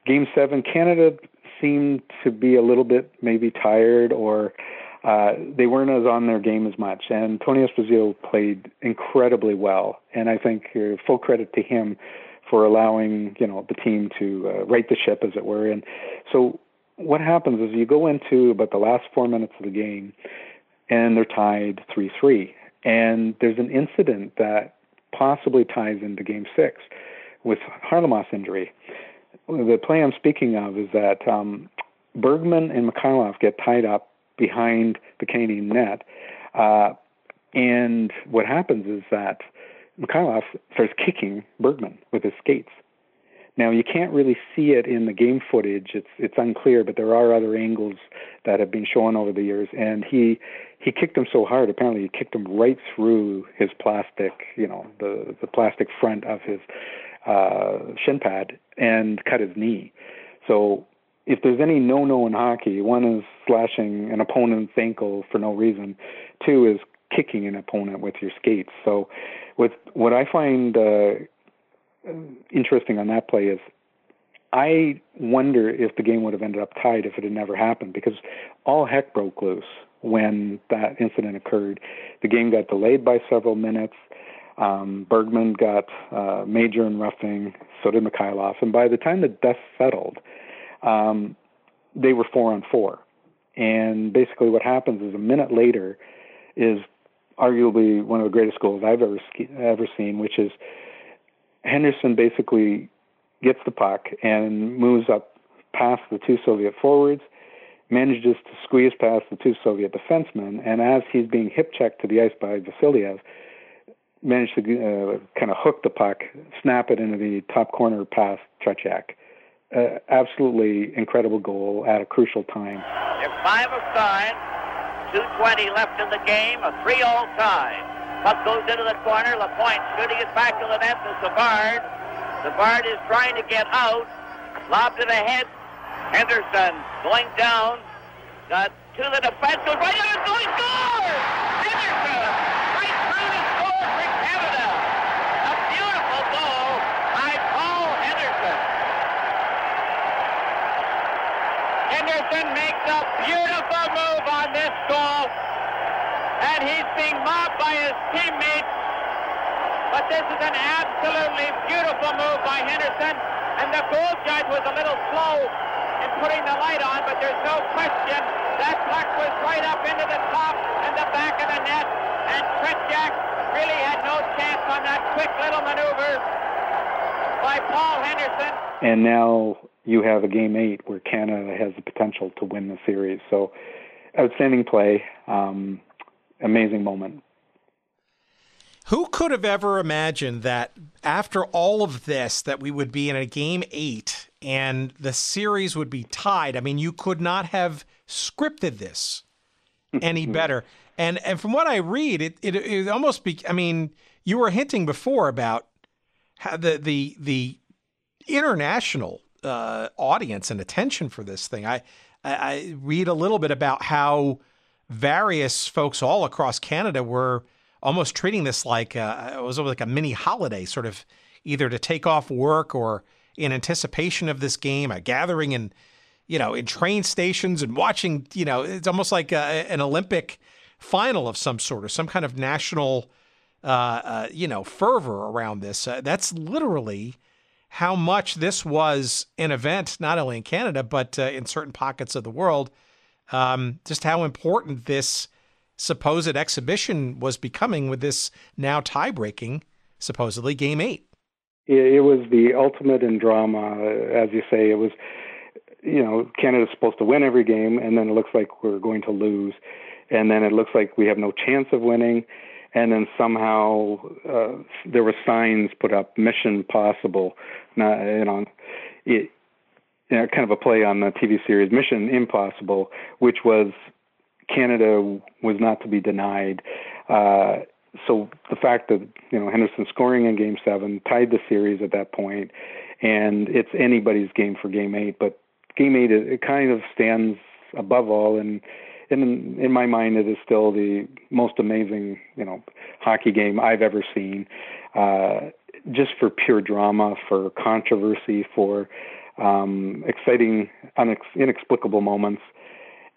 Game Seven, Canada seemed to be a little bit maybe tired or uh, they weren't as on their game as much. And Tony Esposito played incredibly well, and I think uh, full credit to him for allowing you know the team to uh, right the ship, as it were. And so what happens is you go into about the last four minutes of the game, and they're tied three three, and there's an incident that possibly ties into Game Six with Kharlamov's injury. The play I'm speaking of is that um, Bergman and Mikhailov get tied up behind the Canadian net. Uh, and what happens is that Mikhailov starts kicking Bergman with his skates. Now you can't really see it in the game footage; it's it's unclear, but there are other angles that have been shown over the years. And he he kicked him so hard, apparently he kicked him right through his plastic, you know, the the plastic front of his uh, shin pad and cut his knee. So if there's any no-no in hockey, one is slashing an opponent's ankle for no reason. Two is kicking an opponent with your skates. So with what I find uh, interesting on that play is I wonder if the game would have ended up tied if it had never happened because all heck broke loose when that incident occurred. The game got delayed by several minutes. Um, Bergman got uh, major in roughing, so did Mikhailov. And by the time the dust settled, um, they were four on four. And basically, what happens is a minute later is arguably one of the greatest goals I've ever ever seen, which is Henderson basically gets the puck and moves up past the two Soviet forwards, manages to squeeze past the two Soviet defensemen, and as he's being hip checked to the ice by Vasiliev, managed to uh, kind of hook the puck, snap it into the top corner past Tretiak. Uh, absolutely incredible goal at a crucial time. Five aside. 2.20 left in the game, a 3-all tie. Puck goes into the corner. Lapointe shooting it back to the net to Savard. Savard is trying to get out. Lobbed it ahead. Henderson going down. Got to the defense. Goes right on and going score! Henderson right through the score for Canada. A beautiful goal by Paul Henderson. Henderson makes a beautiful move on this goal. And he's being mobbed by his teammates. But this is an absolutely beautiful move by Henderson. And the goal judge was a little slow in putting the light on, but there's no question that puck was right up into the top and the back of the net. And Tretiak really had no chance on that quick little maneuver by Paul Henderson. And now you have a game eight where Canada has the potential to win the series. So outstanding play, um, amazing moment. Who could have ever imagined that after all of this, that we would be in a game eight and the series would be tied? I mean, you could not have scripted this any better. And and from what I read, it it, it almost be. I mean, you were hinting before about how the the the international uh, audience and attention for this thing. I, I I read a little bit about how various folks all across Canada were almost treating this like a, it was like a mini holiday, sort of either to take off work or in anticipation of this game, a gathering in you know in train stations and watching. You know, it's almost like a, an Olympic final of some sort or some kind of national. Uh, uh, you know, fervor around this. Uh, that's literally how much this was an event, not only in Canada, but uh, in certain pockets of the world. Um, just how important this supposed exhibition was becoming with this now tie breaking, supposedly, game eight. It was the ultimate in drama, as you say. It was, you know, Canada's supposed to win every game, and then it looks like we're going to lose. And then it looks like we have no chance of winning and then somehow uh, there were signs put up, "Mission Possible," you know, it, you know, kind of a play on the TV series "Mission Impossible," which was Canada was not to be denied. Uh, so the fact that you know Henderson scoring in Game Seven tied the series at that point, and it's anybody's game for Game Eight, but Game Eight it, it kind of stands above all and in in my mind, it is still the most amazing, you know, hockey game I've ever seen. Uh, just for pure drama, for controversy, for um, exciting, unex- inexplicable moments.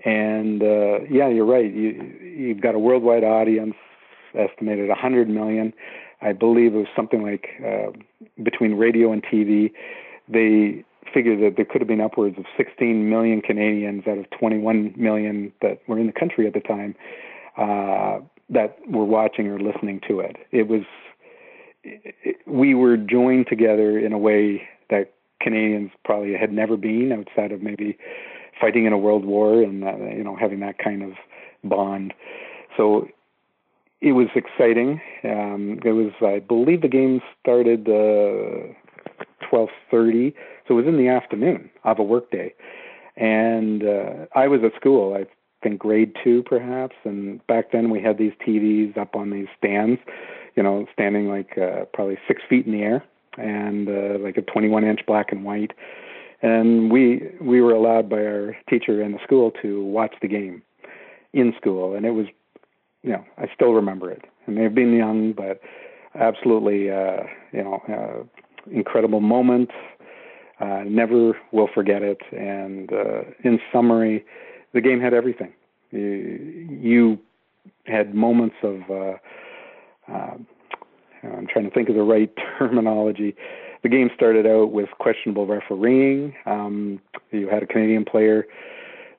And uh, yeah, you're right. You, you've got a worldwide audience, estimated 100 million. I believe it was something like uh, between radio and TV. They figured that there could have been upwards of 16 million Canadians out of 21 million that were in the country at the time uh, that were watching or listening to it. It was it, we were joined together in a way that Canadians probably had never been outside of maybe fighting in a world war and uh, you know having that kind of bond. So it was exciting. Um, it was, I believe, the game started uh, 12:30 so it was in the afternoon of a workday. And uh, I was at school, I think grade two perhaps. And back then we had these TVs up on these stands, you know, standing like uh, probably six feet in the air and uh, like a 21 inch black and white. And we we were allowed by our teacher in the school to watch the game in school, and it was, you know, I still remember it. I may have been young, but absolutely, uh, you know, uh, incredible moment. Uh, never will forget it. And uh, in summary, the game had everything. You, you had moments of, uh, uh, I'm trying to think of the right terminology. The game started out with questionable refereeing. Um, you had a Canadian player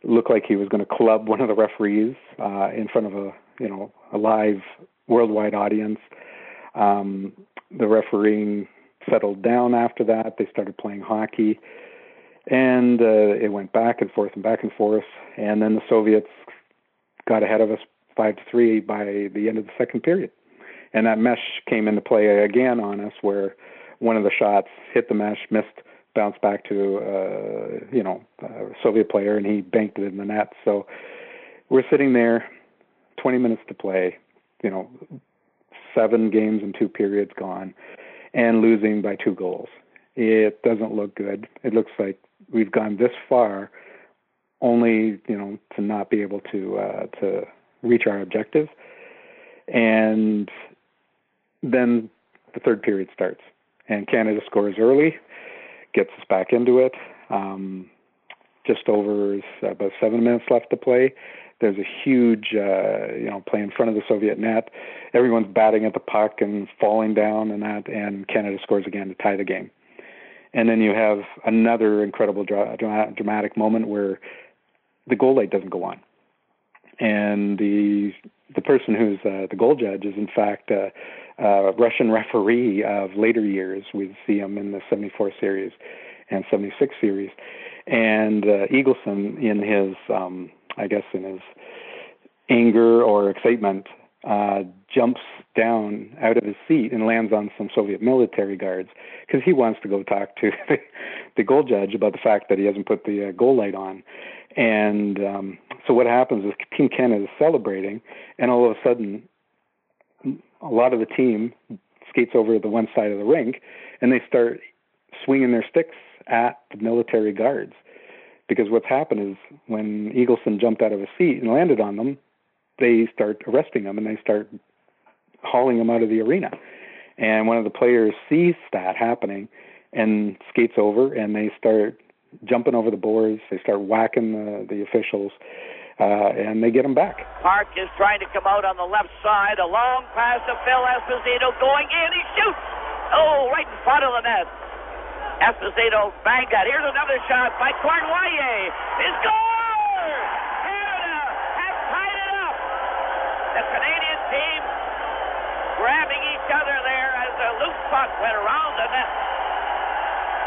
look like he was going to club one of the referees uh, in front of a you know a live worldwide audience. Um, the refereeing settled down after that. They started playing hockey, and uh, it went back and forth and back and forth. And then the Soviets got ahead of us five to three by the end of the second period, and that mesh came into play again on us, where one of the shots hit the mesh, missed, bounced back to uh, you know a Soviet player, and he banked it in the net. So we're sitting there, 20 minutes to play, you know, seven games and two periods gone and losing by two goals. It doesn't look good. It looks like we've gone this far only, you know, to not be able to uh, to reach our objective. And then the third period starts, and Canada scores early, gets us back into it. Um, just over about seven minutes left to play. There's a huge, uh, you know, play in front of the Soviet net. Everyone's batting at the puck and falling down and that, and Canada scores again to tie the game. And then you have another incredible dra- dramatic moment where the goal light doesn't go on, and the the person who's uh, the goal judge is in fact a, a Russian referee of later years. We'd see him in the '74 series and '76 series, and uh, Eagleson in his, um, I guess, in his anger or excitement, uh, jumps down out of his seat and lands on some Soviet military guards because he wants to go talk to the, the goal judge about the fact that he hasn't put the uh, goal light on. And um, so what happens is Team Canada is celebrating, and all of a sudden, a lot of the team skates over to the one side of the rink, and they start swinging their sticks at the military guards. Because what's happened is when Eagleson jumped out of a seat and landed on them, they start arresting him and they start hauling him out of the arena. And one of the players sees that happening and skates over and they start jumping over the boards. They start whacking the, the officials, uh, and they get them back. Park is trying to come out on the left side. A long pass to Phil Esposito going in. He shoots. Oh, right in front of the net. Esposito banged that. Here's another shot by Cournoyer. His goal! Canada have tied it up. The Canadian team grabbing each other there as the loose puck went around the net.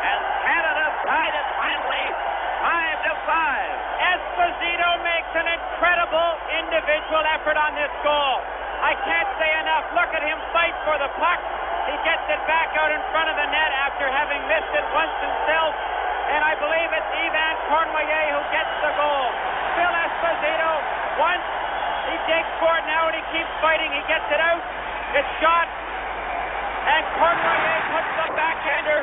And Canada tied it finally, five five. Esposito makes an incredible individual effort on this goal. I can't say enough. Look at him fight for the puck. He gets it back out in front of the net after having missed it once himself. And I believe it's Yvan Cournoyer who gets the goal. Phil Esposito, once he digs for it now and he keeps fighting. He gets it out. It's shot. And Cournoyer puts the backhander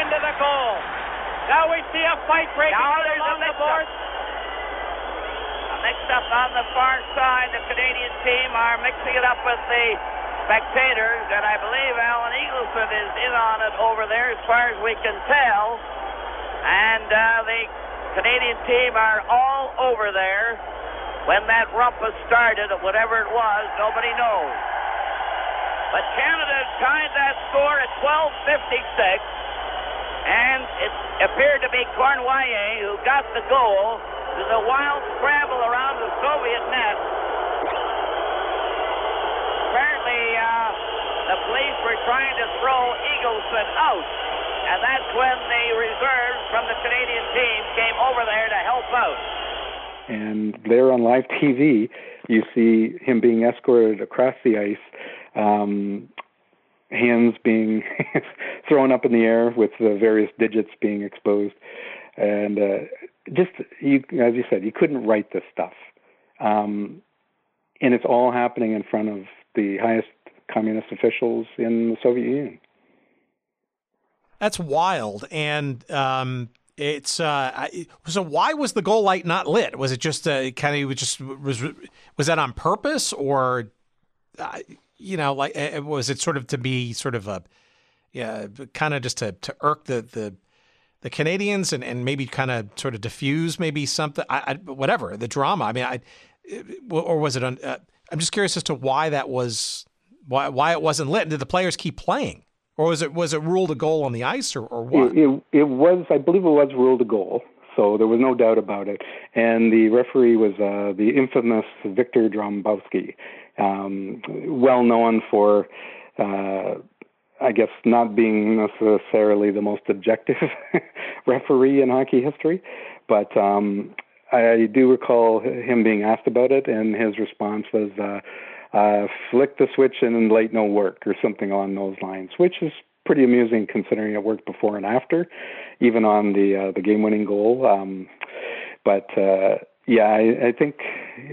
into the goal. Now we see a fight breaking now there's along a the boards. Mixed up on the far side, the Canadian team are mixing it up with the spectators, and I believe Alan Eagleson is in on it over there as far as we can tell. And uh, the Canadian team are all over there. When that rumpus started, whatever it was, nobody knows. But Canada tied that score at 12.56, and it appeared to be Cournoyer who got the goal. There's a wild scramble around the Soviet net. Apparently, uh, the police were trying to throw Eagleson out, and that's when the reserves from the Canadian team came over there to help out. And there on live TV, you see him being escorted across the ice, um, hands being thrown up in the air with the various digits being exposed, and uh, just you, as you said, you couldn't write this stuff, um, and it's all happening in front of the highest communist officials in the Soviet Union. That's wild, and um, it's uh, so. Why was the goal light not lit? Was it just uh, kind of just was was that on purpose, or uh, you know, like uh, was it sort of to be sort of a yeah, kind of just to to irk the the the Canadians and, and maybe kind of sort of diffuse maybe something, I, I, whatever the drama. I mean, I or was it? Un, uh, I'm just curious as to why that was why why it wasn't lit. Did the players keep playing, or was it was it ruled a goal on the ice, or, or what? It, it, it was, I believe, it was ruled a goal. So there was no doubt about it. And the referee was uh, the infamous Victor Drombowski, um, well known for, uh, I guess, not being necessarily the most objective referee in hockey history. But um, I do recall him being asked about it, and his response was, uh, uh, flick the switch and light no work, or something along those lines, which is pretty amusing considering it worked before and after, even on the uh, the game winning goal. Um, but uh, yeah, I, I think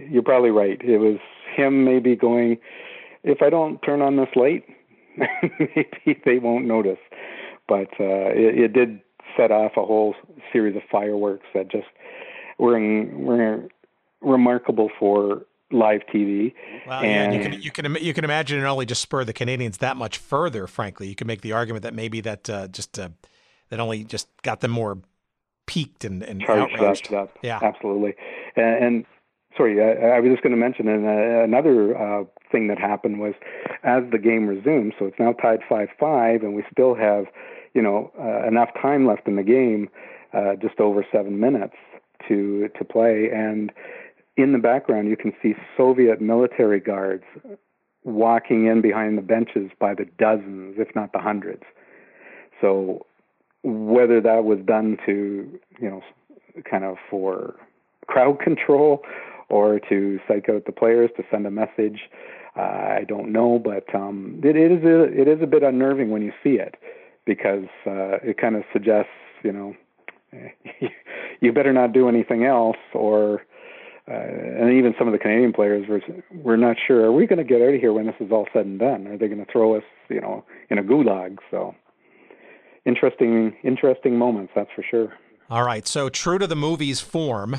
you're probably right. It was him maybe going, if I don't turn on this light, maybe they won't notice. But uh, it, it did set off a whole series of fireworks that just were in, were remarkable for live TV. Well, and yeah, you can you can you can imagine it only just spurred the Canadians that much further. Frankly, you can make the argument that maybe that uh, just uh, that only just got them more piqued and, and outraged. Up, yeah, absolutely. And, sorry, I, I was just going to mention and, uh, another uh, thing that happened was as the game resumed. So it's now tied five-five, and we still have, you know, uh, enough time left in the game, uh, just over seven minutes to to play. And in the background, you can see Soviet military guards walking in behind the benches by the dozens, if not the hundreds. So whether that was done to, you know, kind of for crowd control or to psych out the players to send a message, uh, I don't know, but um, it, it is a, it is a bit unnerving when you see it because uh, it kind of suggests, you know, you better not do anything else or uh, and even some of the Canadian players were we're not sure are we going to get out of here when this is all said and done? Are they going to throw us, you know, in a gulag? So interesting, interesting moments, that's for sure. All right, so true to the movie's form,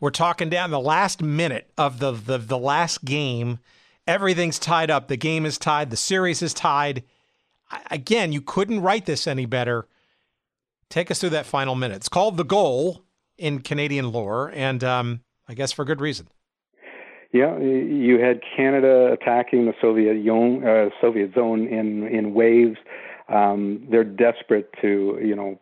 we're talking down the last minute of the the, the last game. Everything's tied up. The game is tied. The series is tied. Again, you couldn't write this any better. Take us through that final minute. It's called the goal in Canadian lore, and um, I guess for good reason. Yeah, you had Canada attacking the Soviet zone, uh, Soviet zone in in waves. Um, they're desperate to, you know,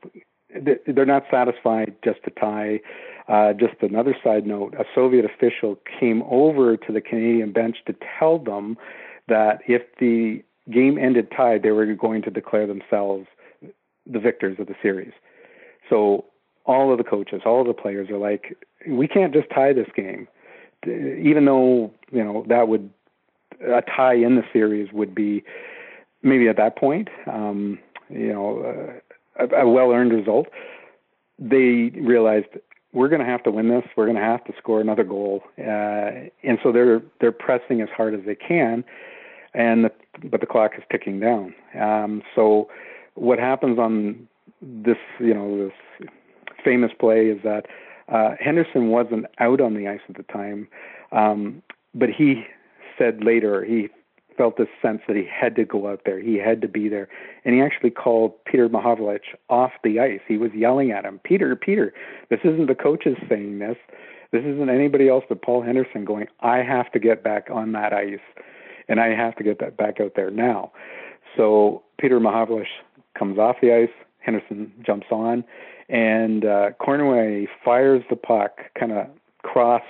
they're not satisfied just to tie. Uh, just another side note: a Soviet official came over to the Canadian bench to tell them that if the game ended tied, they were going to declare themselves the victors of the series. So all of the coaches, all of the players are like, we can't just tie this game, even though you know that would a tie in the series would be maybe at that point, um, you know, uh, a, a well-earned result. They realized we're going to have to win this. We're going to have to score another goal, uh, and so they're they're pressing as hard as they can, and the, but the clock is ticking down. Um, so what happens on this, you know, this famous play is that uh, Henderson wasn't out on the ice at the time, um, but he said later he felt this sense that he had to go out there, he had to be there, and he actually called Peter Mahovlich off the ice. He was yelling at him, "Peter, Peter, this isn't the coaches saying this. This isn't anybody else but Paul Henderson going. I have to get back on that ice, and I have to get that back out there now." So Peter Mahovlich comes off the ice. Henderson jumps on, and uh, Cournoyer fires the puck kind of cross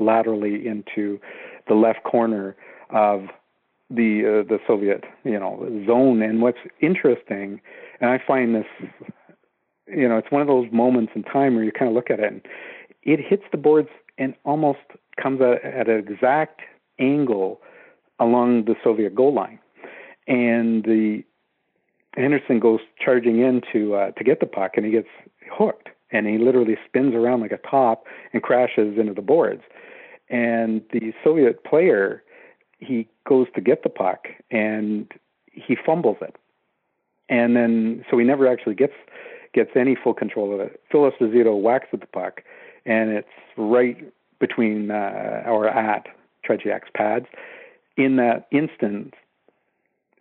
laterally into the left corner of the uh, the Soviet you know zone. And what's interesting, and I find this, you know, it's one of those moments in time where you kind of look at it and it hits the boards and almost comes at, at an exact angle along the Soviet goal line, and the Henderson goes charging in to uh, to get the puck, and he gets hooked, and he literally spins around like a top and crashes into the boards. And the Soviet player, he goes to get the puck, and he fumbles it, and then so he never actually gets gets any full control of it. Phil Esposito whacks at the puck, and it's right between uh, or at Tretiak's pads. In that instant,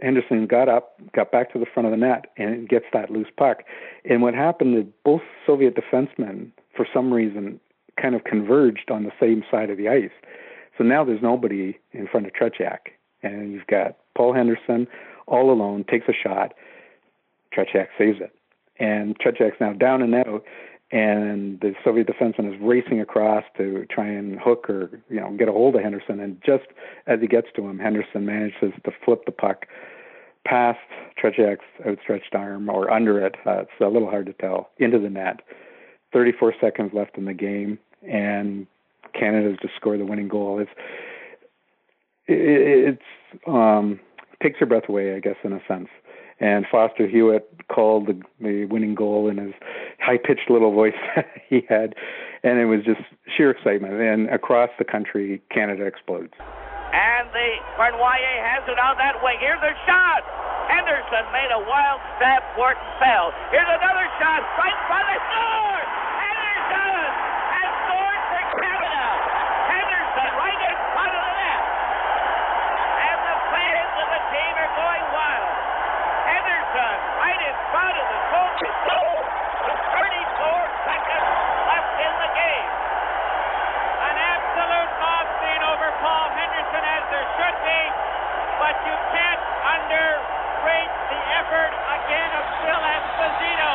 Henderson got up, got back to the front of the net, and gets that loose puck. And what happened is both Soviet defensemen, for some reason, kind of converged on the same side of the ice. So now there's nobody in front of Tretiak, and you've got Paul Henderson all alone, takes a shot. Tretiak saves it, and Tretiak's now down and out, and the Soviet defenseman is racing across to try and hook or you know get a hold of Henderson. And just as he gets to him, Henderson manages to flip the puck past Tretiak's outstretched arm or under it. Uh, it's a little hard to tell into the net. 34 seconds left in the game, and Canada's to score the winning goal. It's it, it's um, takes your breath away, I guess, in a sense and Foster Hewitt called the, the winning goal in his high-pitched little voice he had, and it was just sheer excitement. And across the country, Canada explodes. And the Cournoyer has it on that wing. Here's a shot. Henderson made a wild stab Wharton fell. Here's another shot right right in front of the goal with 34 seconds left in the game. An absolute mob scene over Paul Henderson, as there should be, but you can't underrate the effort again of Phil Esposito.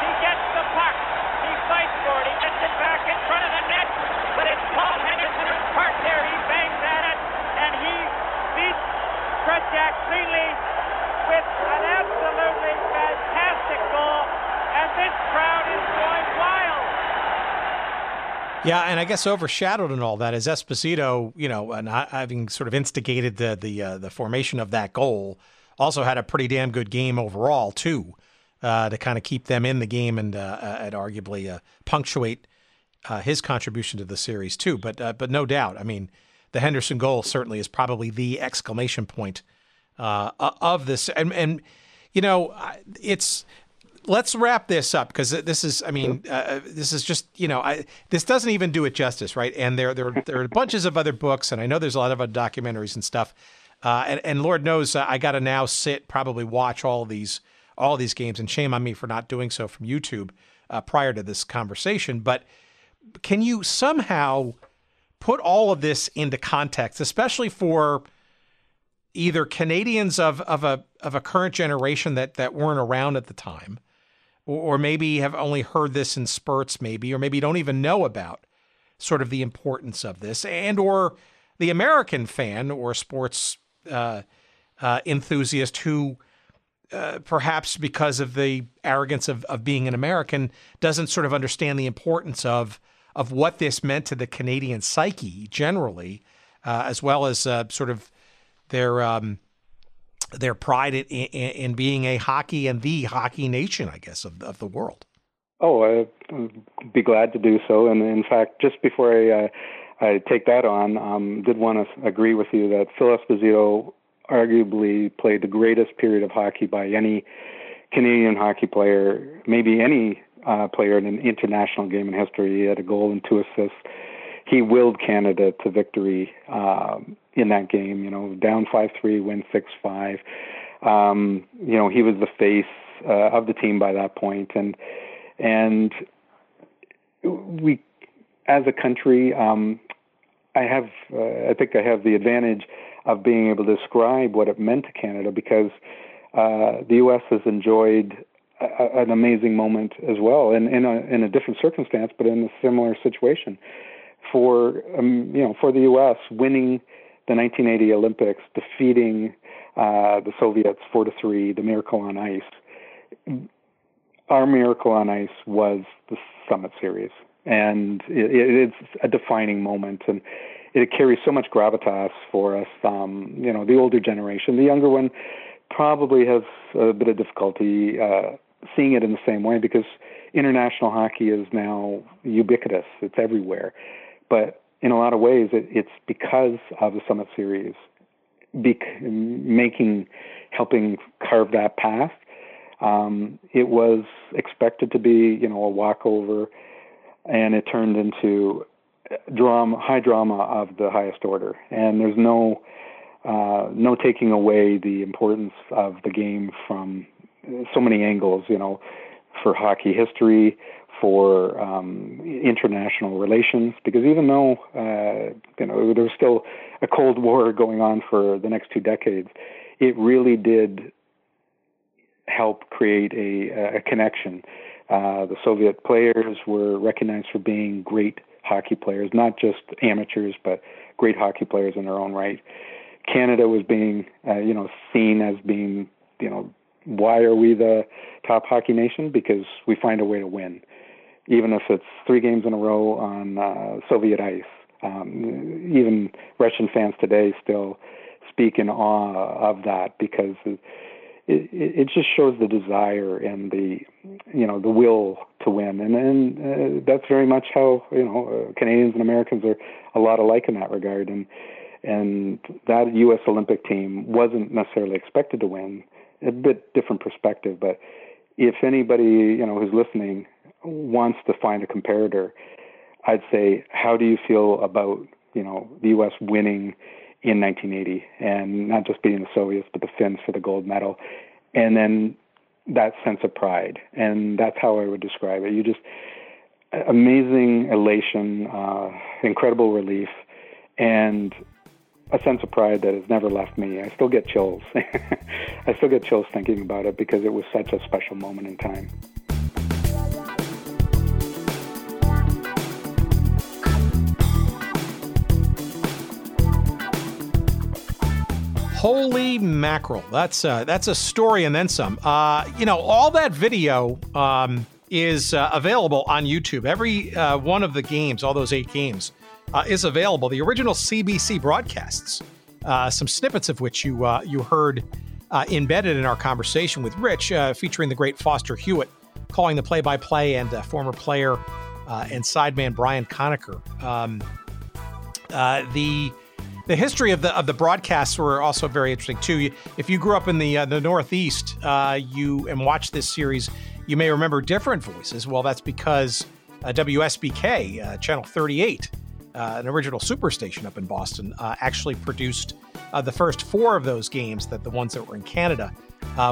He gets the puck. He fights for it. He gets it back in front of the net, but it's Paul Henderson who's parked there. He bangs at it, and he beats Tretiak cleanly with an absolute a fantastic goal, and this crowd is going wild. Yeah, and I guess overshadowed in all that is Esposito, you know, and having sort of instigated the the uh, the formation of that goal, also had a pretty damn good game overall too, uh, to kind of keep them in the game and uh, uh and arguably uh, punctuate uh, his contribution to the series too. But but no doubt, I mean, the Henderson goal certainly is probably the exclamation point of this, and and you know, it's let's wrap this up because this is, I mean, uh, this is just, you know, I, this doesn't even do it justice, right? And there, there, there are bunches of other books, and I know there's a lot of other documentaries and stuff. Uh, and, and, Lord knows uh, I got to now sit, probably watch all these, all these games, and shame on me for not doing so from YouTube uh, prior to this conversation. But can you somehow put all of this into context, especially for either Canadians of, of a of a current generation that that weren't around at the time, or, maybe have only heard this in spurts, maybe, or maybe don't even know about sort of the importance of this, and or the American fan or sports uh, uh, enthusiast who. Uh, perhaps because of the arrogance of, of being an American, doesn't sort of understand the importance of of what this meant to the Canadian psyche generally, uh, as well as uh, sort of their um, their pride in, in, in, being a hockey and the hockey nation, I guess, of, of the world. Oh, I'd be glad to do so. And in fact, just before I, uh, I take that on, um, did want to agree with you that Phil Esposito arguably played the greatest period of hockey by any Canadian hockey player, maybe any uh, player in an international game in history. He had a goal and two assists. He willed Canada to victory. Um, in that game. You know, down five three, win six five. Um, you know, he was the face uh, of the team by that point, and and we, as a country, um, I have, uh, I think I have the advantage of being able to describe what it meant to Canada because uh, the U.S. has enjoyed a, an amazing moment as well, in in a in a different circumstance, but in a similar situation. For um, you know, for the U.S. winning the 1980 Olympics, defeating uh, the Soviets four to three, the Miracle on Ice. Our Miracle on Ice was the Summit Series, and it, it's a defining moment, and it carries so much gravitas for us. Um, you know, the older generation, the younger one, probably has a bit of difficulty uh, seeing it in the same way because international hockey is now ubiquitous; it's everywhere. But in a lot of ways, it, it's because of the Summit Series making, helping carve that path. Um, it was expected to be, you know, a walkover, and it turned into drama, high drama of the highest order. And there's no, uh, no taking away the importance of the game from so many angles. You know, for hockey history, for um, international relations because even though uh, you know there was still a Cold War going on for the next two decades, it really did help create a, a connection. Uh, the Soviet players were recognized for being great hockey players, not just amateurs, but great hockey players in their own right. Canada was being, uh, you know, seen as being, you know, why are we the top hockey nation? Because we find a way to win even if it's three games in a row on uh, Soviet ice. Um, even Russian fans today still speak in awe of that because it, it, it just shows the desire and the you know the will to win, and and uh, that's very much how you know uh, Canadians and Americans are a lot alike in that regard, and and that U.S. Olympic team wasn't necessarily expected to win. A bit different perspective, but if anybody you know who's listening wants to find a comparator, I'd say, how do you feel about you know the U.S. winning in 1980 and not just beating the Soviets but the Finns for the gold medal, and then that sense of pride, and that's how I would describe it. You just amazing elation, uh, incredible relief, and a sense of pride that has never left me. I still get chills. I still get chills thinking about it because it was such a special moment in time. Holy mackerel! That's uh, that's a story and then some. Uh, you know, all that video um, is uh, available on YouTube. Every uh, one of the games, all those eight games, uh, is available. The original CBC broadcasts, some snippets of which you you heard embedded in our conversation with Rich, featuring the great Foster Hewitt, calling the play-by-play, and former player and sideman Brian Conacher. Um, the the history of the of the broadcasts were also very interesting too. If you grew up in the uh, the Northeast, uh, you and watched this series, you may remember different voices. Well, that's because uh, WSBK uh, Channel 38, uh, an original superstation up in Boston, uh, actually produced the first four of those games. That the ones that were in Canada.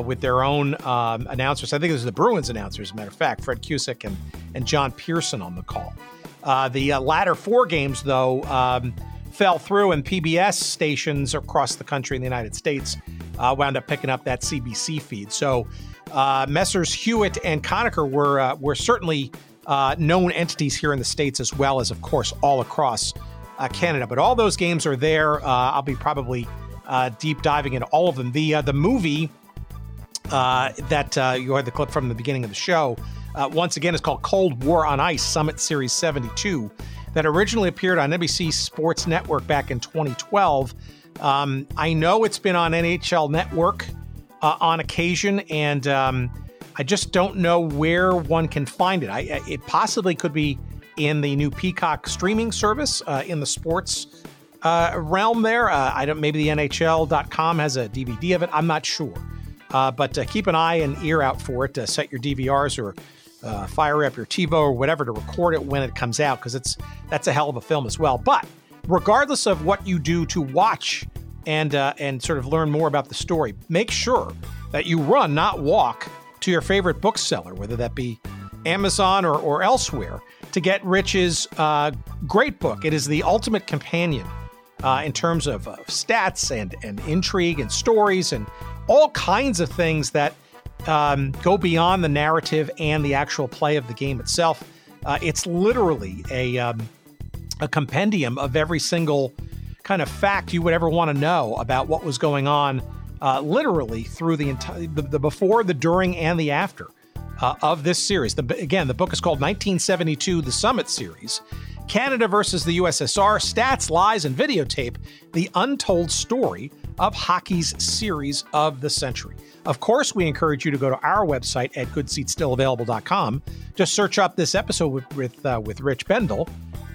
with their own um, announcers, I think it was the Bruins announcers. As a matter of fact, Fred Cusick and and John Peirson on the call. the latter four games, though, um, fell through, and PBS stations across the country in the United States uh, wound up picking up that CBC feed. So uh, Messrs. Hewitt and Conacher were uh, were certainly uh, known entities here in the states as well as, of course, all across uh, Canada. But all those games are there. Uh, I'll be probably deep diving into all of them. The the movie that you had the clip from the beginning of the show. once again, is called Cold War on Ice Summit Series 72 that originally appeared on NBC Sports Network back in 2012. Um, I know it's been on NHL Network uh, on occasion, and um, I just don't know where one can find it. I, it possibly could be in the new Peacock streaming service uh, in the sports uh, realm. There, uh, I don't. Maybe the NHL.com has a DVD of it. I'm not sure, uh, but uh, keep an eye and ear out for it. set your DVRs or uh, fire up your TiVo or whatever to record it when it comes out because it's that's a hell of a film as well. But regardless of what you do to watch and uh, and sort of learn more about the story, make sure that you run, not walk, to your favorite bookseller, whether that be Amazon or, or elsewhere, to get Rich's uh, great book. It is the ultimate companion uh, in terms of, of stats and and intrigue and stories and all kinds of things that um, go beyond the narrative and the actual play of the game itself. Uh, it's literally a um, a compendium of every single kind of fact you would ever want to know about what was going on, uh, literally through the entire the, the, before, the during, and the after uh, of this series. The, again, the book is called 1972: The Summit Series. Canada versus the USSR, stats, lies, and videotape, the untold story of hockey's series of the century. Of course, we encourage you to go to our website at goodseatsstillavailable.com. Just search up this episode with with, uh, with Rich Bendell,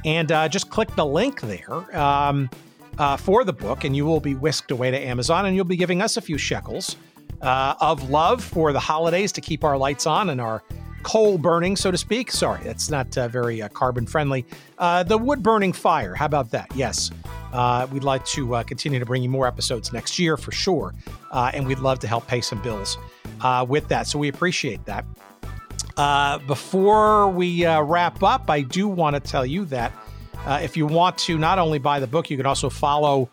and uh, just click the link there um, uh, for the book, and you will be whisked away to Amazon, and you'll be giving us a few shekels uh, of love for the holidays to keep our lights on and our coal burning, so to speak. Sorry, that's not uh, very uh, carbon friendly. Uh, the wood burning fire. How about that? Yes. Uh, we'd like to uh, continue to bring you more episodes next year for sure. Uh, and we'd love to help pay some bills with that. So we appreciate that. before we wrap up, I do want to tell you that if you want to not only buy the book, you can also follow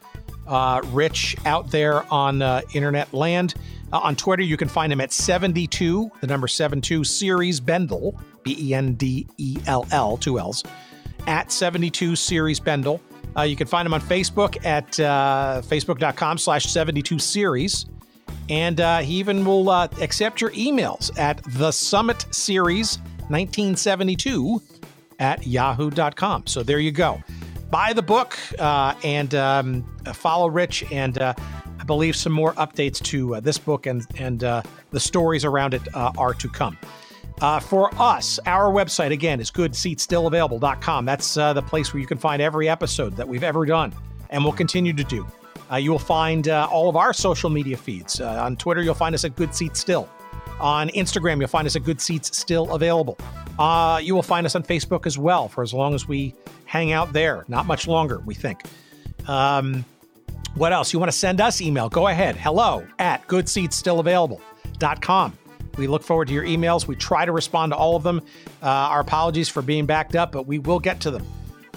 Rich out there on internet land. Uh, on Twitter, you can find him at 72, the number 72 series Bendell, B E N D E L L, two L's, at 72 series Bendell. Uh, you can find him on Facebook at uh, facebook.com slash 72 series. And uh, he even will uh, accept your emails at the Summit Series 1972 at yahoo.com. So there you go. Buy the book uh, and um, follow Rich and believe some more updates to uh, this book and and uh, the stories around it uh, are to come. Uh, for us, our website again is goodseatsstillavailable.com. That's uh, the place where you can find every episode that we've ever done and will continue to do. Uh, you will find all of our social media feeds. on Twitter, you'll find us at Good Seats Still. On Instagram, you'll find us at Good Seats Still Available. you will find us on Facebook as well for as long as we hang out there. Not much longer, we think. Um, what else? You want to send us email? Go ahead. Hello at goodseatsstillavailable.com. We look forward to your emails. We try to respond to all of them. Uh, our apologies for being backed up, but we will get to them.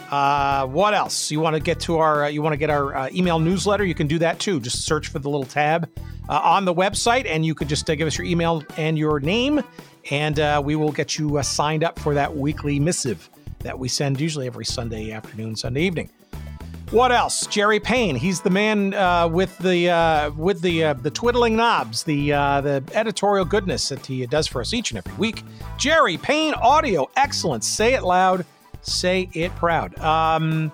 Uh, what else? You want to get to our? Uh, you want to get our uh, email newsletter? You can do that too. Just search for the little tab uh, on the website, and you could just uh, give us your email and your name, and we will get you signed up for that weekly missive that we send usually every Sunday afternoon, Sunday evening. What else? Jerry Payne. He's the man uh, with the uh, with the uh, the twiddling knobs, the uh, the editorial goodness that he does for us each and every week. Jerry Payne Audio, excellent. Say it loud, say it proud. Um,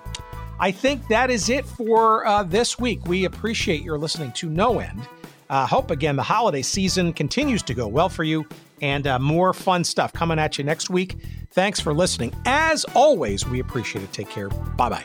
I think that is it for uh, this week. We appreciate your listening to No End. Uh, hope again the holiday season continues to go well for you, and more fun stuff coming at you next week. Thanks for listening. As always, we appreciate it. Take care. Bye bye.